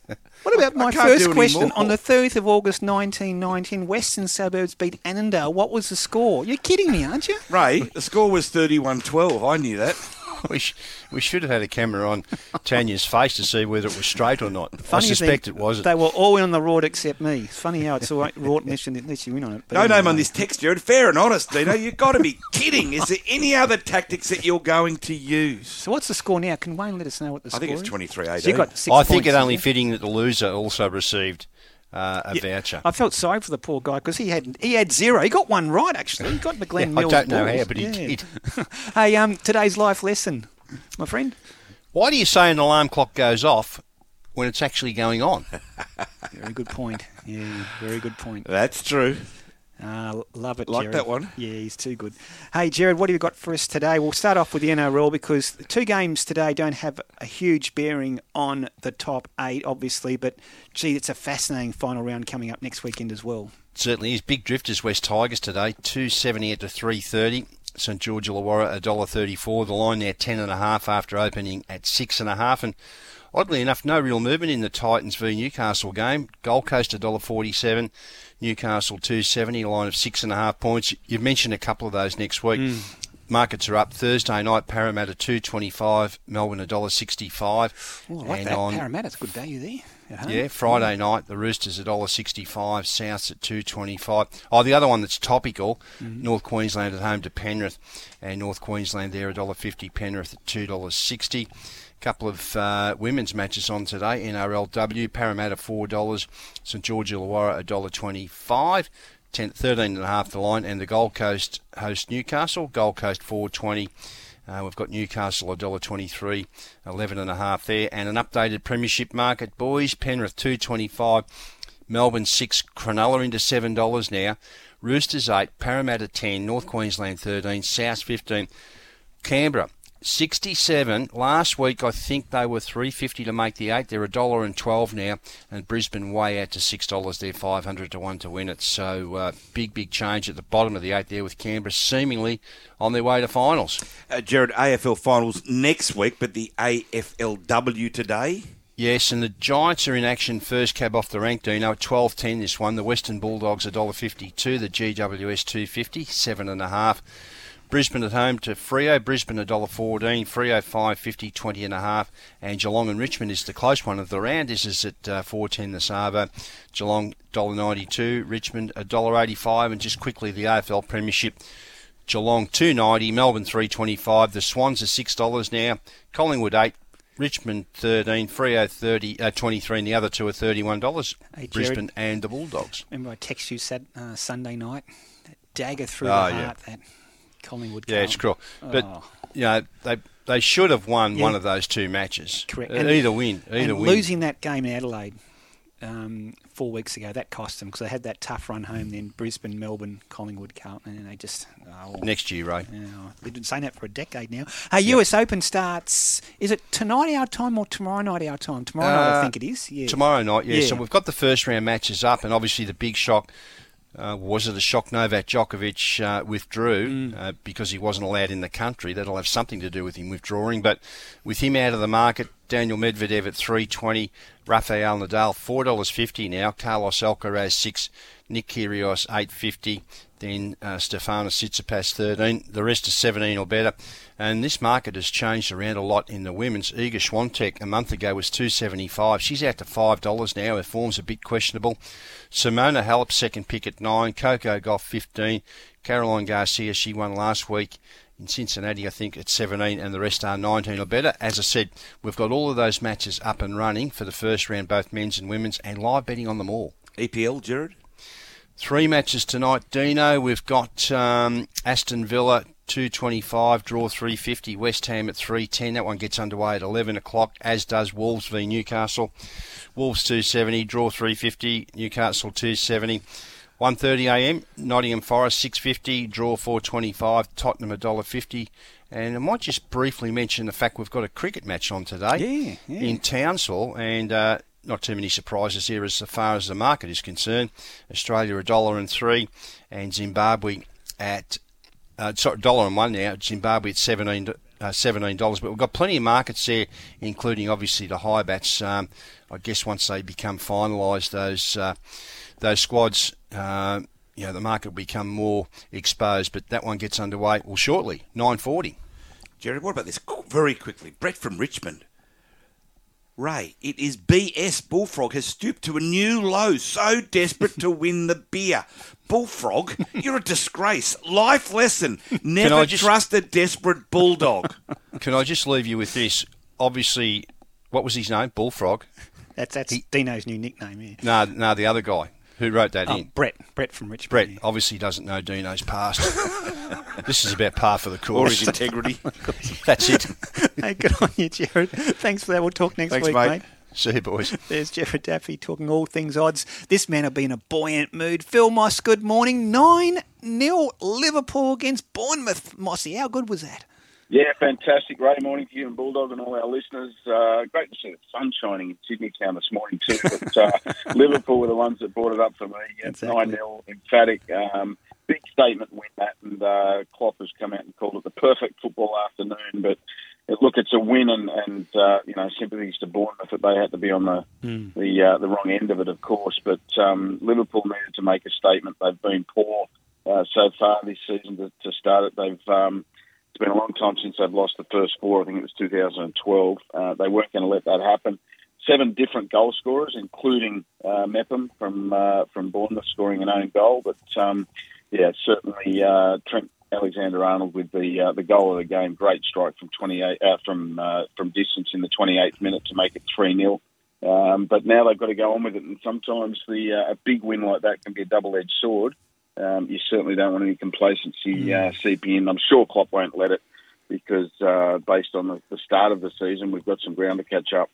What about my first question? On the 30th of August 1919, Western Suburbs beat Annandale. What was the score? You're kidding me, aren't you? Ray, the score was 31-12. I knew that. We, sh- we should have had a camera on Tanya's face to see whether it was straight or not. Funny I suspect thing, it wasn't. They were all in on the rort except me. It's funny how it's all right, rort unless you, unless you win on it. But No anyway. name on this text, Jared. Fair and honest, Dino. You've got to be kidding. Is there any other tactics that you're going to use? So what's the score now? Can Wayne let us know what the I score think it's is? 23-18. So you got six I think points, it only fitting that the loser also received uh, a voucher. I felt sorry for the poor guy because he had he had zero. He got one right actually. He got the Glen Yeah, I Mills. don't know balls. how, but he Yeah. did. hey, um, today's life lesson, my friend. Why do you say an alarm clock goes off when it's actually going on? Very good point. Yeah, very good point. That's true. Uh, love it, Like Jared. that one. Yeah, he's too good. Hey, Jared, what have you got for us today? We'll start off with the NRL because the two games today don't have a huge bearing on the top eight, obviously, but gee, it's a fascinating final round coming up next weekend as well. certainly is. Big drifters West Tigers today, two seventy at to three thirty. St George Illawarra a dollar thirty four. The line there ten and a half after opening at six and a half. And oddly enough, no real movement in the Titans v Newcastle game. Gold Coast a dollar forty seven. Newcastle two seventy. A line of six and a half points. You've mentioned a couple of those next week. Hmm. Markets are up Thursday night. Parramatta two twenty five. Melbourne a dollar sixty five. Oh, I like and that. on Parramatta's a good value there. yeah, Friday night the Roosters a dollar sixty-five, Souths at two twenty-five. Oh, the other one that's topical, Mm-hmm. North Queensland at home to Penrith, and North Queensland there a dollar fifty, Penrith at two dollars sixty. Couple of uh, women's matches on today. NRLW Parramatta four dollars, St George Illawarra a dollar twenty-five. 10, 13 and a half the line, and the Gold Coast host Newcastle. Gold Coast four twenty. Uh, we've got Newcastle $1.23, 11 and a half there, and an updated premiership market, boys. Penrith 225, Melbourne 6, Cronulla into $7 now, Roosters 8, Parramatta 10, North Queensland 13, South 15, Canberra 67. Last week I think they were 350 to make the 8. They're a dollar and 12 now, and Brisbane way out to $6. They're 500 to 1 to win it. So uh, big, big change at the bottom of the 8 there with Canberra seemingly on their way to finals. Uh, Jared, AFL finals next week, but the AFLW today. Yes, and the Giants are in action first cab off the rank, Dino, at 12.10 this one. The Western Bulldogs $1.52, the GWS 250, 7.5. Brisbane at home to Freo, Brisbane $1.14, Freo 5.50, 20 and a half, and Geelong and Richmond is the close one of the round. This is at uh, 4.10 the Savo, Geelong $1.92, Richmond $1.85, and just quickly the AFL Premiership. Geelong 290, Melbourne 325. The Swans are six dollars now. Collingwood eight, Richmond 13, Freo 30, uh, 23, and the other two are thirty-one dollars. Hey, Jared. Brisbane and the Bulldogs. Remember I text you said uh, Sunday night? That dagger through Oh, the yeah. heart, that Collingwood Yeah, it's cruel, but Oh. you know they they should have won Yeah. one of those two matches. Correct. Uh, And- either win, either and win. losing that game in Adelaide um, four weeks ago, that cost them because they had that tough run home then Brisbane, Melbourne, Collingwood, Carlton, and they just. Oh, next year, Ray. Yeah, we've been saying that for a decade now. Hey, US Open starts. Is it tonight our time or tomorrow night our time? Tomorrow night, I Uh, think it is. Yeah. Tomorrow night, yeah. So we've got the first round matches up, and obviously the big shock uh, was it a shock Novak Djokovic uh, withdrew uh, because he wasn't allowed in the country. That'll have something to do with him withdrawing. But with him out of the market, Daniel Medvedev at three twenty, Rafael Nadal four dollars fifty now, Carlos Alcaraz six, Nick Kyrgios eight fifty. Then uh, Stefanos Tsitsipas 13. The rest is 17 or better. And this market has changed around a lot in the women's. Iga Swiatek a month ago was 275. She's out to $5 now. Her form's a bit questionable. Simona Halep second pick at 9. Coco Gauff 15. Caroline Garcia, she won last week in Cincinnati, I think, at 17, and the rest are 19 or better. As I said, we've got all of those matches up and running for the first round, both men's and women's, and live betting on them all. EPL, Jared? Three matches tonight, Dino. We've got um, Aston Villa 225, draw 350, West Ham at 310. That one gets underway at 11 o'clock, as does Wolves v Newcastle. Wolves 270, draw 350, Newcastle 270. 1.30am, Nottingham Forest 650, draw 425, Tottenham $1.50. And I might just briefly mention the fact we've got a cricket match on today Yeah, yeah. in Townsville, and uh, not too many surprises here as far as the market is concerned. Australia a dollar and three, and Zimbabwe at uh, sorry, dollar and one now. Zimbabwe at seventeen. Uh, $17, but we've got plenty of markets there, including obviously the high bats. Um, I guess once they become finalised, those uh, those squads, uh, you know, the market will become more exposed. But that one gets underway well shortly, nine forty. Jerry, what about this? Very quickly, Brett from Richmond. Ray, it is BS. Bullfrog has stooped to a new low, so desperate to win the beer. Bullfrog, you're a disgrace. Life lesson. Never just- trust a desperate bulldog. Can I just leave you with this? Obviously, what was his name? Bullfrog. That's that's Dino's new nickname. Yeah. No, no, the other guy who wrote that Oh, in. Brett. Brett from Richmond. Brett obviously doesn't know Dino's past. this is about par for the course. Or his integrity. That's it. hey, good on you, Jared. Thanks for that. We'll talk next Thanks, week, mate. mate. See you, boys. There's Jared Daffy talking all things odds. This man will be in a buoyant mood. Phil Moss, good morning. 9 0 Liverpool against Bournemouth. Mossy, how good was that? Yeah, fantastic. Great morning to you and Bulldog and all our listeners. Uh, great to see the sun shining in Sydney town this morning too. But uh, Liverpool were the ones that brought it up for me. It's nine 0 emphatic. Um, big statement win that, and uh, Klopp has come out and called it the perfect football afternoon. But look, it's a win, and, and uh, you know sympathies to Bournemouth that they had to be on the the uh, the wrong end of it, of course. But um, Liverpool needed to make a statement. They've been poor uh, so far this season to, to start it. They've um, it's been a long time since they've lost the first four. I think it was 2012. Uh, they weren't going to let that happen. Seven different goal scorers, including uh, Mepham from uh, from Bournemouth, scoring an own goal. But um, yeah, certainly uh, Trent Alexander Arnold with the uh, the goal of the game. Great strike from 28 uh, from uh, from distance in the 28th minute to make it three 0 um, but now they've got to go on with it, and sometimes the uh, a big win like that can be a double-edged sword. Um, you certainly don't want any complacency uh, seeping in. I'm sure Klopp won't let it because, uh, based on the, the start of the season, we've got some ground to catch up.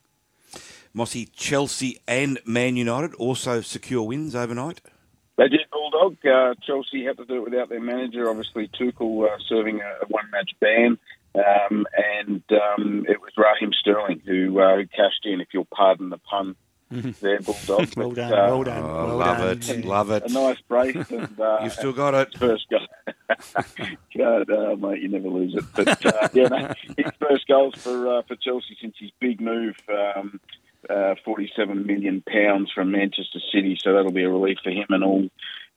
Mossy, Chelsea and Man United also secure wins overnight. They did Bulldog. Uh, Chelsea had to do it without their manager. Obviously, Tuchel uh, serving a, one-match ban, um, and um, it was Raheem Sterling who, uh, who cashed in. If you'll pardon the pun, there, Bulldog. Well But, done, uh, well done, Oh, well love done. it, Yeah. love it. A nice brace, and uh, You've still got it. First goal. God, uh, mate, you never lose it. But uh, yeah, no, his first goals for uh, for Chelsea since his big move, um, uh, forty-seven million pounds from Manchester City. So that'll be a relief for him and all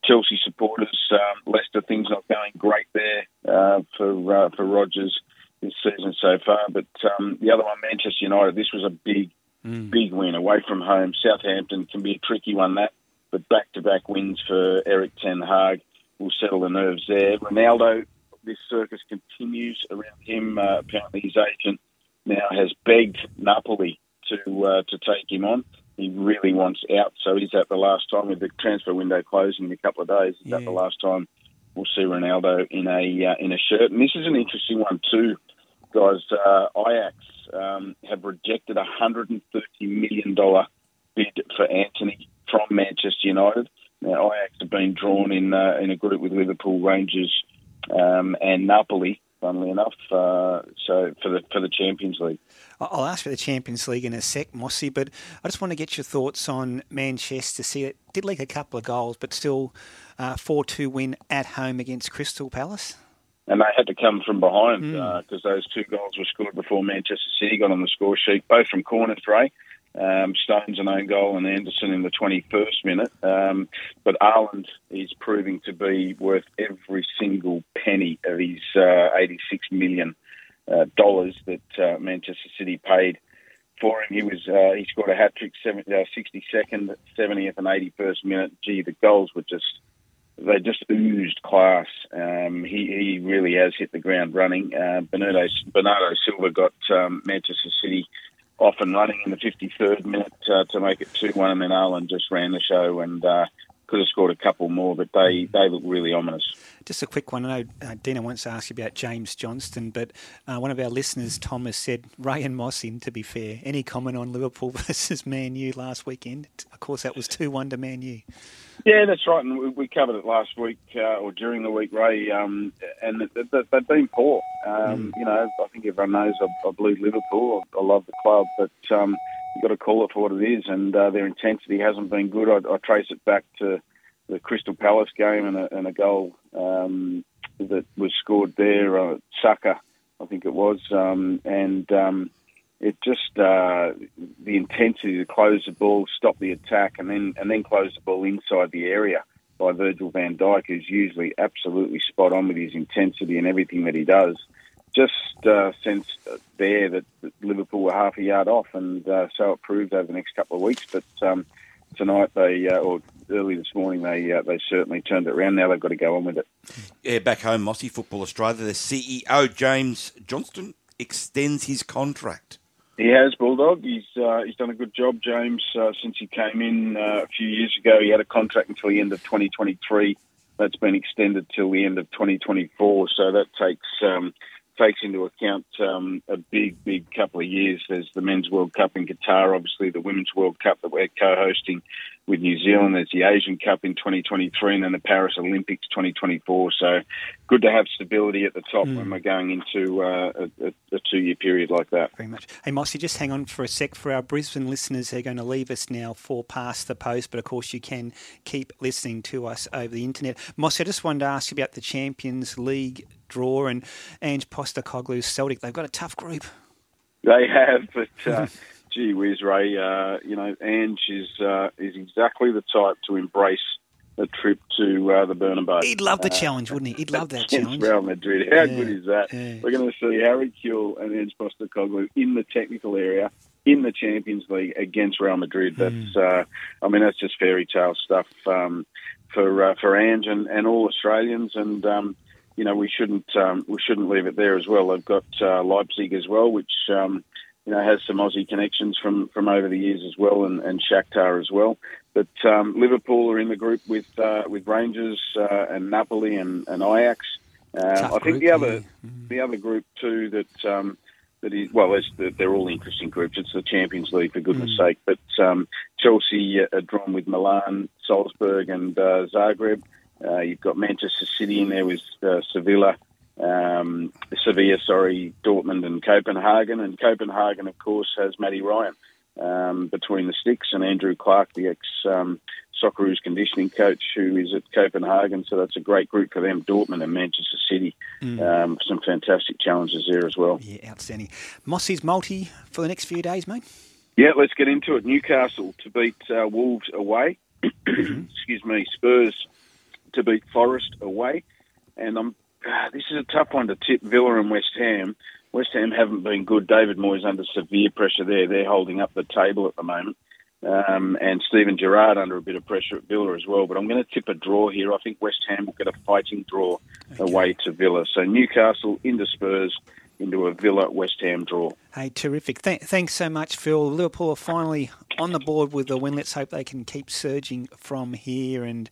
Chelsea supporters. Um, Leicester, things not going great there uh, for uh, for Rodgers this season so far. But um, the other one, Manchester United, this was a big, big win away from home. Southampton can be a tricky one that, but back-to-back wins for Erik Ten Hag will settle the nerves there. Ronaldo, this circus continues around him. Uh, apparently, his agent now has begged Napoli to uh, to take him on. He really wants out, so is that the last time with the transfer window closing in a couple of days? Is that the last time we'll see Ronaldo in a uh, in a shirt? And this is an interesting one too, guys. Uh, Ajax um, have rejected a hundred and thirty million dollar bid for Antony from Manchester United. Now, Ajax have been drawn in uh, in a group with Liverpool, Rangers, um, and Napoli. Funnily enough, uh, so for the for the Champions League. I'll ask for the Champions League in a sec, Mossy, but I just want to get your thoughts on Manchester City. It did leak a couple of goals, but still uh, 4 2 win at home against Crystal Palace. And they had to come from behind Mm. because those two goals were scored before Manchester City got on the score sheet, both from corners, Ray. Um, Stones an own goal and Andersen in the 21st minute. Um, but Haaland is proving to be worth every single penny of his uh, 86 million uh, dollars that uh, Manchester City paid for him. He was uh, he scored a hat trick, 70, uh, 62nd, 70th, and 81st minute. Gee, the goals were just they just oozed class. Um, he, he really has hit the ground running. Uh, Bernardo, Bernardo Silva got um, Manchester City off and running in the 53rd minute uh, to make it 2 1, and then Haaland just ran the show and uh, could have scored a couple more, but they, they look really ominous. Just a quick one. I know uh, Dina wants to ask you about James Johnson, but uh, one of our listeners, Thomas, said Ray and Moss in, to be fair. Any comment on Liverpool versus Man U last weekend? Of course, that was 2 1 to Man U. Yeah, that's right, and we, we covered it last week uh, or during the week, Ray. Um, and th- th- they've been poor. Um, You know, I think everyone knows I, I believe Liverpool. I, I love the club, but um, you've got to call it for what it is. And uh, their intensity hasn't been good. I, I trace it back to the Crystal Palace game and a, and a goal um, that was scored there, uh, Saka, I think it was, um, and um, it just uh, the intensity to close the ball, stop the attack, and then and then close the ball inside the area by Virgil van Dijk, who's usually absolutely spot on with his intensity and everything that he does. Just uh, sensed there that, Liverpool were half a yard off, and uh, so it proved over the next couple of weeks. But um, tonight they, uh, or early this morning, they uh, they certainly turned it around. Now they've got to go on with it. Yeah, back home, Mossy Football Australia, the CEO James Johnson extends his contract. He has Bulldog. He's uh, he's done a good job, James, uh, since he came in uh, a few years ago. He had a contract until the end of 2023. That's been extended till the end of 2024. So that takes um, takes into account um, a big, big couple of years. There's the Men's World Cup in Qatar, obviously the Women's World Cup that we're co-hosting with New Zealand. There's the Asian Cup in 2023 and then the Paris Olympics 2024. So good to have stability at the top Mm. when we're going into uh, a, a, a two-year period like that. Very much. Hey, Mossy, just hang on for a sec for our Brisbane listeners. They're going to leave us now for past the post, but of course you can keep listening to us over the internet. Mossy, I just wanted to ask you about the Champions League draw and Ange Postecoglou's Celtic. They've got a tough group. They have, but uh, gee whiz, Ray, uh, you know, Ange is uh, is exactly the type to embrace a trip to uh, the Bernabeu. He'd love the Uh, challenge, wouldn't he? He'd love that challenge. Real Madrid. How Yeah, good is that? yeah. We're going to see Harry Kewell and Ange Postecoglou in the technical area in the Champions League against Real Madrid. Hmm. That's, uh, I mean, that's just fairy tale stuff um, for uh, for Ange and, and all Australians. And um, you know, we shouldn't um, we shouldn't leave it there as well. They've got uh, Leipzig as well, which um, you know has some Aussie connections from, from over the years as well, and, and Shakhtar as well. But um, Liverpool are in the group with uh, with Rangers uh, and Napoli and, and Ajax. Uh, I think group, the other yeah. the other group too that um, that is well, there's, they're all interesting groups. It's the Champions League for goodness Mm. sake. But um, Chelsea are drawn with Milan, Salzburg, and uh, Zagreb. Uh, you've got Manchester City in there with uh, Sevilla, um, Sevilla, sorry, Dortmund and Copenhagen. And Copenhagen, of course, has Matty Ryan um, between the sticks and Andrew Clark, the ex um, Socceroos conditioning coach, who is at Copenhagen. So that's a great group for them. Dortmund and Manchester City, Mm. um, some fantastic challenges there as well. Yeah, outstanding. Mossy's multi for the next few days, mate. Yeah, let's get into it. Newcastle to beat uh, Wolves away. Excuse me, Spurs to beat Forest away, and I'm. ah, this is a tough one to tip. Villa and West Ham. West Ham haven't been good. David Moyes under severe pressure there. They're holding up the table at the moment. Um, and Steven Gerrard under a bit of pressure at Villa as well. But I'm going to tip a draw here. I think West Ham will get a fighting draw away to Villa. So Newcastle into Spurs into a Villa West Ham draw. Hey, terrific. Th- thanks so much, Phil. Liverpool are finally on the board with the win. Let's hope they can keep surging from here and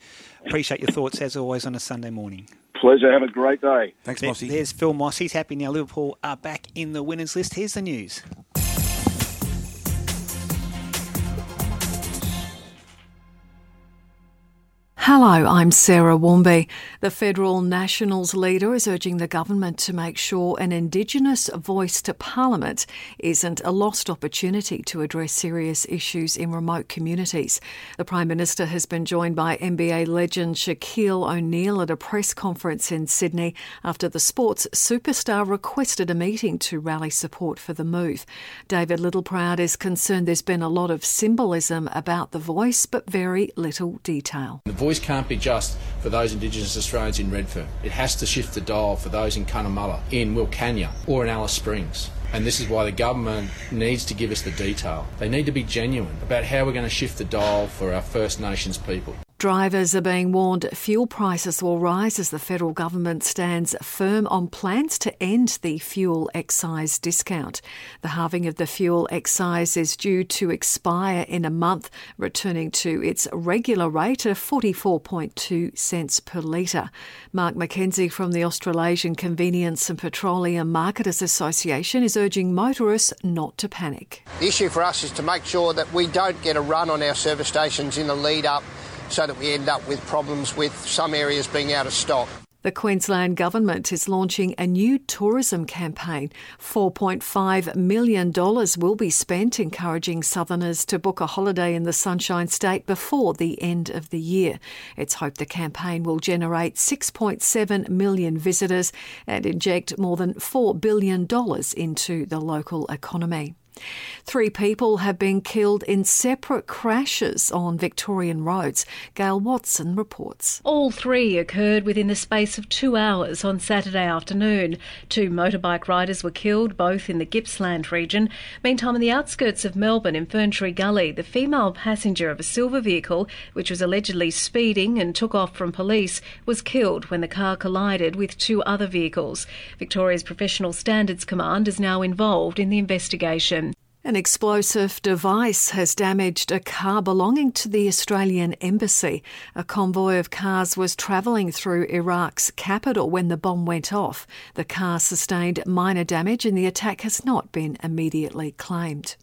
appreciate your thoughts as always on a Sunday morning. Pleasure. Have a great day. Thanks, Mossy. There's Phil Moss. He's happy now. Liverpool are back in the winners list. Here's the news. Hello, I'm Sarah Warmby. The federal Nationals leader is urging the government to make sure an Indigenous voice to Parliament isn't a lost opportunity to address serious issues in remote communities. The Prime Minister has been joined by NBA legend Shaquille O'Neal at a press conference in Sydney after the sports superstar requested a meeting to rally support for the move. David Littleproud is concerned there's been a lot of symbolism about the voice, but very little detail. The voice can't be just for those Indigenous Australians in Redfern. It has to shift the dial for those in Cunnamulla, in Wilcannia, or in Alice Springs. And this is why the government needs to give us the detail. They need to be genuine about how we're going to shift the dial for our First Nations people. Drivers are being warned fuel prices will rise as the federal government stands firm on plans to end the fuel excise discount. The halving of the fuel excise is due to expire in a month, returning to its regular rate of 44.2 cents per litre. Mark McKenzie from the Australasian Convenience and Petroleum Marketers Association is urging motorists not to panic. The issue for us is to make sure that we don't get a run on our service stations in the lead up so that we end up with problems with some areas being out of stock. The Queensland Government is launching a new tourism campaign. $4.5 million will be spent encouraging southerners to book a holiday in the Sunshine State before the end of the year. It's hoped the campaign will generate 6.7 million visitors and inject more than $4 billion into the local economy. Three people have been killed in separate crashes on Victorian roads. Gail Watson reports. All three occurred within the space of two hours on Saturday afternoon. Two motorbike riders were killed, both in the Gippsland region. Meantime, in the outskirts of Melbourne, in Ferntree Gully, the female passenger of a silver vehicle, which was allegedly speeding and took off from police, was killed when the car collided with two other vehicles. Victoria's Professional Standards Command is now involved in the investigation. An explosive device has damaged a car belonging to the Australian Embassy. A convoy of cars was travelling through Iraq's capital when the bomb went off. The car sustained minor damage and the attack has not been immediately claimed.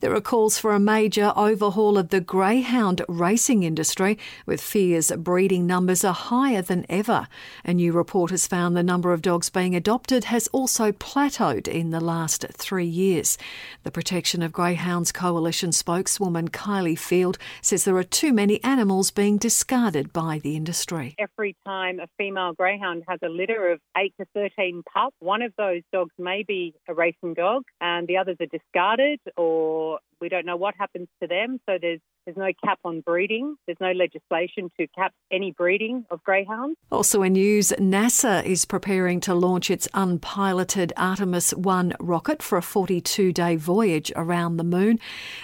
There are calls for a major overhaul of the greyhound racing industry, with fears breeding numbers are higher than ever. A new report has found the number of dogs being adopted has also plateaued in the last three years. The Protection of Greyhounds Coalition spokeswoman Kylie Field says there are too many animals being discarded by the industry. Every time a female greyhound has a litter of 8 to 13 pups, one of those dogs may be a racing dog and the others are discarded or we don't know what happens to them. So there's there's no cap on breeding. There's no legislation to cap any breeding of greyhounds. Also in news, NASA is preparing to launch its unpiloted Artemis 1 rocket for a 42 day voyage around the moon.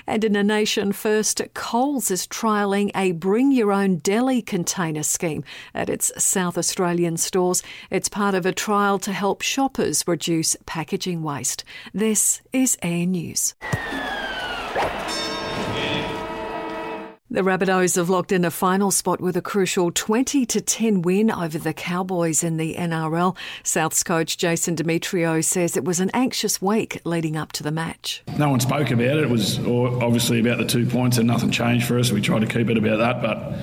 And in a nation first, Coles is trialling a bring your own deli container scheme at its South Australian stores. It's part of a trial to help shoppers reduce packaging waste. This is Air News. The Rabbitohs have locked in a final spot with a crucial 20 to 10 win over the Cowboys in the NRL. South's coach Jason Demetriou says it was an anxious week leading up to the match. No one spoke about it. It was obviously about the two points and nothing changed for us. We tried to keep it about that, but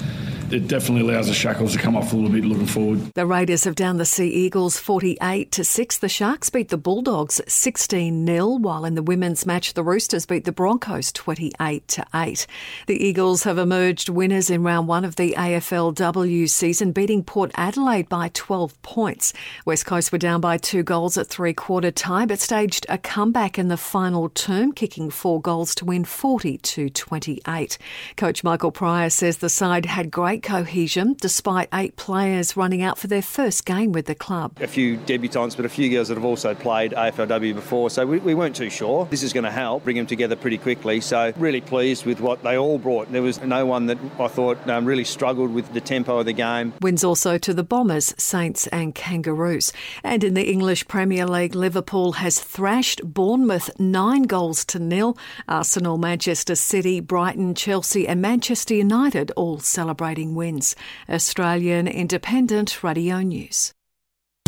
it definitely allows the shackles to come off a little bit looking forward. The Raiders have down the Sea Eagles 48 to 6. The Sharks beat the Bulldogs 16 0, while in the women's match, the Roosters beat the Broncos 28 to 8. The Eagles have emerged winners in round one of the AFLW season, beating Port Adelaide by 12 points. West Coast were down by two goals at three quarter time, but staged a comeback in the final term, kicking four goals to win 40 to 28. Coach Michael Prior says the side had great cohesion despite eight players running out for their first game with the club. A few debutants, but a few girls that have also played AFLW before, so we, we weren't too sure. This is going to help bring them together pretty quickly. So really pleased with what they all brought. There was no one that I thought um, really struggled with the tempo of the game. Wins also to the Bombers, Saints, and Kangaroos. And in the English Premier League, Liverpool has thrashed Bournemouth nine goals to nil. Arsenal, Manchester City, Brighton, Chelsea, and Manchester United all celebrating wins. Australian Independent Radio News.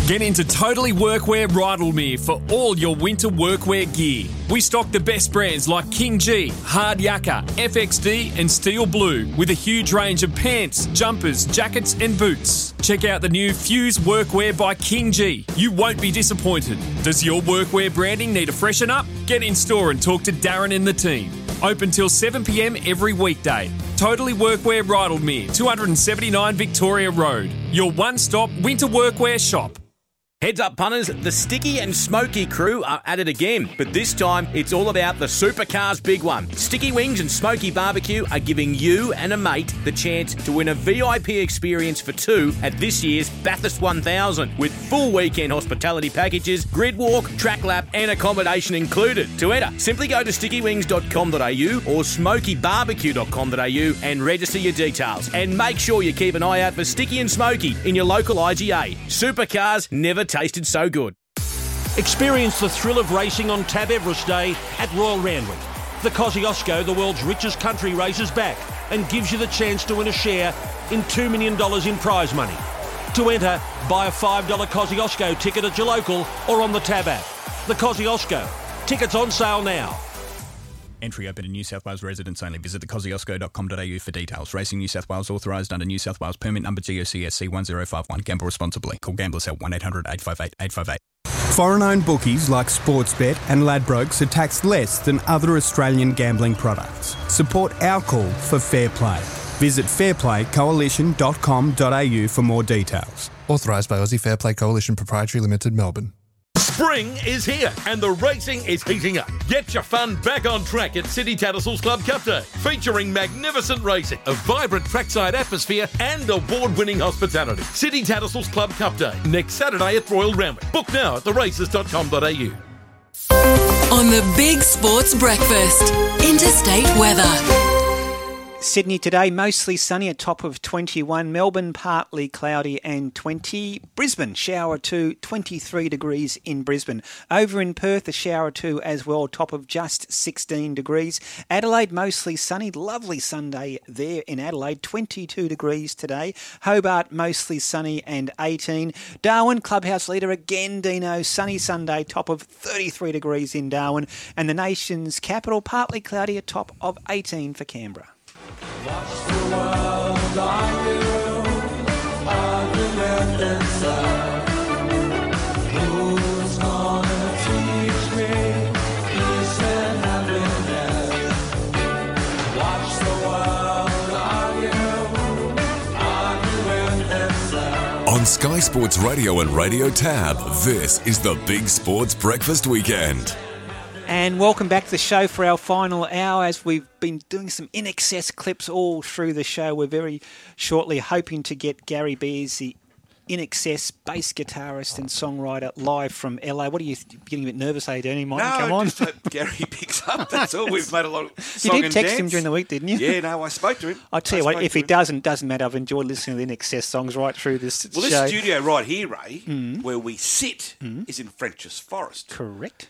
Get into Totally Workwear Rydalmere for all your winter workwear gear. We stock the best brands like King Gee, Hard Yakka, FXD, and Steel Blue with a huge range of pants, jumpers, jackets, and boots. Check out the new Fuse Workwear by King Gee. You won't be disappointed. Does your workwear branding need a freshen up? Get in store and talk to Darren and the team. Open till 7pm every weekday. Totally Workwear Rydalmere, 279 Victoria Road. Your one stop winter workwear shop. Heads up, punters, the Sticky and Smoky crew are at it again, but this time it's all about the supercars big one. Sticky Wings and Smoky Barbecue are giving you and a mate the chance to win a VIP experience for two at this year's Bathurst 1000 with full weekend hospitality packages, grid walk, track lap, and accommodation included. To enter, simply go to stickywings.com.au or smokybarbecue.com.au and register your details. And make sure you keep an eye out for Sticky and Smoky in your local IGA. Supercars never tasted so good. Experience the thrill of racing on Tab Everest Day at Royal Randwick. The Kosciuszko, the world's richest country races back and gives you the chance to win a share in $2 million in prize money. To enter, buy a $5 Kosciuszko ticket at your local or on the Tab app. The Kosciuszko. Tickets on sale now. Entry open to New South Wales residents only. Visit thekosciuszko.com.au for details. Racing New South Wales authorised under New South Wales permit number GOCSC 1051. Gamble responsibly. Call Gamblers Help 1800 858 858. Foreign owned bookies like Sportsbet and Ladbrokes are taxed less than other Australian gambling products. Support our call for fair play. Visit fairplaycoalition.com.au for more details. Authorised by Aussie Fair Play Coalition Proprietary Limited, Melbourne. Spring is here and the racing is heating up. Get your fun back on track at City Tattersalls Club Cup Day, featuring magnificent racing, a vibrant trackside atmosphere, and award-winning hospitality. City Tattersalls Club Cup Day next Saturday at Royal Randwick. Book now at theraces.com.au. On the Big Sports Breakfast, interstate weather. Sydney today, mostly sunny, a top of 21. Melbourne, partly cloudy and 20. Brisbane, shower to 23 degrees in Brisbane. Over in Perth, a shower 2 as well, top of just 16 degrees. Adelaide, mostly sunny, lovely Sunday there in Adelaide, 22 degrees today. Hobart, mostly sunny and 18. Darwin, clubhouse leader again, Dino, sunny Sunday, top of 33 degrees in Darwin. And the nation's capital, partly cloudy, a top of 18 for Canberra. On Sky Sports Radio and Radio Tab, this is the Big Sports Breakfast Weekend. And welcome back to the show for our final hour as we've been doing some INXS clips all through the show. We're very shortly hoping to get Gary Beers, the INXS bass guitarist and songwriter, live from LA. What are you getting a bit nervous, are you doing? Martin? No, Come on. just hope Gary picks up. That's all. We've made a lot of You did text him during the week, didn't you? Yeah, no, I spoke to him. I'll tell I you what, if he him. doesn't, doesn't matter. I've enjoyed listening to the INXS songs right through this Well, this studio right here, Ray, Mm. where we sit, is in French's Forest. Correct.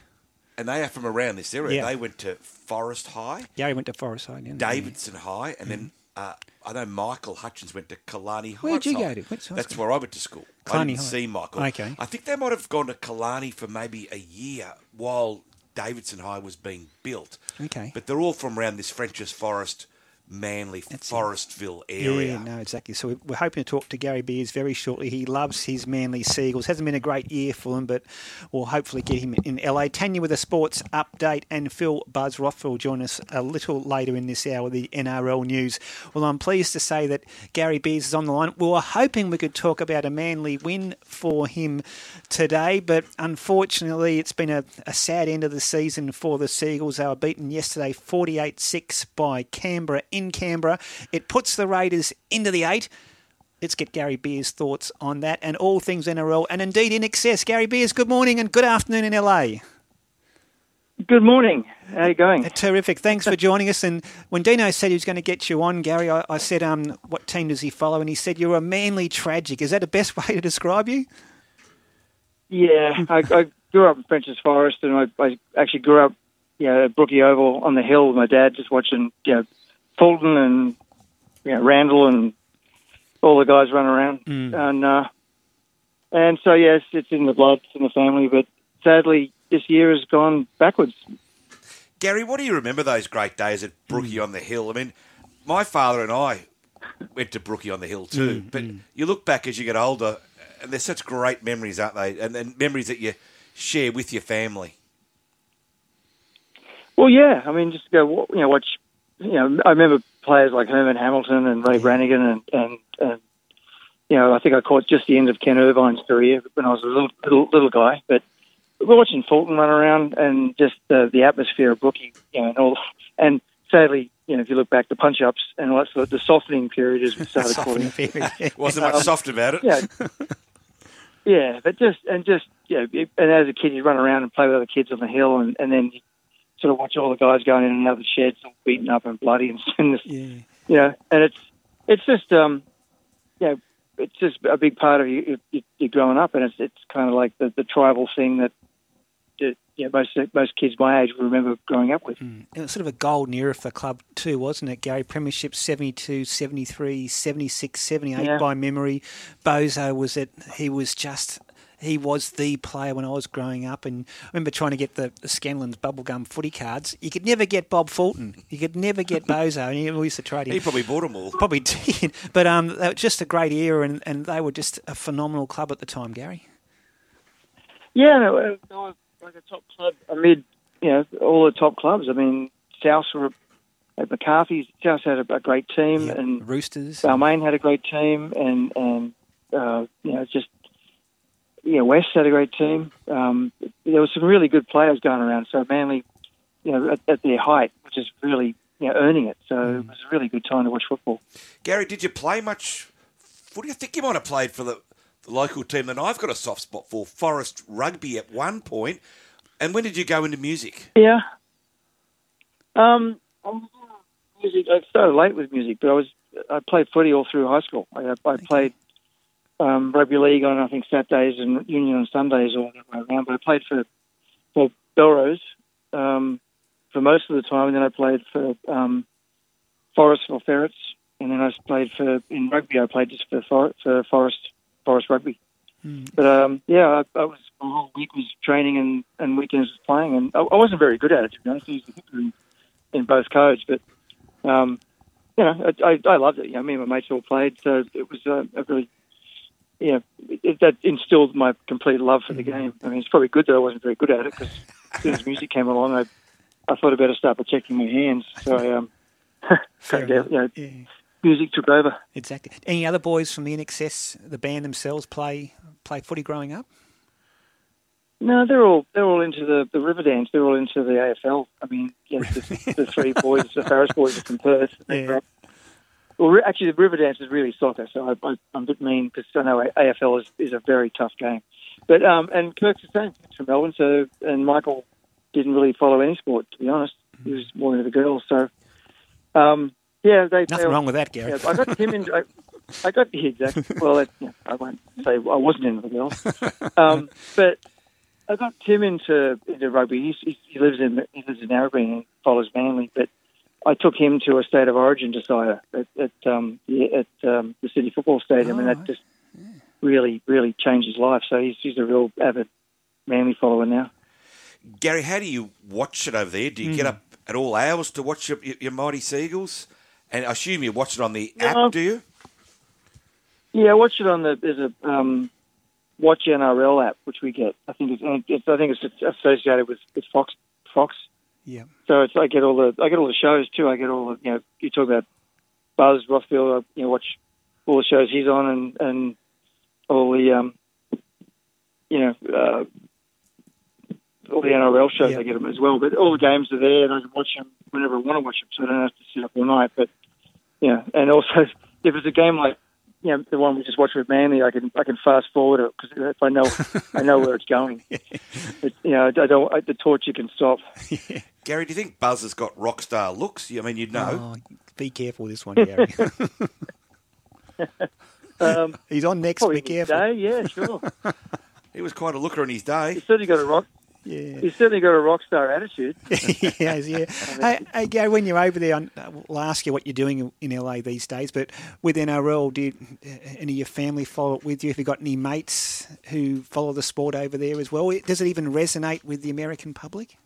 And they are from around this area. Yeah. They went to Forest High, Yeah, Gary went to Forest High. he? Davidson High, and then uh, I know Michael Hutchence went to Killarney High. Where'd you go to? That's school? where I went to school. I Killarney didn't High. see Michael. Okay. I think they might have gone to Killarney for maybe a year while Davidson High was being built. Okay. But they're all from around this French's Forest, Manly, Forestville area. Yeah, no, exactly. So we- we're hoping to talk to Gary Beers very shortly. He loves his Manly Seagulls. Hasn't been a great year for him, but we'll hopefully get him in LA. Tanya with a sports update, and Phil Buzz Rothfield will join us a little later in this hour with the NRL news. Well, I'm pleased to say that Gary Beers is on the line. We were hoping we could talk about a Manly win for him today, but unfortunately, it's been a, a sad end of the season for the Seagulls. They were beaten yesterday 48 6 by Canberra in Canberra. It puts the Raiders into the eight. Let's get Gary Beers' thoughts on that and all things NRL and indeed INXS. Gary Beers, good morning and good afternoon in LA. Good morning. How are you going? Terrific. Thanks for joining us. And when Dino said he was going to get you on, Gary, I, I said, um, what team does he follow? And he said, you're a manly tragic. Is that the best way to describe you? Yeah, I, I grew up in French's Forest, and I, I actually grew up, you know, at Brookie Oval on the hill with my dad, just watching, you know, Fulton and you know Randall and all the guys run around, and uh, and so yes, it's in the blood, it's in the family, but sadly, this year has gone backwards. Gary, what do you remember those great days at Brookie on the Hill? I mean, my father and I went to Brookie on the Hill too. Mm, but you look back as you get older, and they're such great memories, aren't they? And, and memories that you share with your family. Well, yeah, I mean, just go, wa- you know, watch. You know, I remember players like Herman Hamilton and Ray Branighan, and, and, and you know, I think I caught just the end of Ken Irvine's career when I was a little little, little guy. But we're watching Fulton run around and just uh, the atmosphere of Brookie, you know, and all. And sadly, you know, if you look back, the punch ups and all that sort of the softening period as we started calling it. Wasn't much Um, soft about it. Yeah. Yeah, but just and just you know, and as a kid, you run around and play with other kids on the hill, and, and then you sort of watch all the guys going in another out of the sheds, all beaten up and bloody, and, and this, Yeah. you know, and it's it's just um, you know, it's just a big part of you, you, you growing up, and it's it's kind of like the, the tribal thing that, know, most most kids my age will remember growing up with. It was sort of a golden era for the club too, wasn't it, Gary? Premiership 72, 73, 76, 78 Yeah. by memory. Bozo was it. He was just he was the player when I was growing up. And I remember trying to get the, the Scanlens bubblegum footy cards. You could never get Bob Fulton. You could never get Bozo. And he used to trade him. He probably bought them all. Probably did. But um, they were just a great era, and, and they were just a phenomenal club at the time, Gary. Yeah, no, uh, they were like a top club amid you know all the top clubs. I mean, South were at McCarthy's. South had a, a great team, and Roosters. Balmain had a great team, and and uh, you know just yeah, West had a great team. Um, there were some really good players going around. So Manly, you know, at, at their height, which is really you know earning it. So it was a really good time to watch football. Gary, did you play much What do you think you might have played for the, the local team that I've got a soft spot for, Forest Rugby, at one point. And when did you go into music? Yeah. Um, music. I started late with music, but I was I played footy all through high school. I, I played um, rugby league on I think Saturdays and union on Sundays all that way around. But I played for for Belrose um, for most of the time, and then I played for um, Forest for Ferrets, and then I played for in rugby. I played just for For- for Forest Forest Rugby. But um, yeah, I, I was my whole week was training and, and weekends was playing, and I, I wasn't very good at it to be honest. I used to in, in both codes, but um, you know, I, I, I loved it. You know, me and my mates all played, so it was uh, a really, you know, it, that instilled my complete love for the game. I mean, it's probably good that I wasn't very good at it because as soon as music came along, I I thought I better start protecting my hands. So I um, Fair you know, music took over. Exactly. Any other boys from the INXS, the band themselves, play play footy growing up? No, they're all they're all into the the river dance. They're all into the AFL. I mean, the, the three boys, the Farriss boys are from Perth. Yeah. Well, actually, the river dance is really soccer. So I, I, I'm a bit mean because I know AFL is, is a very tough game. But um, and Kirk's the same. He's from Melbourne. So and Michael didn't really follow any sport to be honest. He was more into the girls. So um, yeah, they Nothing they, wrong with that, Gary. Yeah, I got him in. I, I got yeah, exactly. Well, that, yeah, I won't say I wasn't into the girls, um, but I got Tim into into rugby. He's, he, he lives in he lives in Narrabeen and follows Manly, but I took him to a state of origin decider at, at um, at um, the City Football Stadium, and that just really really changed his life. So he's he's a real avid Manly follower now. Gary, how do you watch it over there? Do you get Mm. up at all hours to watch your, your, your Mighty Seagulls? And I assume you watch it on the No. app, do you? Yeah, I watch it on the there's a um, Watch NRL app which we get. I think it's, it's I think it's associated with, with Fox Fox. Yeah. So it's I get all the I get all the shows too. I get all the you know you talk about Buzz Rothfield. I, you know watch all the shows he's on and and all the um you know uh, all the NRL shows I get them as well. But all the games are there and I can watch them whenever I want to watch them. So I don't have to sit up all night. But yeah, and also if it's a game like you know the one we just watched with Manly, I can I can fast forward it because if I know I know where it's going. But, you know I don't I, the torture can stop. Gary, do you think Buzz has got rock star looks? I mean, you'd know. Oh, be careful with this one, Gary. Um, He's on next. probably Be his careful. Day, yeah, sure. he was quite a looker in his day. He's certainly got a rock. Yeah. He's certainly got a rock star attitude. he has, yeah. hey, hey, Gary, when you're over there, I- I'll ask you what you're doing in LA these days. But with NRL, did any of your family follow it with you? Have you got any mates who follow the sport over there as well? Does it even resonate with the American public?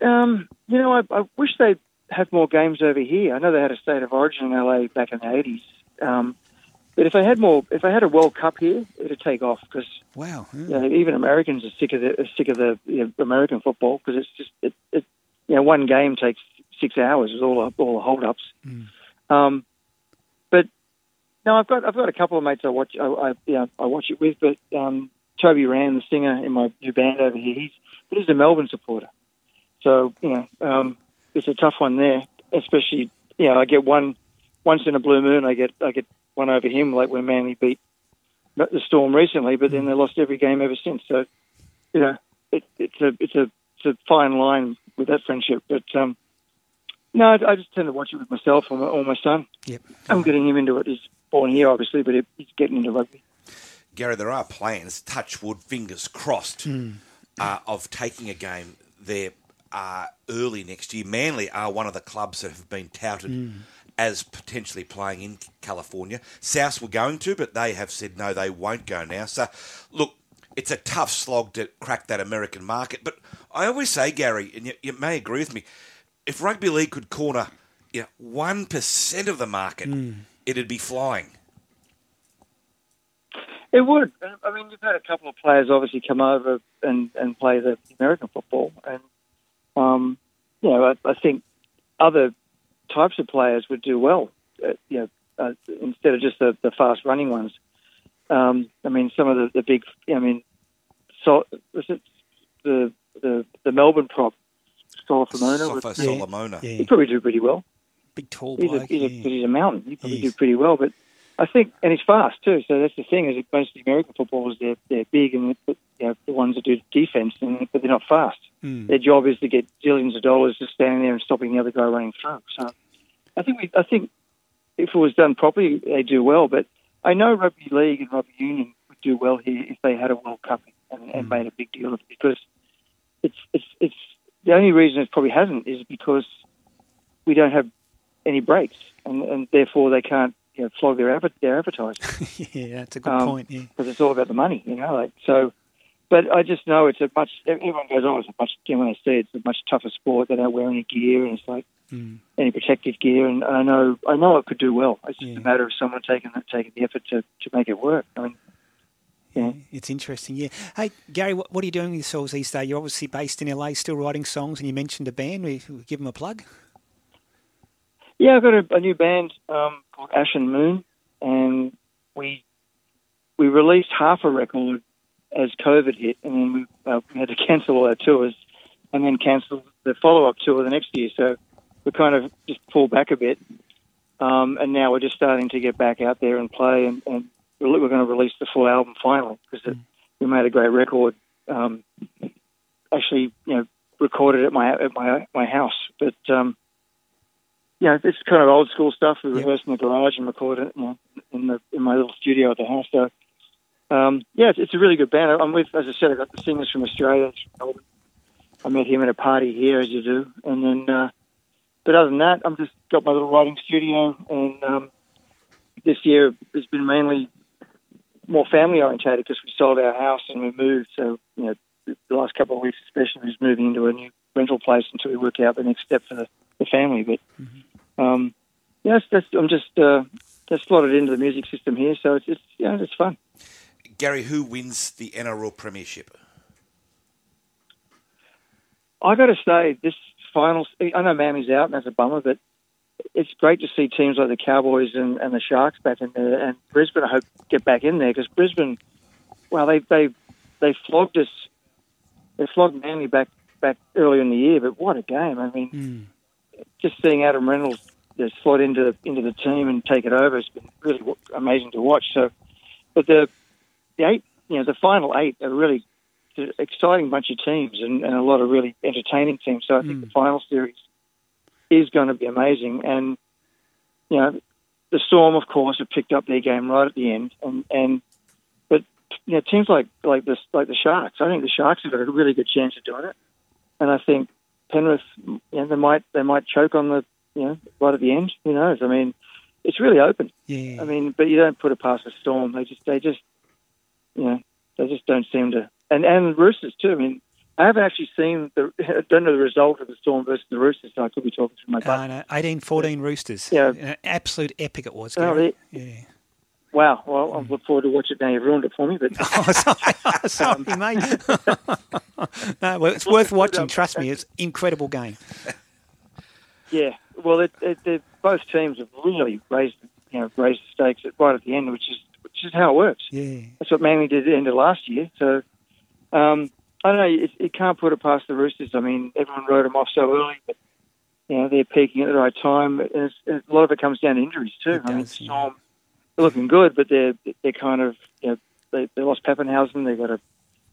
Um, you know, I, I wish they'd have more games over here. I know they had a state of origin in LA back in the eighties. Um, but if they had more, if they had a World Cup here, it'd take off because Wow. you know, even Americans are sick of the are sick of the you know, American football because it's just it, it, you know one game takes six hours with all the, all the hold ups. Um, but no, I've got I've got a couple of mates I watch I, I you know, I watch it with, but um, Toby Rand, the singer in my new band over here, he's he's a Melbourne supporter. So you know um, it's a tough one there, especially you know I get one once in a blue moon I get I get one over him like when Manly beat the Storm recently, but then they lost every game ever since. So you know it, it's a it's a it's a fine line with that friendship, but. um no, I I just tend to watch it with myself or my, or my son. Yep. I'm getting him into it. He's born here, obviously, but he- he's getting into rugby. Gary, there are plans, touch wood, fingers crossed, Hmm. uh, of taking a game there uh, early next year. Manly are one of the clubs that have been touted Hmm. As potentially playing in California. South were going to, but they have said no, they won't go now. So, look, it's a tough slog to crack that American market. But I always say, Gary, and you, you may agree with me, if rugby league could corner you know, 1% of the market, Mm. it'd be flying. It would. I mean, you've had a couple of players obviously come over and, and play the American football, and um, you know, I, I think other types of players would do well. Uh, you know, uh, instead of just the, the fast running ones. Um, I mean, some of the, the big. I mean, so was it the the the Melbourne prop Solomona? Sofa Solomona. He'd probably do pretty well. Big tall He's a, bloke. he's, a, yeah. 'cause he's a mountain. He probably do pretty well, but I think, and he's fast too. So that's the thing is, that most of the American footballers they're they're big and you know, the ones that do defense, and, but they're not fast. Mm. Their job is to get zillions of dollars just standing there and stopping the other guy running through. So I think we, I think if it was done properly, they do well. But I know rugby league and rugby union would do well here if they had a World Cup and, and made a big deal of it because it's it's it's the only reason it probably hasn't is because we don't have any breaks and, and therefore they can't you know flog their their advertising yeah, that's a good Um, point. Yeah. because it's all about the money, you know. Like so, but I just know it's a much. Everyone goes, "Oh, it's a much." You know, when they say it's a much tougher sport, they don't wear any gear, and it's like Mm. any protective gear. And I know, I know it could do well. It's just a matter of someone taking the, taking the effort to, to make it work. I mean, yeah. It's interesting, yeah. Hey, Gary, what, what are you doing with yourselves these days? You're obviously based in LA, still writing songs, and you mentioned a band. We, we give them a plug. Yeah, I've got a, a new band um, called Ashen Moon, and we we released half a record as COVID hit, and then we, uh, we had to cancel all our tours, and then cancel the follow up tour the next year. So we kind of just pulled back a bit, um, and now we're just starting to get back out there and play, and, and we're, going to release the full album finally because we made a great record. Um, actually, you know, recorded at my at my my house, but. Um, yeah, it's kind of old school stuff. We rehearse in the garage and record it you know, in the in my little studio at the house. So, um, yeah, it's, it's a really good band. I'm with, as I said, I got the singers from Australia. I met him at a party here, as you do, and then. Uh, but other than that, I'm just got my little writing studio, and um, this year has been mainly more family orientated because we sold our house and we moved. So you know, the last couple of weeks, especially, was moving into a new rental place until we work out the next step for the, the family. But um, yeah, that's, that's, I'm just uh, just slotted into the music system here, so it's, it's yeah, it's fun. Gary, who wins the NRL Premiership? I got to say, this final, I know Manly's out, and that's a bummer, but it's great to see teams like the Cowboys and, and the Sharks back in there, and Brisbane, I hope, get back in there because Brisbane, well, they they they flogged us, they flogged Manly back back earlier in the year, but what a game! I mean, just seeing Adam Reynolds just slot into into the team and take it over has been really amazing to watch. So, but the the eight, you know, the final eight are really an exciting bunch of teams and, and a lot of really entertaining teams. So I think hmm. the final series is going to be amazing. And you know, the Storm, of course, have picked up their game right at the end, and and but you know, teams like like this like the Sharks, I think the Sharks have got a really good chance of doing it. And I think Penrith, you know, they might they might choke on the you know right at the end. Who knows? I mean, it's really open. Yeah. I mean, but you don't put it past the Storm. They just they just you know they just don't seem to. And and Roosters too. I mean, I haven't actually seen the I don't know the result of the Storm versus the Roosters, so I could be talking through my butt. Uh, no, 18 14 Roosters. Yeah. An absolute epic it was. Oh, they- yeah. Wow. Well, I look forward to watch it now. You've ruined it for me, but oh, sorry, sorry mate. no, well, it's worth watching. Trust me, it's an incredible game. Yeah, well, it, it, it, both teams have really raised, you know, raised the stakes right at the end, which is which is how it works. Yeah. That's what Manly did at the end of last year. So, um, I don't know. It, it can't put it past the Roosters. I mean, everyone wrote them off so early, but you know they're peaking at the right time. And a lot of it comes down to injuries too. I mean, Storm they're looking good, but they're they're kind of you know they, they lost Papenhuyzen. They've got a,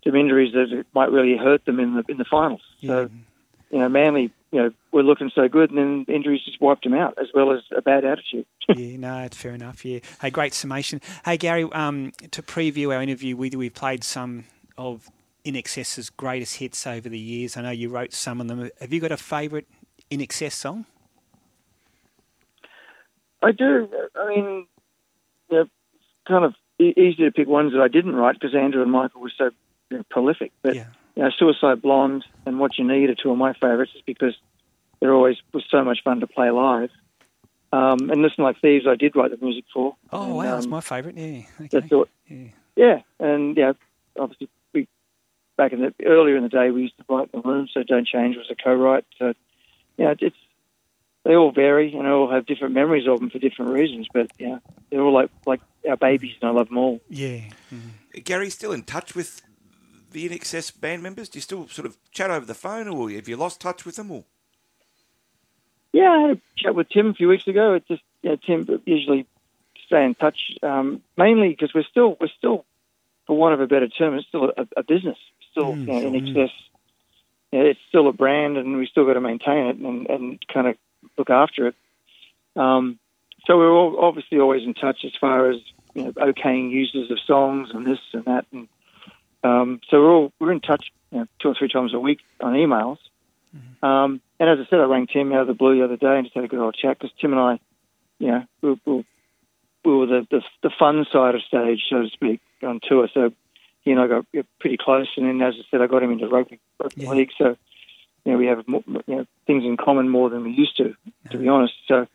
some injuries that might really hurt them in the in the finals. So, you know, Manly, you know, were looking so good, and then injuries just wiped them out, as well as a bad attitude. yeah, no, it's fair enough. Yeah. Hey, great summation. Hey, Gary, um, to preview our interview with you, we've played some of INXS's greatest hits over the years. I know you wrote some of them. Have you got a favourite INXS song? I do. I mean, yeah, kind of easy to pick ones that I didn't write because Andrew and Michael were so you know, prolific. But you know, Suicide Blonde and What You Need are two of my favourites, just because they're always was so much fun to play live. Um, and Listen Like Thieves, I did write the music for. Oh and, wow, that's um, my favourite. Yeah. Okay. that's all- yeah, and yeah, obviously we back in the earlier in the day we used to write the room, so Don't Change was a co-write. So yeah, it's they all vary and they all have different memories of them for different reasons. But yeah, they're all like like our babies, and I love them all. Yeah. Gary, still in touch with the INXS band members? Do you still sort of chat over the phone, or have you lost touch with them? Or Yeah, I had a chat with Tim a few weeks ago. It just you know, Tim usually stay in touch, um, mainly because we're still we're still, for want of a better term, it's still a, a business. Still, Mm, you know, in mm. excess. You know, it's still a brand, and we still got to maintain it and, and kind of look after it. Um, so we're all obviously always in touch as far as you know, okaying uses of songs and this and that, and um, so we're all we're in touch you know, two or three times a week on emails. Um, and as I said, I rang Tim out of the blue the other day and just had a good old chat because Tim and I, you know, we, we, we were the, the the fun side of stage, so to speak, on tour. So he and I got pretty close. And then, as I said, I got him into rugby, rugby league. So you know, we have more, you know things in common more than we used to, to be honest. So,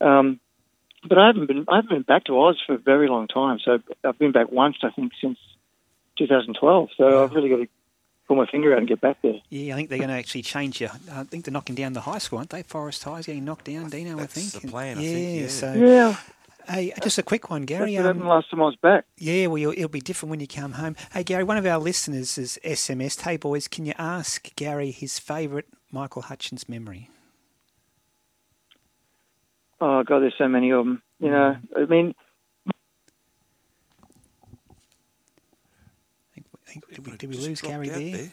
um, but I haven't been I haven't been back to Oz for a very long time. So I've been back once, I think, since 2012. So I've really got to pull my finger out and get back there. Yeah, I think they're going to actually change you. I think they're knocking down the high school, aren't they? Forest High's getting knocked down, Dino, I think. the plan, I yeah, think, yeah. So, Yeah. Hey, just a quick one, Gary. That's what happened last time I was back. Yeah, well, it'll be different when you come home. Hey, Gary, one of our listeners has SMS'd, hey, boys, can you ask Gary his favourite Michael Hutchence memory? Oh God, there's so many of them. You know, I mean, Did we, did we lose Gary there?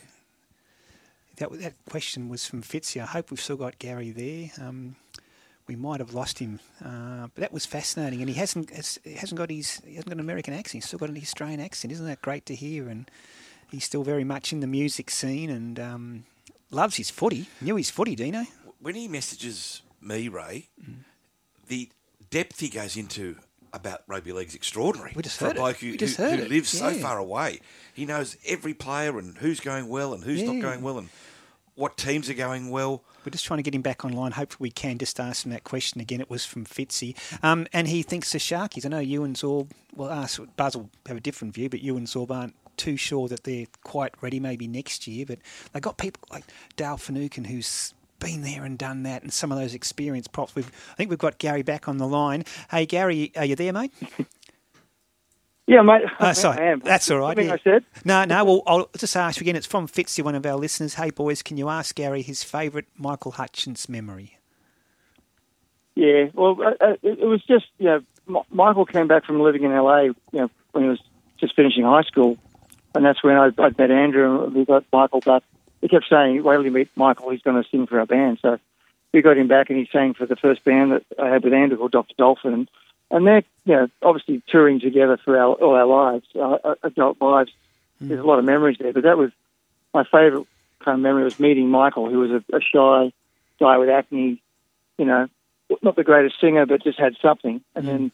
That that question was from Fitzy. I hope we've still got Gary there. Um, we might have lost him, uh, but that was fascinating. And he hasn't has, hasn't got his he hasn't got an American accent. He's still got an Australian accent. Isn't that great to hear? And he's still very much in the music scene and um, loves his footy. Knew his footy, Dino. when he messages me, Ray, the depth he goes into about rugby league is extraordinary. We just for heard a it. bloke who, We just who- heard who it. lives so far away. He knows every player and who's going well and who's Yeah. not going well and what teams are going well. We're just trying to get him back online. Hopefully, we can just ask him that question again. It was from Fitzy. Um, and he thinks the Sharkies. I know you and Zorb, well, ask, Buzz will have a different view, but you and Zorb aren't too sure that they're quite ready maybe next year. But they got people like Dale Finucane who's been there and done that and some of those experienced props. We've, I think we've got Gary back on the line. Hey, Gary, are you there, mate? yeah, mate. Oh, sorry. I am. That's all right. Yeah. I said. No, no. Well, I'll just ask you again. It's from Fitzy, one of our listeners. Hey, boys, can you ask Gary his favourite Michael Hutchence memory? Yeah, well, uh, uh, it, it was just you know, M- Michael came back from living in LA, you know, when he was just finishing high school, and that's when I, I met Andrew and we got Michael back. He kept saying, "Wait till you meet Michael. He's going to sing for our band." So we got him back, and he sang for the first band that I had with Andrew called Dr. Dolphin, and they're you know obviously touring together for our, all our lives, uh, adult lives. There's a lot of memories there, but that was my favourite kind of memory was meeting Michael, who was a, a shy guy with acne, you know, not the greatest singer, but just had something. And then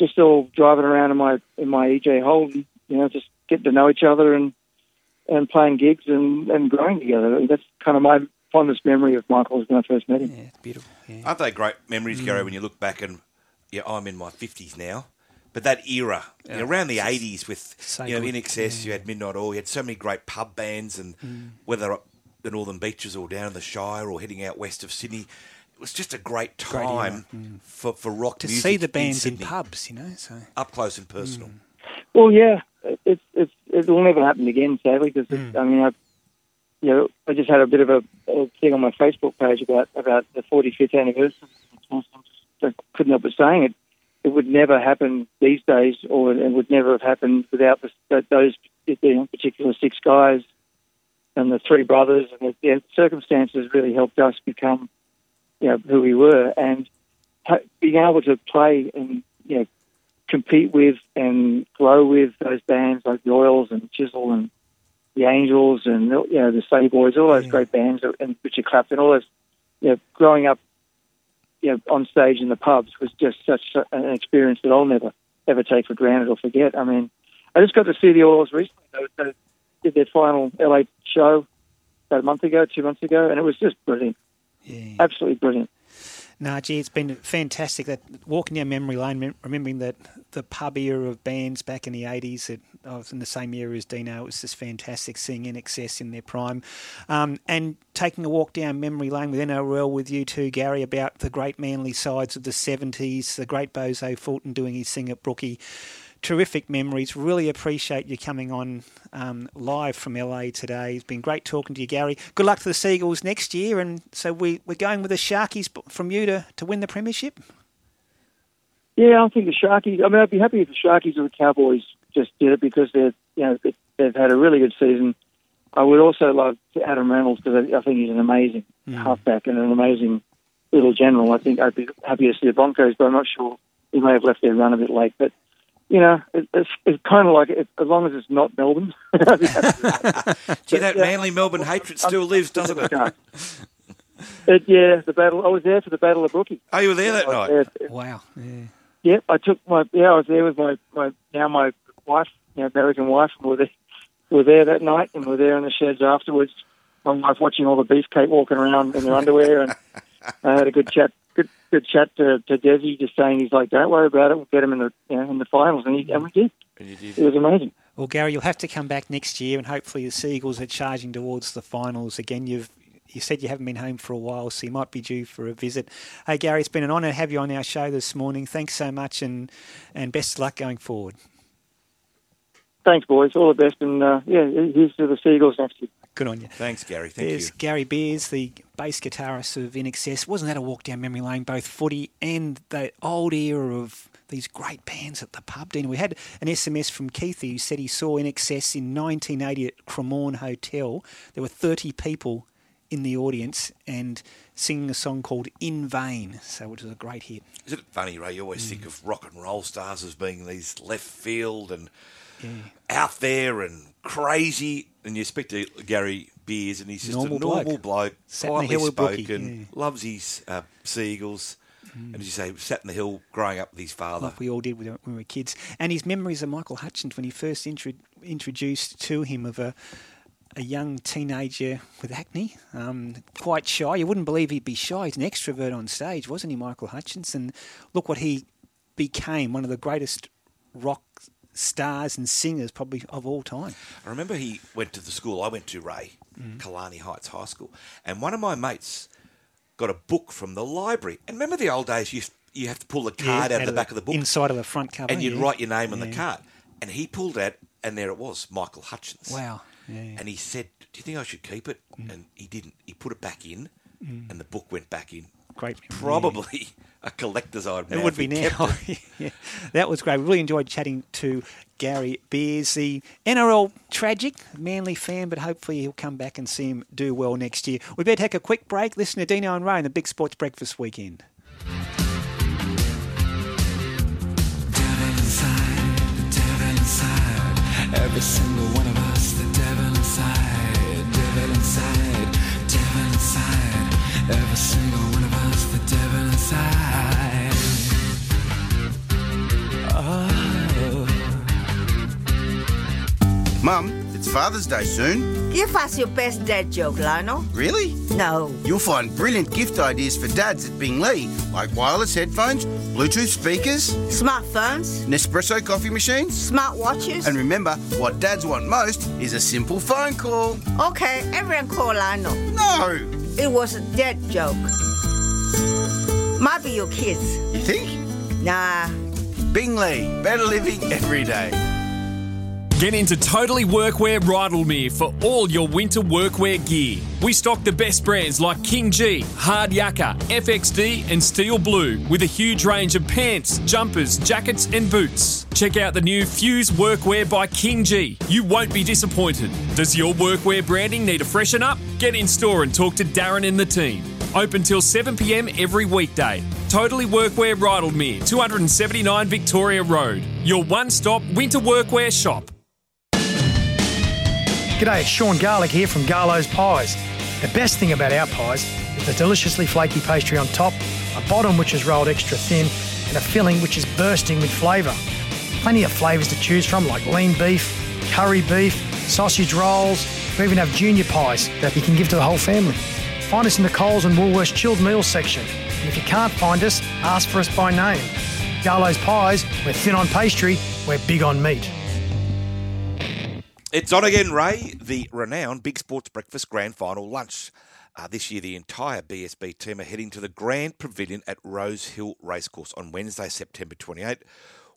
just all driving around in my in my EJ Holden, you know, just getting to know each other and and playing gigs and, and growing together. That's kind of my fondest memory of Michael is when I first met him. Yeah, it's beautiful. Yeah. Aren't they great memories, Mm. Gary, when you look back and yeah, I'm in my 50s now. But that era, you know, around the 80s with, so you know, good. INXS, you had Midnight Oil, you had so many great pub bands and mm. whether up the Northern Beaches or down in the Shire or heading out west of Sydney, it was just a great Great era, time mm. for, for rock To music see the bands in, Sydney. pubs, you know. So Up close and personal. Mm. Well, yeah, it's it's it will never happen again, sadly. Because I mean, I've, you know, I just had a bit of a, a thing on my Facebook page about about the 45th anniversary. I couldn't help but saying it. It would never happen these days, or it would never have happened without the, those particular six guys and the three brothers. And the, the circumstances really helped us become, you know, who we were, and being able to play and you know compete with and grow with those bands like the Oils and Chisel and the Angels and you know the Sunny Boys, all those great bands, and Richard Clapton, all those. You know, growing up you know, on stage in the pubs was just such an experience that I'll never ever take for granted or forget. I mean, I just got to see the Oilers recently. They, they did their final LA show about a month ago, two months ago, and it was just brilliant. Yeah. Absolutely brilliant. No, gee, it's been fantastic. That walking down memory lane, remembering that the pub era of bands back in the eighties. That I was in the same era as Dino. It was just fantastic seeing INXS in their prime, um, and taking a walk down memory lane with NRL with you too, Gary, about the great Manly sides of the seventies. The great Bozo Fulton doing his thing at Brookie terrific memories. Really appreciate you coming on um, live from LA today. It's been great talking to you, Gary. Good luck to the Seagulls next year. And so we, we're going with the Sharkies from you to, to win the Premiership? Yeah, I think the Sharkies. I mean, I'd be happy if the Sharkies or the Cowboys just did it because they've you know they've had a really good season. I would also love Adam Reynolds because I think he's an amazing mm. halfback and an amazing little general. I think I'd be happy to see the Broncos, but I'm not sure he may have left their run a bit late. But you know, it, it's, it's kind of like it, as long as it's not Melbourne. Gee, that yeah, Manly Melbourne hatred still lives, doesn't it? it? Yeah, the battle. I was there for the Battle of Brookie. Oh, you were there that night? There. Wow. Yeah. Yep, I took my. Yeah, I was there with my, my now my wife, you know, American wife. And we were there, we were there that night, and we were there in the sheds afterwards. My wife watching all the beefcake walking around in their underwear, and I had a good chat good good chat to, to Desi, just saying he's like, don't worry about it, we'll get him in the you know, in the finals, and, he, and we did. And you did. It was amazing. Well, Gary, you'll have to come back next year, and hopefully the Seagulls are charging towards the finals again. You've you said you haven't been home for a while, so you might be due for a visit. Hey, Gary, it's been an honour to have you on our show this morning. Thanks so much, and and best of luck going forward. Thanks, boys. All the best, and uh, yeah, here's to the Seagulls next year. Good on you. Thanks, Gary. Thank There's you. Gary Beers, the bass guitarist of INXS. Wasn't that a walk down memory lane? Both footy and the old era of these great bands at the pub. Dean, we had an SMS from Keithy who said he saw INXS in 1980 at Cremorne Hotel. There were 30 people in the audience and singing a song called In Vain, so which was a great hit. Isn't it funny, Ray? You always mm. think of rock and roll stars as being these left field and yeah. out there and crazy. And you speak to Gary Beers, and he's just normal a normal bloke, bloke quietly in the hill spoken, yeah. loves his uh, seagulls. Mm. And as you say, sat in the hill growing up with his father. Like we all did when we were kids. And his memories of Michael Hutchence when he first intro- introduced to him of a a young teenager with acne, um, quite shy. You wouldn't believe he'd be shy. He's an extrovert on stage, wasn't he, Michael Hutchence? Look what he became, one of the greatest rock stars and singers probably of all time. I remember he went to the school I went to, Ray, Mm. Killarney Heights High School, and one of my mates got a book from the library. And remember the old days, you you have to pull the card out of the back of the book, inside of the front cover, and you'd yeah. write your name on the card. And he pulled out, and there it was, Michael Hutchence. Wow. Yeah, yeah. And he said, "Do you think I should keep it?" And he didn't. He put it back in, Mm. and the book went back in. Great. Probably a collector's item. It would be now. yeah. That was great. Really enjoyed chatting to Gary Beers, the NRL tragic Manly fan, but hopefully he'll come back and see him do well next year. We better take a quick break. Listen to Dino and Ray in the Big Sports Breakfast Weekend. Every single one of us, the devil inside, devil inside, devil inside. Every single Mum, it's Father's Day soon. Give us your best dad joke, Lionel. Really? No. You'll find brilliant gift ideas for dads at Bing Lee, like wireless headphones, Bluetooth speakers, Smartphones, Nespresso coffee machines. smartwatches. And remember, what dads want most is a simple phone call. Okay, everyone call Lionel. No! It was a dad joke. Might be your kids. You think? Nah. Bing Lee, better living every day. Get into Totally Workwear Rydalmere for all your winter workwear gear. We stock the best brands like King Gee, Hard Yakka, FXD, and Steel Blue, with a huge range of pants, jumpers, jackets, and boots. Check out the new Fuse Workwear by King Gee. You won't be disappointed. Does your workwear branding need a freshen up? Get in store and talk to Darren and the team. Open till 7pm every weekday. Totally Workwear Rydalmere, 279 Victoria Road. Your one stop winter workwear shop. G'day, it's Sean Garlic here from Garlo's Pies. The best thing about our pies is the deliciously flaky pastry on top, a bottom which is rolled extra thin, and a filling which is bursting with flavour. Plenty of flavours to choose from, like lean beef, curry beef, sausage rolls. We even have junior pies that you can give to the whole family. Find us in the Coles and Woolworths chilled meals section. And if you can't find us, ask for us by name. Garlo's Pies, we're thin on pastry, we're big on meat. It's on again, Ray. The renowned Big Sports Breakfast Grand Final lunch. Uh, this year, the entire BSB team are heading to the Grand Pavilion at Rose Hill Racecourse on Wednesday, September 28,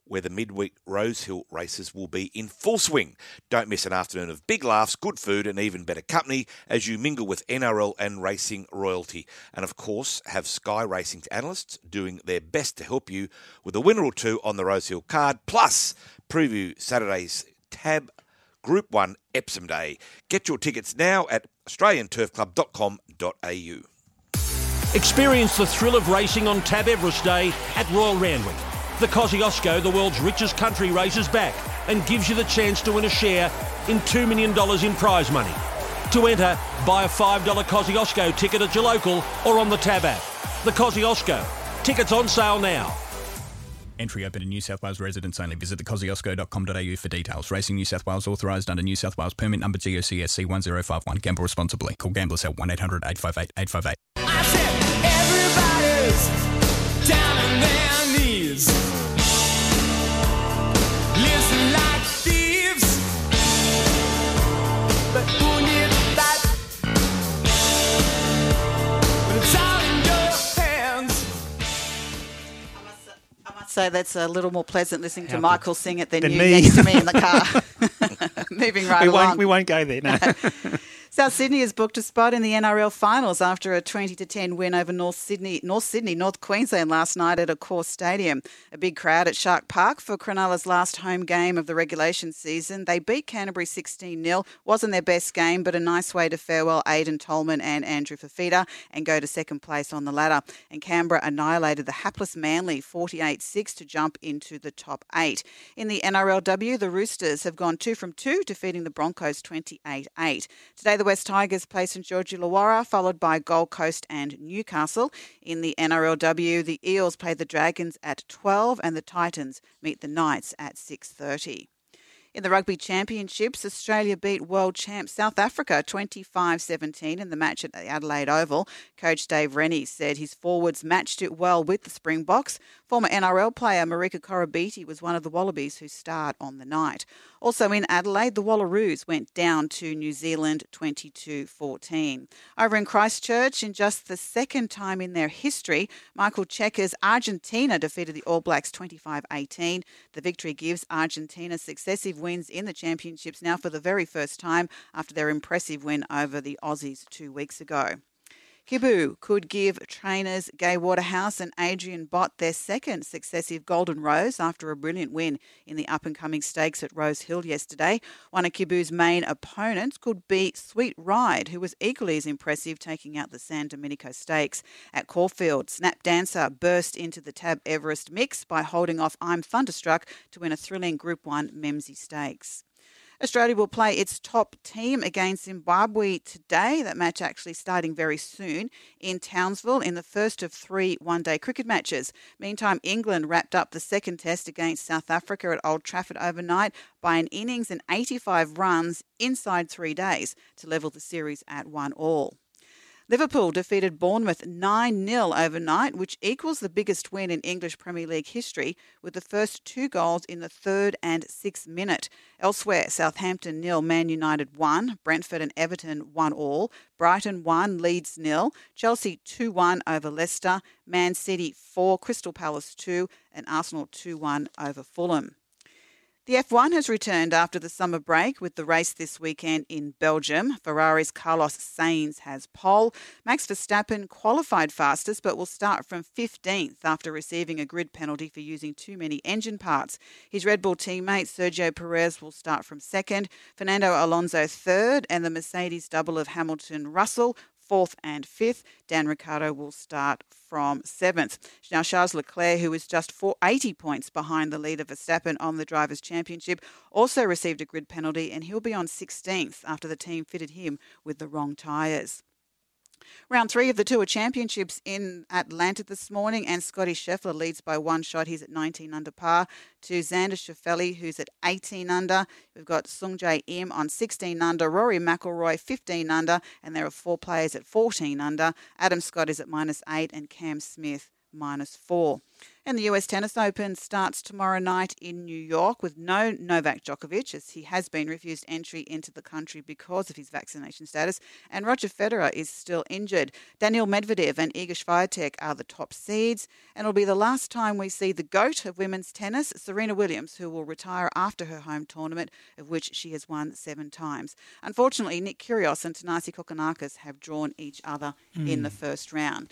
where the midweek Rose Hill races will be in full swing. Don't miss an afternoon of big laughs, good food, and even better company as you mingle with NRL and racing royalty. And of course, have Sky Racing's analysts doing their best to help you with a winner or two on the Rose Hill card, plus preview Saturday's tab Group 1 Epsom Day. Get your tickets now at australianturfclub.com.au. Experience the thrill of racing on Tab Everest Day at Royal Randwick. The Kosciuszko, the world's richest country race, is back and gives you the chance to win a share in $2 million in prize money. To enter, buy a $5 Kosciuszko ticket at your local or on the Tab app. The Kosciuszko. Tickets on sale now. Entry open to New South Wales residents only. Visit thekosciuszko.com.au for details. Racing New South Wales authorised under New South Wales permit number GOCSC 1051. Gamble responsibly. Call Gamblers at 1800 858 858. Everybody's down on their knees. Listen like thieves. But Must say that's a little more pleasant listening to Michael sing it than Than you me. next to me in the car. Moving right we along. won't, we won't go there, no. South Sydney has booked a spot in the NRL finals after a 20 to 10 win over North Sydney, North Sydney, North Queensland last night at Accor Stadium. A big crowd at Shark Park for Cronulla's last home game of the regulation season. They beat Canterbury 16-0. Wasn't their best game, but a nice way to farewell Aiden Tolman and Andrew Fifita and go to second place on the ladder. And Canberra annihilated the hapless Manly 48-6 to jump into the top eight. In the NRLW, the Roosters have gone two from two, defeating the Broncos 28-8. Today, the West Tigers play St George Illawarra, followed by Gold Coast and Newcastle. In the NRLW, the Eels play the Dragons at 12 and the Titans meet the Knights at 6.30. In the Rugby Championships, Australia beat world champ South Africa 25 17 in the match at the Adelaide Oval. Coach Dave Rennie said his forwards matched it well with the Springboks. Former NRL player Marika Koroibete was one of the Wallabies who starred on the night. Also in Adelaide, the Wallaroos went down to New Zealand 22 14. Over in Christchurch, in just the second time in their history, Michael Cheika's Argentina defeated the All Blacks 25 18. The victory gives Argentina successive wins in the championships now for the very first time after their impressive win over the Aussies two weeks ago. Kibu could give trainers Gai Waterhouse and Adrian Bott their second successive Golden Rose after a brilliant win in the up and coming stakes at Rose Hill yesterday. One of Kibu's main opponents could be Sweet Ride, who was equally as impressive taking out the San Domenico Stakes. At Caulfield, Snap Dancer burst into the Tab Everest mix by holding off I'm Thunderstruck to win a thrilling Group 1 Memsie Stakes. Australia will play its top team against Zimbabwe today. That match actually starting very soon in Townsville in the first of three one day cricket matches. Meantime, England wrapped up the second test against South Africa at Old Trafford overnight by an innings and 85 runs inside three days to level the series at one all. Liverpool defeated Bournemouth 9 0 overnight, which equals the biggest win in English Premier League history, with the first two goals in the third and sixth minute. Elsewhere, Southampton nil, Man United 1, Brentford and Everton 1 all, Brighton 1, Leeds nil, Chelsea 2 1 over Leicester, Man City 4, Crystal Palace 2, and Arsenal 2 1 over Fulham. The F1 has returned after the summer break with the race this weekend in Belgium. Ferrari's Carlos Sainz has pole. Max Verstappen qualified fastest but will start from 15th after receiving a grid penalty for using too many engine parts. His Red Bull teammate Sergio Perez will start from second, Fernando Alonso third, and the Mercedes double of Hamilton Russell fourth and fifth. Dan Ricciardo will start from seventh. Now, Charles Leclerc, who is just 480 points behind the leader Verstappen on the Drivers' Championship, also received a grid penalty and he'll be on 16th after the team fitted him with the wrong tyres. Round three of the Tour Championships in Atlanta this morning, and Scotty Scheffler leads by one shot. He's at 19 under par. To Xander Schauffele, who's at 18 under. We've got Sung Jae Im on 16 under. Rory McIlroy 15 under, and there are four players at 14 under. Adam Scott is at minus eight, and Cam Smith minus four. And the US Tennis Open starts tomorrow night in New York with no Novak Djokovic, as he has been refused entry into the country because of his vaccination status. And Roger Federer is still injured. Daniel Medvedev and Iga Swiatek are the top seeds. And it'll be the last time we see the GOAT of women's tennis, Serena Williams, who will retire after her home tournament, of which she has won seven times. Unfortunately, Nick Kyrgios and Thanasi Kokkinakis have drawn each other in Mm. the first round.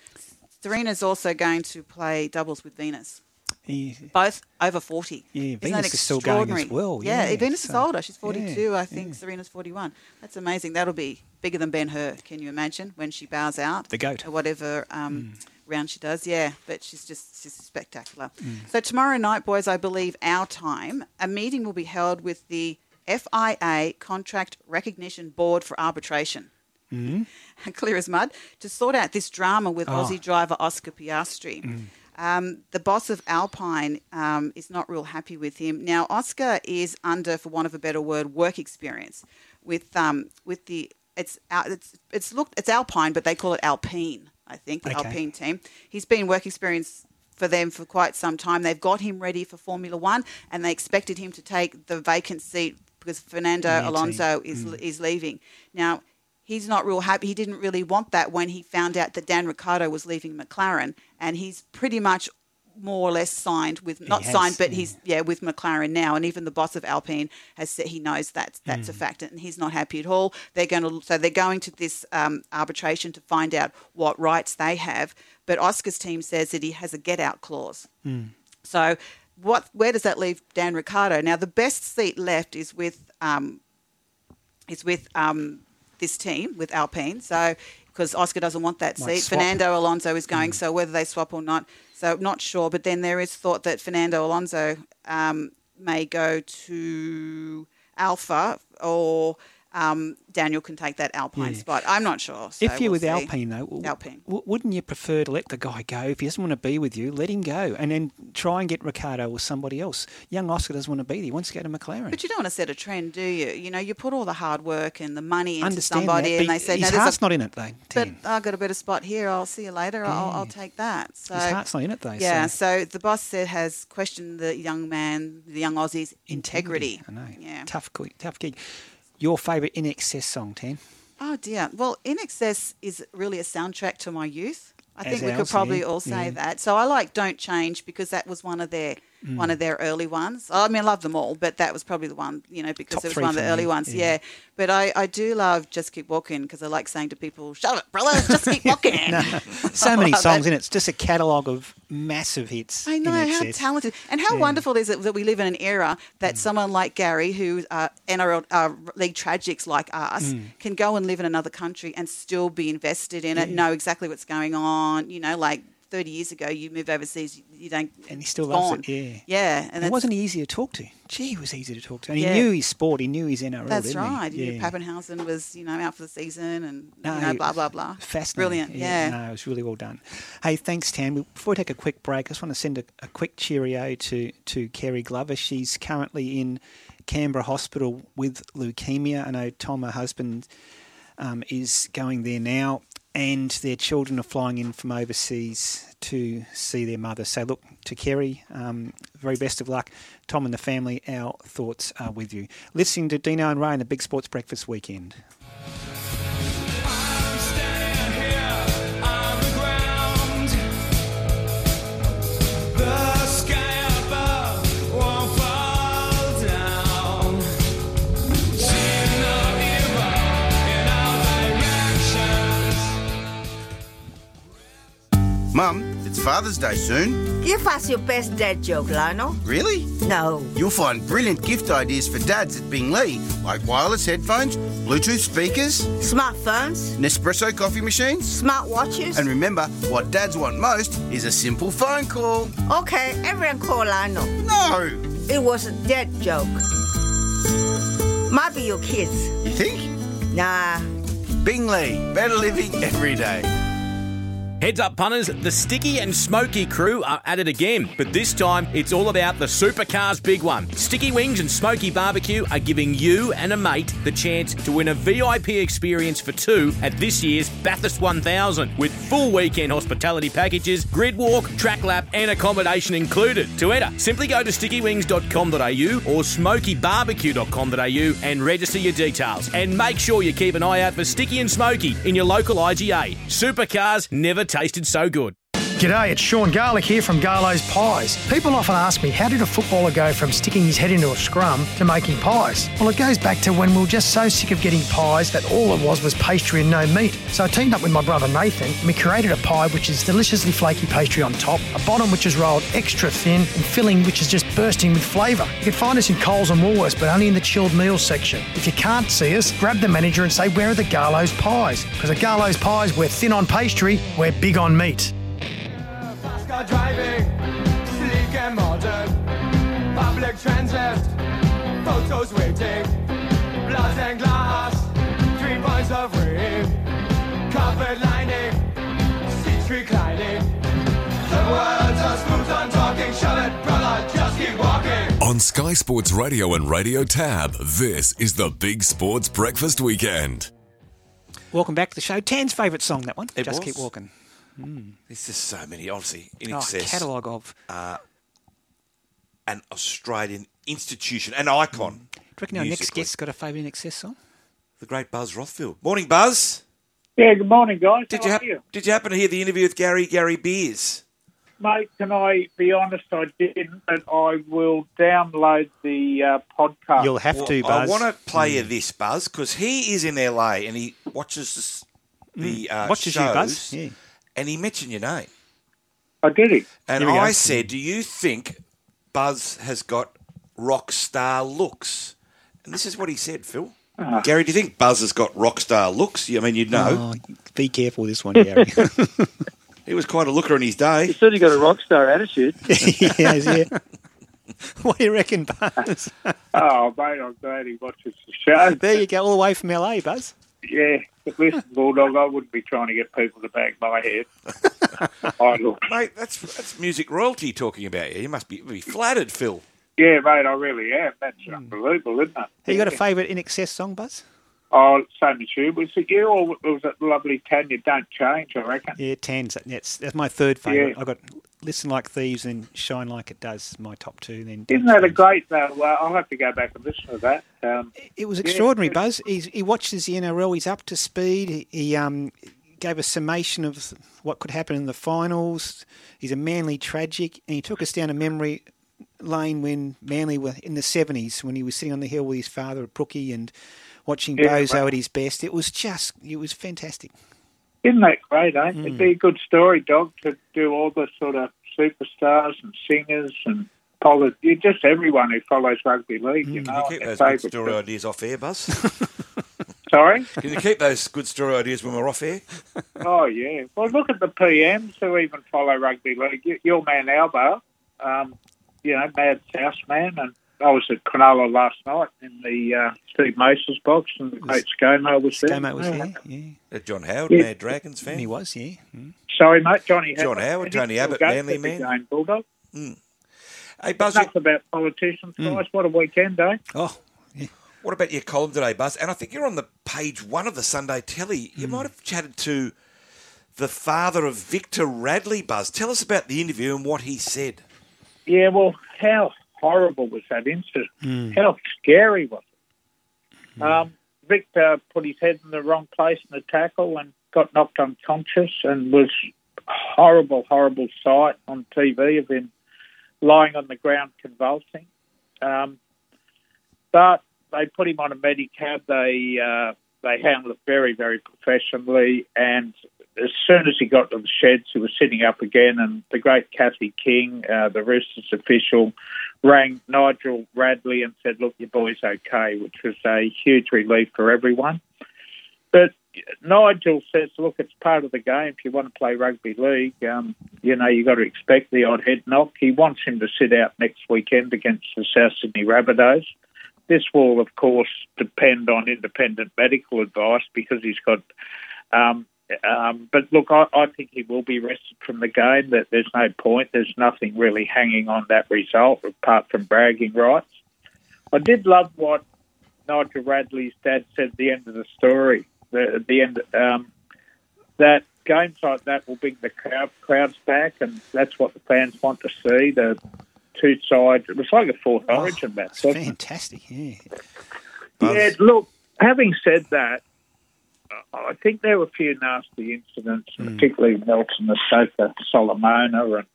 Serena's also going to play doubles with Venus. Yeah. Both over 40. Yeah, Isn't Venus is still going as well, Yeah, yeah, Venus is older. She's 42, yeah, I think. Serena's 41. That's amazing. That'll be bigger than Ben Hur, can you imagine, when she bows out? The goat. Or whatever um, round she does. Yeah, but she's just she's spectacular. Mm. So tomorrow night, boys, I believe our time, a meeting will be held with the FIA Contract Recognition Board for Arbitration. Mm. clear as mud, to sort out this drama with Oh. Aussie driver Oscar Piastri. Mm. Um, the boss of Alpine um, is not real happy with him. Now, Oscar is under, for want of a better word, work experience with um, with the it's it's it's looked it's Alpine, but they call it Alpine. I think the Okay. Alpine team. He's been work experience for them for quite some time. They've got him ready for Formula One, and they expected him to take the vacant seat because Fernando Alonso is Mm. is leaving. Now he's not real happy. He didn't really want that when he found out that Dan Ricciardo was leaving McLaren, and he's pretty much more or less signed with not has, signed, but yeah. he's yeah with McLaren now, and even the boss of Alpine has said he knows that's that's a Mm. fact, and he's not happy at all. They're going to so they're going to this um, arbitration to find out what rights they have, but Oscar's team says that he has a get out clause. Mm. So what where does that leave Dan Ricciardo? Now the best seat left is with um, is with um, this team with Alpine. So because Oscar doesn't want that Might seat, swap. Fernando Alonso is going. So whether they swap or not, so not sure. But then there is thought that Fernando Alonso um, may go to Alpha or. Um, Daniel can take that Alpine Yeah. spot. I'm not sure. So if you're we'll with see. Alpine, though, w- Alpine. w- wouldn't you prefer to let the guy go? If he doesn't want to be with you, let him go, and then try and get Ricciardo or somebody else. Young Oscar doesn't want to be there; he wants to go to McLaren. But you don't want to set a trend, do you? You know, you put all the hard work and the money into Understand somebody, that, and they say, his "No, there's heart's a, not in it, though. but I've got a better spot here. I'll see you later. I'll, I'll take that." So His heart's not in it, though. yeah. so. So the boss said has questioned the young man, the young Aussie's integrity. I know. Yeah. Tough, tough gig. Your favourite INXS song, Tan? Oh dear. Well, INXS is really a soundtrack to my youth. I As think we could probably yeah, all say yeah. that. So I like Don't Change because that was one of their Mm. one of their early ones. I mean, I love them all, but that was probably the one, you know, because Top it was one of the early me, ones. yeah. Yeah. But I, I do love Just Keep Walking because I like saying to people, "Shut up, brother, just keep walking." No, so many songs in it. It's just a catalogue of massive hits. I know how talented and how Yeah. wonderful is it that we live in an era that someone like Gary, who uh, NRL uh, league tragics like us, Mm. can go and live in another country and still be invested in it, know exactly what's going on. You know, like thirty years ago, you move overseas, you, don't, And he still loves gone. it. Yeah. yeah, and it wasn't easy to talk to? Gee, he was easy to talk to. And he knew his sport. He knew his NRL. That's right. He? You knew Papenhuyzen was, you know, out for the season, and No, you know, blah blah blah. Fascinating. Brilliant. Yeah. No, it was really well done. Hey, thanks, Tam. Before we take a quick break, I just want to send a, a quick cheerio to, to Kerry Glover. She's currently in Canberra Hospital with leukemia. I know Tom, her husband, um, is going there now, and their children are flying in from overseas to see their mother. So, look, to Kerry, um, very best of luck. Tom and the family, our thoughts are with you. Listening to Dino and Ray in the Big Sports Breakfast Weekend. Mum, it's Father's Day soon. Give us your best dad joke, Lionel. Really? No. You'll find brilliant gift ideas for dads at Bing Lee, like wireless headphones, Bluetooth speakers, Smartphones, Nespresso coffee machines. smartwatches. And remember, what dads want most is a simple phone call. Okay, everyone call Lionel. No! It was a dad joke. Might be your kids. You think? Nah, Bing Lee, better living every day. Heads up, punters, the Sticky and Smoky crew are at it again, but this time it's all about the Supercars big one. Sticky Wings and Smoky Barbecue are giving you and a mate the chance to win a VIP experience for two at this year's Bathurst 1000 with full weekend hospitality packages, grid walk, track lap, and accommodation included. To enter, simply go to stickywings.com.au or smokybarbecue.com.au and register your details. And make sure you keep an eye out for Sticky and Smoky in your local IGA. Supercars never tasted so good. G'day, it's Sean Garlick here from Garlo's Pies. People often ask me, how did a footballer go from sticking his head into a scrum to making pies? Well, it goes back to when we were just so sick of getting pies that all it was was pastry and no meat. So I teamed up with my brother Nathan and we created a pie which is deliciously flaky pastry on top, a bottom which is rolled extra thin, and filling which is just bursting with flavour. You can find us in Coles and Woolworths, but only in the chilled meals section. If you can't see us, grab the manager and say, where are the Garlo's pies? Because at Garlo's Pies, we're thin on pastry, we're big on meat. Car driving, sleek and modern. Public transit, photos waiting. Blood and glass, three points of ring. Carpet lining, seats reclining. The words are smooth on talking. Shove it, brother, just keep walking. On Sky Sports Radio and Radio Tab, this is the Big Sports Breakfast Weekend. Welcome back to the show. Tan's favourite song, that one. It Just was? keep walking. Mm. There's just so many, obviously, in Oh, excess. catalogue of. Uh, an Australian institution, an icon. Do you reckon our next guest's got a favourite INXS song? The great Buzz Rothfield. Morning, Buzz. Yeah, good morning, guys. Did How you, are hap- you? did you happen to hear the interview with Gary Gary Beers? Mate, can I be honest? I didn't, but I will download the uh, podcast. You'll have well, to, Buzz. I want to play you this, Buzz, because he is in LA and he watches this, the uh, Watches you, shows, Buzz, yeah. And he mentioned your name. I did it. And Here we go. I said, "Do you think Buzz has got rock star looks?" And this is what he said, Phil. Ah. Gary, do you think Buzz has got rock star looks? I mean, you'd know. Oh, be careful with this one, Gary. he was quite a looker in his day. He's certainly got a rock star attitude. yes, yeah. what do you reckon, Buzz? oh, mate, I'm glad he watches the show. there you go, all the way from LA, Buzz. Yeah, but listen, Bulldog, I wouldn't be trying to get people to bag my head. I look. Mate, that's that's music royalty talking about you. You must be, be flattered, Phil. Yeah, mate, I really am. That's hmm. unbelievable, isn't it? Have you got a favourite INXS song, Buzz? Oh, same as you. Was it you or was it lovely Tanya? Don't change, I reckon. Yeah, Tan's. That's, that's my third favourite. Yeah. i got Listen Like Thieves and Shine Like It Does, my top two. Then Isn't that a great, though? Uh, I'll have to go back and listen to that. Um, It was yeah, extraordinary, Buzz. He's, he watches the NRL. He's up to speed. He, he um, gave a summation of what could happen in the finals. He's a Manly tragic, and he took us down a memory lane when Manly were in the seventies when he was sitting on the hill with his father at Brookie and watching Yeah, Bozo right. at his best. It was just, it was fantastic. Isn't that great, eh? Hmm. It'd be a good story, Dog, to do all the sort of superstars and singers and poli- you just everyone who follows rugby league, you know. Can you keep those good story stuff. ideas off air, Buzz? Sorry? Can you keep those good story ideas when we're off air? Oh, yeah. Well, look at the PMs who even follow rugby league. Your man, Albo, um, you know, Mad South man, and I was at Cronulla last night in the uh, Steve Moses box, and the great ScoMo was there. ScoMo was there, yeah. Uh, John Howard, Yeah. Mad Dragons fan. He was, yeah. Sorry, mate, Johnny John Howard. Howard, Tony still Abbott, goes Manly to the man. Game, Bulldog. Hey, Buzz, Enough about politicians, guys. What a weekend, eh? Oh, What about your column today, Buzz? And I think you're on the page one of the Sunday Telly. You Hmm. might have chatted to the father of Victor Radley, Buzz. Tell us about the interview and what he said. Yeah, well, how horrible was that incident? Mm. How scary was it? Um, Victor put his head in the wrong place in the tackle and got knocked unconscious and was horrible, horrible sight on TV of him lying on the ground convulsing. Um, but they put him on a medicab. They uh, they handled it very, very professionally. And as soon as he got to the sheds, he was sitting up again. And the great Kathy King, uh, the Roosters official, rang Nigel Radley and said, "Look, your boy's okay," which was a huge relief for everyone. But Nigel says, "Look, it's part of the game. If you want to play rugby league, um, you know you got to expect the odd head knock." He wants him to sit out next weekend against the South Sydney Rabbitohs. this will, of course, depend on independent medical advice because he's got. Um, um, but look, I, I think he will be rested from the game. That there's no point. There's nothing really hanging on that result apart from bragging rights. I did love what Nigel Radley's dad said at the end of the story. The, at the end, um, that games like that will bring the crowd, crowds back, and that's what the fans want to see. The two sides. It was like a fourth origin match. Fantastic, yeah. Yeah, look, having said that, I think there were a few nasty incidents, hmm. particularly Nelson the Sofa Solomona, and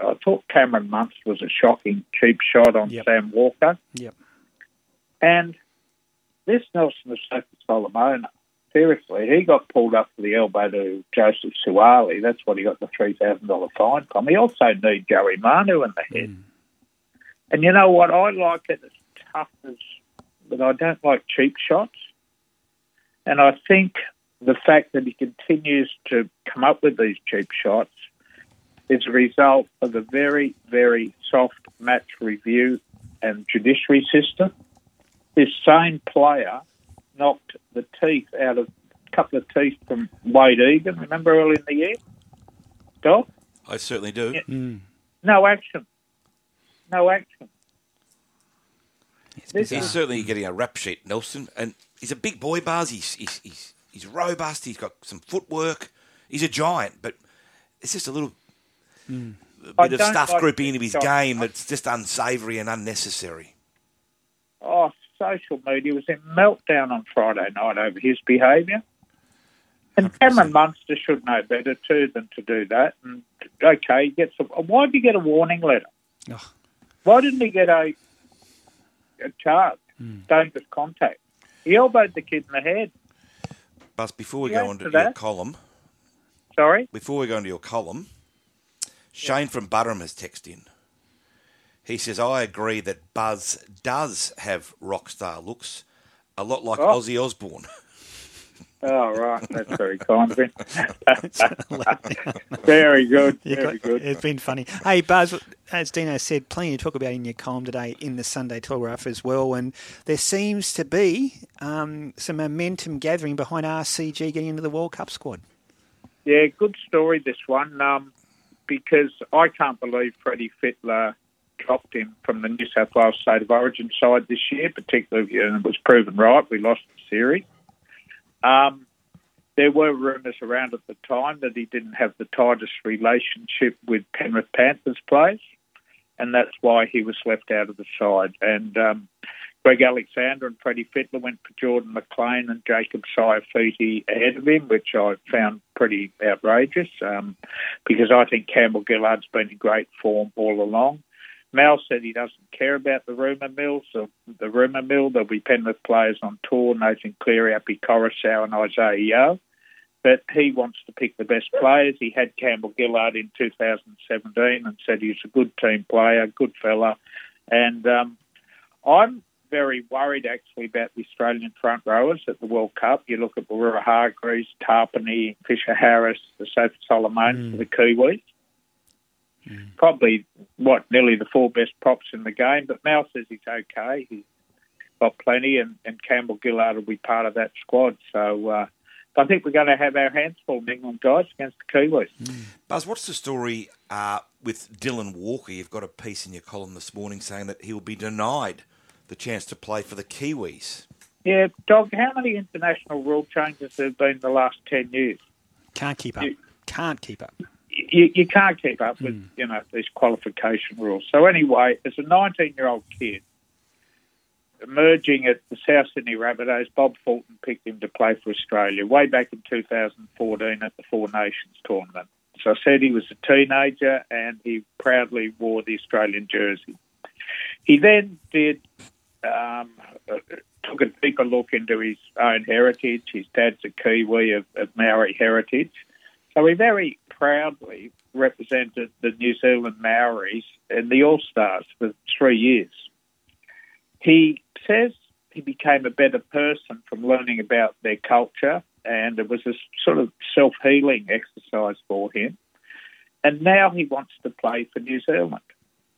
I thought Cameron Munster was a shocking cheap shot on Yep. Sam Walker. Yep. And this Nelson the Sofa Solomona, seriously, he got pulled up for the elbow to Joseph Suaalii. That's what he got the $3,000 fine from. He also kneed Joey Manu in the head. Hmm. And you know what? I like it as tough as, but I don't like cheap shots. And I think the fact that he continues to come up with these cheap shots is a result of a very, very soft match review and judiciary system. This same player knocked the teeth out of a couple of teeth from Wade Egan, remember early in the year? Doc? I certainly do. No action. No action. He's certainly getting a rap sheet, Nelson, and he's a big boy, Buzz. He's, he's, he's, he's robust. He's got some footwork. He's a giant, but it's just a little I bit of stuff like grouping into his game that's just unsavoury and unnecessary. Oh, social media was in meltdown on Friday night over his behaviour. And Cameron Munster should know better too than to do that. And okay, he gets a, why did he get a warning letter? Why didn't he get a a charge? Hmm. Dangerous contact. He elbowed the kid in the head. Buzz, before we Yeah, go on to for your that. column, Sorry? before we go into your column, Shane from Butterham has texted in. He says, I agree that Buzz does have rock star looks, a lot like Oh. Ozzy Osbourne. Oh, right. That's very kind of him. very good. Very good. It's been funny. Hey, Buzz, as Dino said, plenty to talk about in your column today in the Sunday Telegraph as well. And there seems to be um, some momentum gathering behind RCG getting into the World Cup squad. Yeah, good story, this one, um, because I can't believe Freddie Fittler dropped him from the New South Wales State of Origin side this year, particularly, and it was proven right. We lost the series. Um, there were rumours around at the time that he didn't have the tightest relationship with Penrith Panthers players, and that's why he was left out of the side. And um, Greg Alexander and Freddie Fittler went for Jordan McLean and Jacob Saifiti ahead of him, which I found pretty outrageous um, because I think Campbell Gillard's been in great form all along. Mal said he doesn't care about the rumour mill, so the rumour mill. There'll be Penrith players on tour, Nathan Cleary, Api Koroisau and Isaiah Yeo. But he wants to pick the best players. He had Campbell Gillard in 2017 and said he's a good team player, good fella. And um, I'm very worried actually about the Australian front rowers at the World Cup. You look at Barura Hargreaves, Tapine, Fisher Harris, the Sophie Solomon for the Kiwis. Probably what nearly the four best props in the game, but Mal says he's okay. He's got plenty, and, and Campbell Gillard will be part of that squad. So uh, I think we're going to have our hands full, England guys, against the Kiwis. Buzz, what's the story uh, with Dylan Walker? You've got a piece in your column this morning saying that he will be denied the chance to play for the Kiwis. Yeah, Dog, how many international rule changes there have been in the last 10 years? Can't keep up. Can't keep up. You, you can't keep up with, you know, these qualification rules. So anyway, as a 19-year-old kid, emerging at the South Sydney Rabbitohs, Bob Fulton picked him to play for Australia way back in 2014 at the Four Nations tournament. So I said he was a teenager and he proudly wore the Australian jersey. He then did um, uh, took a deeper look into his own heritage. His dad's a Kiwi of, of Maori heritage. So he very proudly represented the New Zealand Maoris in the All Stars for three years. He says he became a better person from learning about their culture, and it was a sort of self healing exercise for him. And now he wants to play for New Zealand.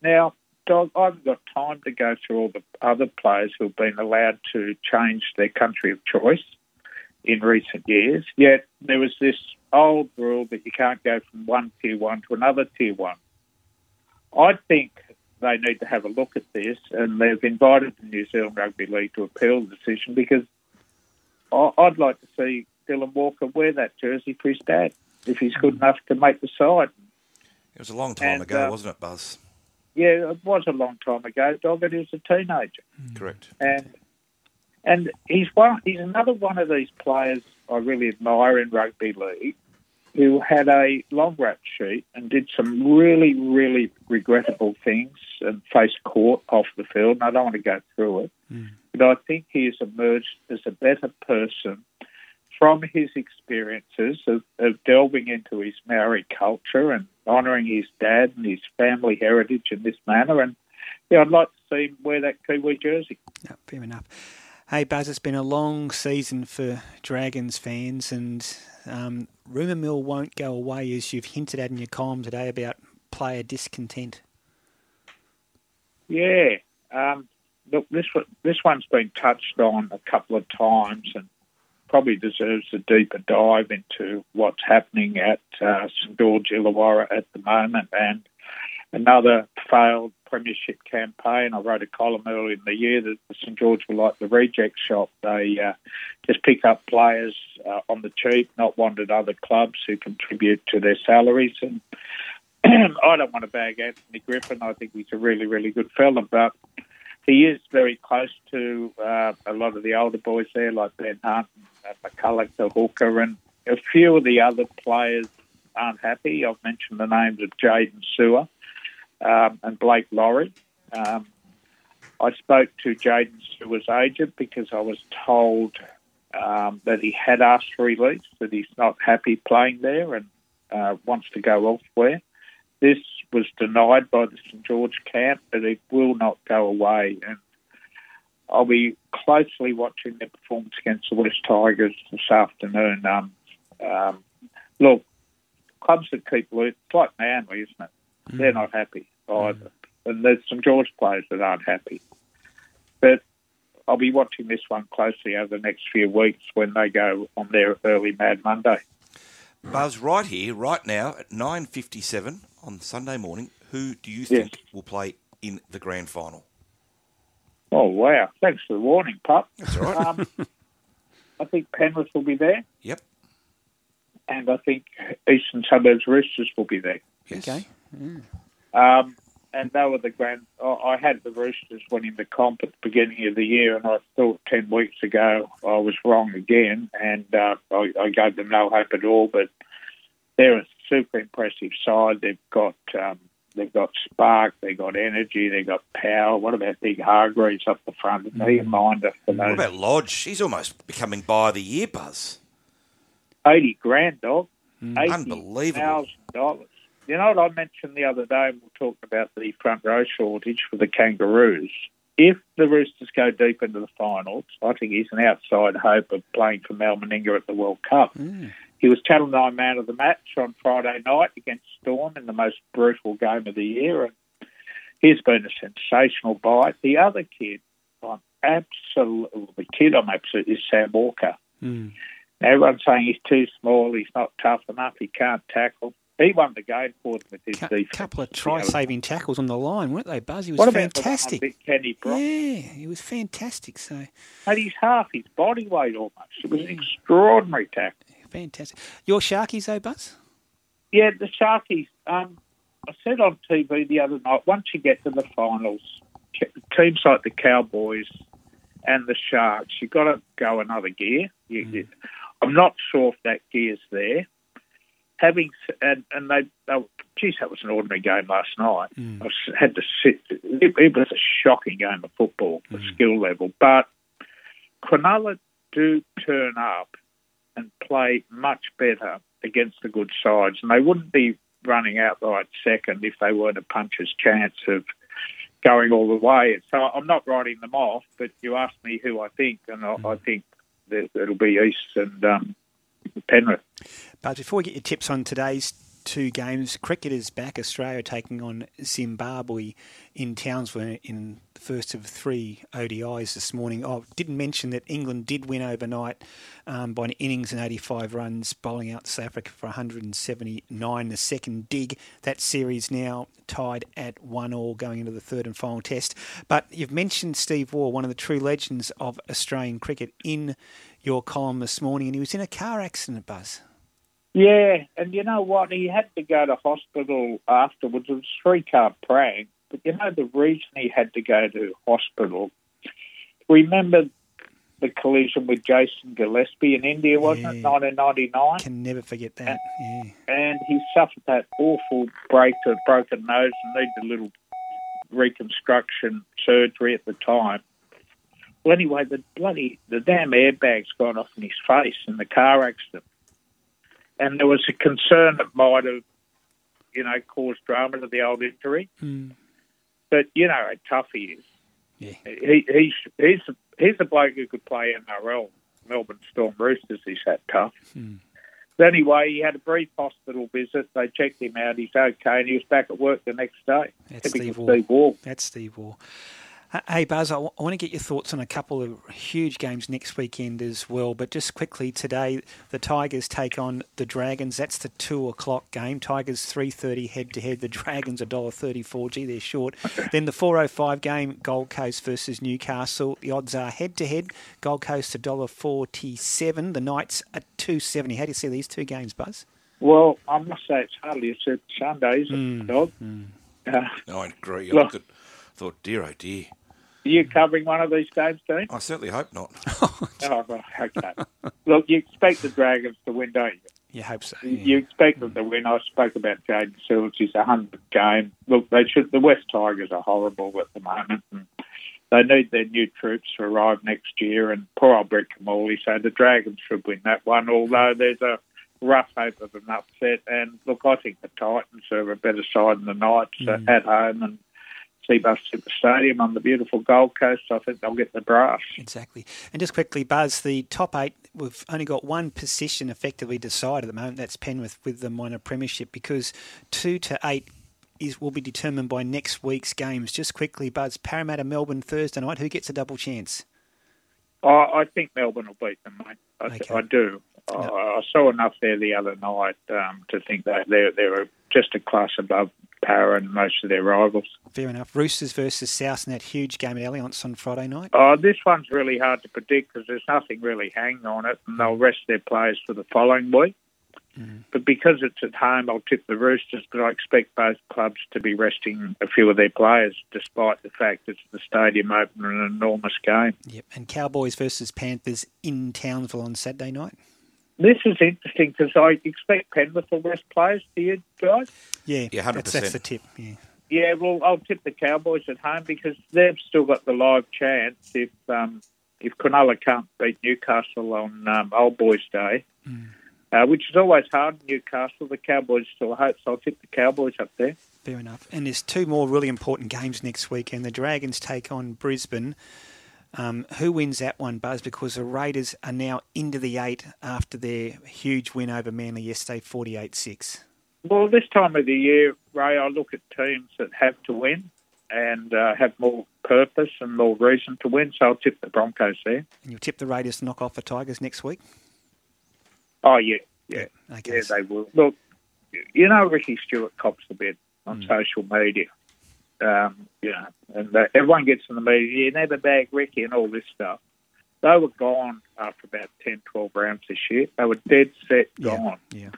Now, Dog, I haven't got time to go through all the other players who've been allowed to change their country of choice in recent years. Yet there was this old rule that you can't go from one tier one to another tier one. I think they need to have a look at this, and they've invited the New Zealand Rugby League to appeal the decision because I'd like to see Dylan Walker wear that jersey for his dad if he's good enough to make the side. It was a long time And, ago, uh, wasn't it, Buzz? Yeah, it was a long time ago, dog. Was a teenager, Correct. and and he's one. He's another one of these players I really admire in rugby league, who had a long rap sheet and did some really, really regrettable things and faced court off the field. And I don't want to go through it, mm. but I think he has emerged as a better person from his experiences of, of delving into his Maori culture and honouring his dad and his family heritage in this manner. And yeah, I'd like to see him wear that Kiwi jersey. Yeah, fair enough. Hey, Buzz, it's been a long season for Dragons fans, and um, rumour mill won't go away, as you've hinted at in your column today about player discontent. Yeah. Um, look, this this one's been touched on a couple of times, and probably deserves a deeper dive into what's happening at uh, St George Illawarra at the moment, and another failed premiership campaign. I wrote a column earlier in the year that St George were like the reject shop. They uh, just pick up players uh, on the cheap, not wanted other clubs who contribute to their salaries, and I don't want to bag Anthony Griffin. I think he's a really, really good fella, but he is very close to uh, a lot of the older boys there, like Ben Hunt, and uh, McCullough, the hooker, and a few of the other players aren't happy. I've mentioned the names of Jaydn Su'A um, and Blake Lawrie. Um, I spoke to Jaydn Su'A's agent because I was told um, that he had asked for release, that he's not happy playing there and uh, wants to go elsewhere. This was denied by the St George camp, but it will not go away. And I'll be closely watching their performance against the West Tigers this afternoon. Um, um, look, clubs that keep losing, it's like Manly, isn't it? They're not happy either. And there's some George players that aren't happy. But I'll be watching this one closely over the next few weeks when they go on their early Mad Monday. Buzz, right here, right now, at 9.57 on Sunday morning, who do you Yes. think will play in the grand final? Oh, wow. Thanks for the warning, pup. That's all right. Um, I think Penrith will be there, Yep. and I think Eastern Suburbs Roosters will be there. Okay. Um, and they were the grand. I I had the Roosters winning the comp at the beginning of the year, and I thought ten weeks ago I was wrong again, and uh, I, I gave them no hope at all. But they're a super impressive side. They've got um, they've got spark, they've got energy, they've got power. What about Big Hargreaves up the front? And he a minder for What about Lodge? He's almost becoming by the year, Buzz. eighty grand, dog. Mm. Unbelievable. thousand dollars. You know what I mentioned the other day? when We were talking about the front row shortage for the Kangaroos. If the Roosters go deep into the finals, I think he's an outside hope of playing for Mal Meninga at the World Cup. He was Channel 9 man of the match on Friday night against Storm in the most brutal game of the year. And he's been a sensational bite. The other kid, I'm absolutely, the kid I'm absolutely, is Sam Walker. Mm. Everyone's saying he's too small, he's not tough enough, he can't tackle. He won the game for them with his defence. A couple of try-saving tackles on the line, weren't they, Buzz? He was What about fantastic. with Kenny Brock? Yeah, he was fantastic. So And he's half his body weight almost. It was an extraordinary tackle. fantastic. Your Sharkies, though, Buzz? Yeah, the Sharkies. Um, I said on TV the other night, once you get to the finals, teams like the Cowboys and the Sharks, you've got to go another gear. You, you, I'm not sure if that gear's there. Having and and they, they were- geez, that was an ordinary game last night. Mm. I s- had to sit. It, it was a shocking game of football, the mm. skill level. But Cronulla do turn up and play much better against the good sides, and they wouldn't be running outright second if they weren't a puncher's chance of going all the way. So I'm not writing them off, but you asked me who I think, and I, mm. I think that it'll be East and um, Penrith. Buzz, before we get your tips on today's two games. Cricket is back. Australia taking on Zimbabwe in Townsville in the first of three ODIs this morning. I didn't mention that England did win overnight um, by an innings and 85 runs, bowling out South Africa for 179. The second dig. That series now tied at one all going into the third and final test. But you've mentioned Steve Waugh, one of the true legends of Australian cricket, in your column this morning, and he was in a car accident, Buzz. Yeah, and you know what? He had to go to hospital afterwards. It was a three car prank. But you know the reason he had to go to hospital? Remember the collision with Jason Gillespie in India, wasn't it? 1999? Can never forget that. Yeah. And he suffered that awful break to a broken nose and needed a little reconstruction surgery at the time. Well, anyway, the bloody the damn airbag's gone off in his face in the car accident, and there was a concern that might have, you know, caused drama to the old injury. Hmm. But you know how tough he is. Yeah. He, he's he's he's a bloke who could play NRL, Melbourne Storm Roosters. He's that tough. Hmm. But anyway, he had a brief hospital visit. They checked him out. He's okay, and he was back at work the next day. That's Typical Steve Waugh. Steve Waugh. That's Steve Waugh. Uh, Hey Buzz, I want to get your thoughts on a couple of huge games next weekend as well. But just quickly today, the Tigers take on the Dragons. That's the two o'clock game. Tigers three thirty head to head. The Dragons a dollar thirty four. Gee, they're short. then the four oh five game, Gold Coast versus Newcastle. The odds are head to head. Gold Coast a dollar forty seven. The Knights at two seventy. How do you see these two games, Buzz? Well, I must say it's hardly a Sunday, is it, Mm, Dog? Uh, No, I agree. I Look. looked at, thought, dear, oh dear. are you covering one of these games, Dean? I certainly hope not. Oh, well, okay. Look, you expect the Dragons to win, don't you? You hope so. You- You expect them to win. I spoke about Jaden Seals. He's a hundred game. Look, they should. The West Tigers are horrible at the moment, and they need their new troops to arrive next year. And poor old Brett Kimmorley. So the Dragons should win that one. Although there's a rough hope of an upset. And look, I think the Titans are a better side than the Knights uh, at home and. Cbus Super Stadium on the beautiful Gold Coast. I think they'll get the brass. Exactly. And just quickly, Buzz, the top eight, we've only got one position effectively decided at the moment. That's Penrith with the minor premiership because two to eight is will be determined by next week's games. Just quickly, Buzz, Parramatta Melbourne Thursday night. Who gets a double chance? I, I think Melbourne will beat them, mate. I, I do. I, I saw enough there the other night um, to think that they're they're just a class above Para and most of their rivals. Fair enough. Roosters versus South in that huge game at Allianz on Friday night. Oh, this one's really hard to predict because there's nothing really hanging on it, and they'll rest their players for the following week. But because it's at home, I'll tip the Roosters. But I expect both clubs to be resting a few of their players, despite the fact it's the stadium opener and an enormous game. Yep. And Cowboys versus Panthers in Townsville on Saturday night. This is interesting because I expect Penrith will rest players. Do you guys? Yeah, Yeah, That's, that's 100%. the tip. Yeah. Yeah, well, I'll tip the Cowboys at home because they've still got the live chance if um, if Cronulla can't beat Newcastle on um, Old Boys Day, uh, which is always hard in Newcastle. The Cowboys still hope, so I'll tip the Cowboys up there. Fair enough. And there's two more really important games next weekend. The Dragons take on Brisbane. Um, who wins that one, Buzz? Because the Raiders are now into the eight after their huge win over Manly yesterday, 48 6. Well, this time of the year, Ray, I look at teams that have to win and uh, have more purpose and more reason to win, so I'll tip the Broncos there. And you'll tip the Raiders to knock off the Tigers next week? Oh, yeah, yeah. Okay. Yeah, they will. Look, you know, Ricky Stuart cops a bit on Hmm. social media. Um, you know, and uh, everyone gets in the media, you never bag Ricky and all this stuff. They were gone after about 10, 12 rounds this year. They were dead set gone. Yeah.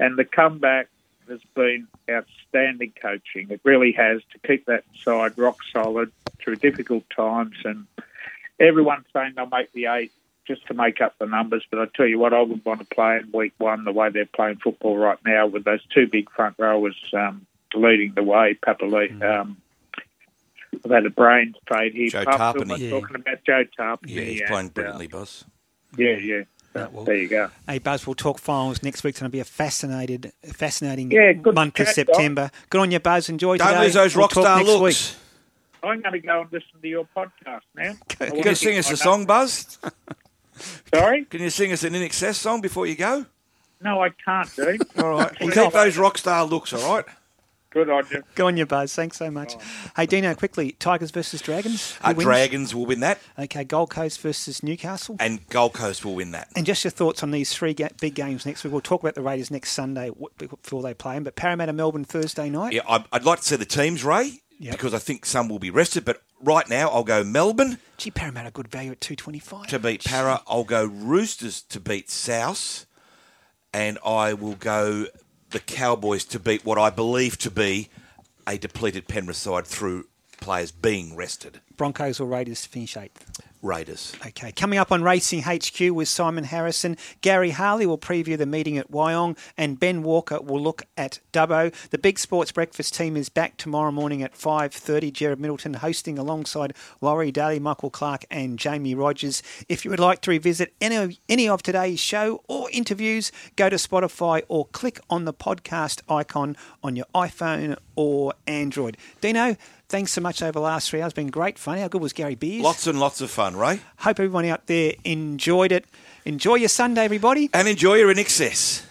And the comeback has been outstanding coaching. It really has to keep that side rock solid through difficult times. And everyone's saying they'll make the eight just to make up the numbers. But I tell you what, I would want to play in week one the way they're playing football right now with those two big front rowers um, leading the way. Papali'i, um, I've had a brain fade here. Joe Puff, Tapine. Yeah. talking about Joe Tapine. Yeah, he's and, playing uh, brilliantly, Buzz. yeah, yeah. So, there you go. Hey, Buzz, we'll talk finals next week. It's going to be a fascinated, fascinating Yeah, good month of chat, September. Good on you, Buzz. Enjoy Don't today. lose those We'll rock star next looks. I'm going to go and listen to your podcast now. I You wanna going to sing us a song, Buzz? Sorry? Can you sing us an INXS song before you go? No, I can't, dude. All right. Well, keep those rock star looks, all right? Good idea. Go on, you buzz. Thanks so much. Hey, Dino, quickly Tigers versus Dragons. Who Uh. Dragons will win that, Okay, Gold Coast versus Newcastle. and Gold Coast will win that. And just your thoughts on these three ga- big games next week. We'll talk about the Raiders next Sunday before they play them. But Parramatta, Melbourne Thursday night. Yeah, I'd, I'd like to see the teams, Ray, because I think some will be rested. But right now, I'll go Melbourne Gee, Parramatta good value at two twenty five. to beat Para. I'll go Roosters to beat South, and I will go the Cowboys to beat what I believe to be a depleted Penrith side through players being rested. Broncos or Raiders to finish eighth. Raiders. Okay, coming up on Racing HQ with Simon Harrison, Gary Harley will preview the meeting at Wyong, and Ben Walker will look at Dubbo. The Big Sports Breakfast team is back tomorrow morning at 5.30. Jared Middleton hosting alongside Laurie Daley, Michael Clark and Jamie Rogers. If you would like to revisit any of, any of today's show or interviews, go to Spotify or click on the podcast icon on your iPhone or Android. Dino, thanks so much over the last three hours. It's been great fun. How good was Gary Beers? Lots and lots of fun, Ray. Hope everyone out there enjoyed it. Enjoy your Sunday, everybody. And enjoy your INXS.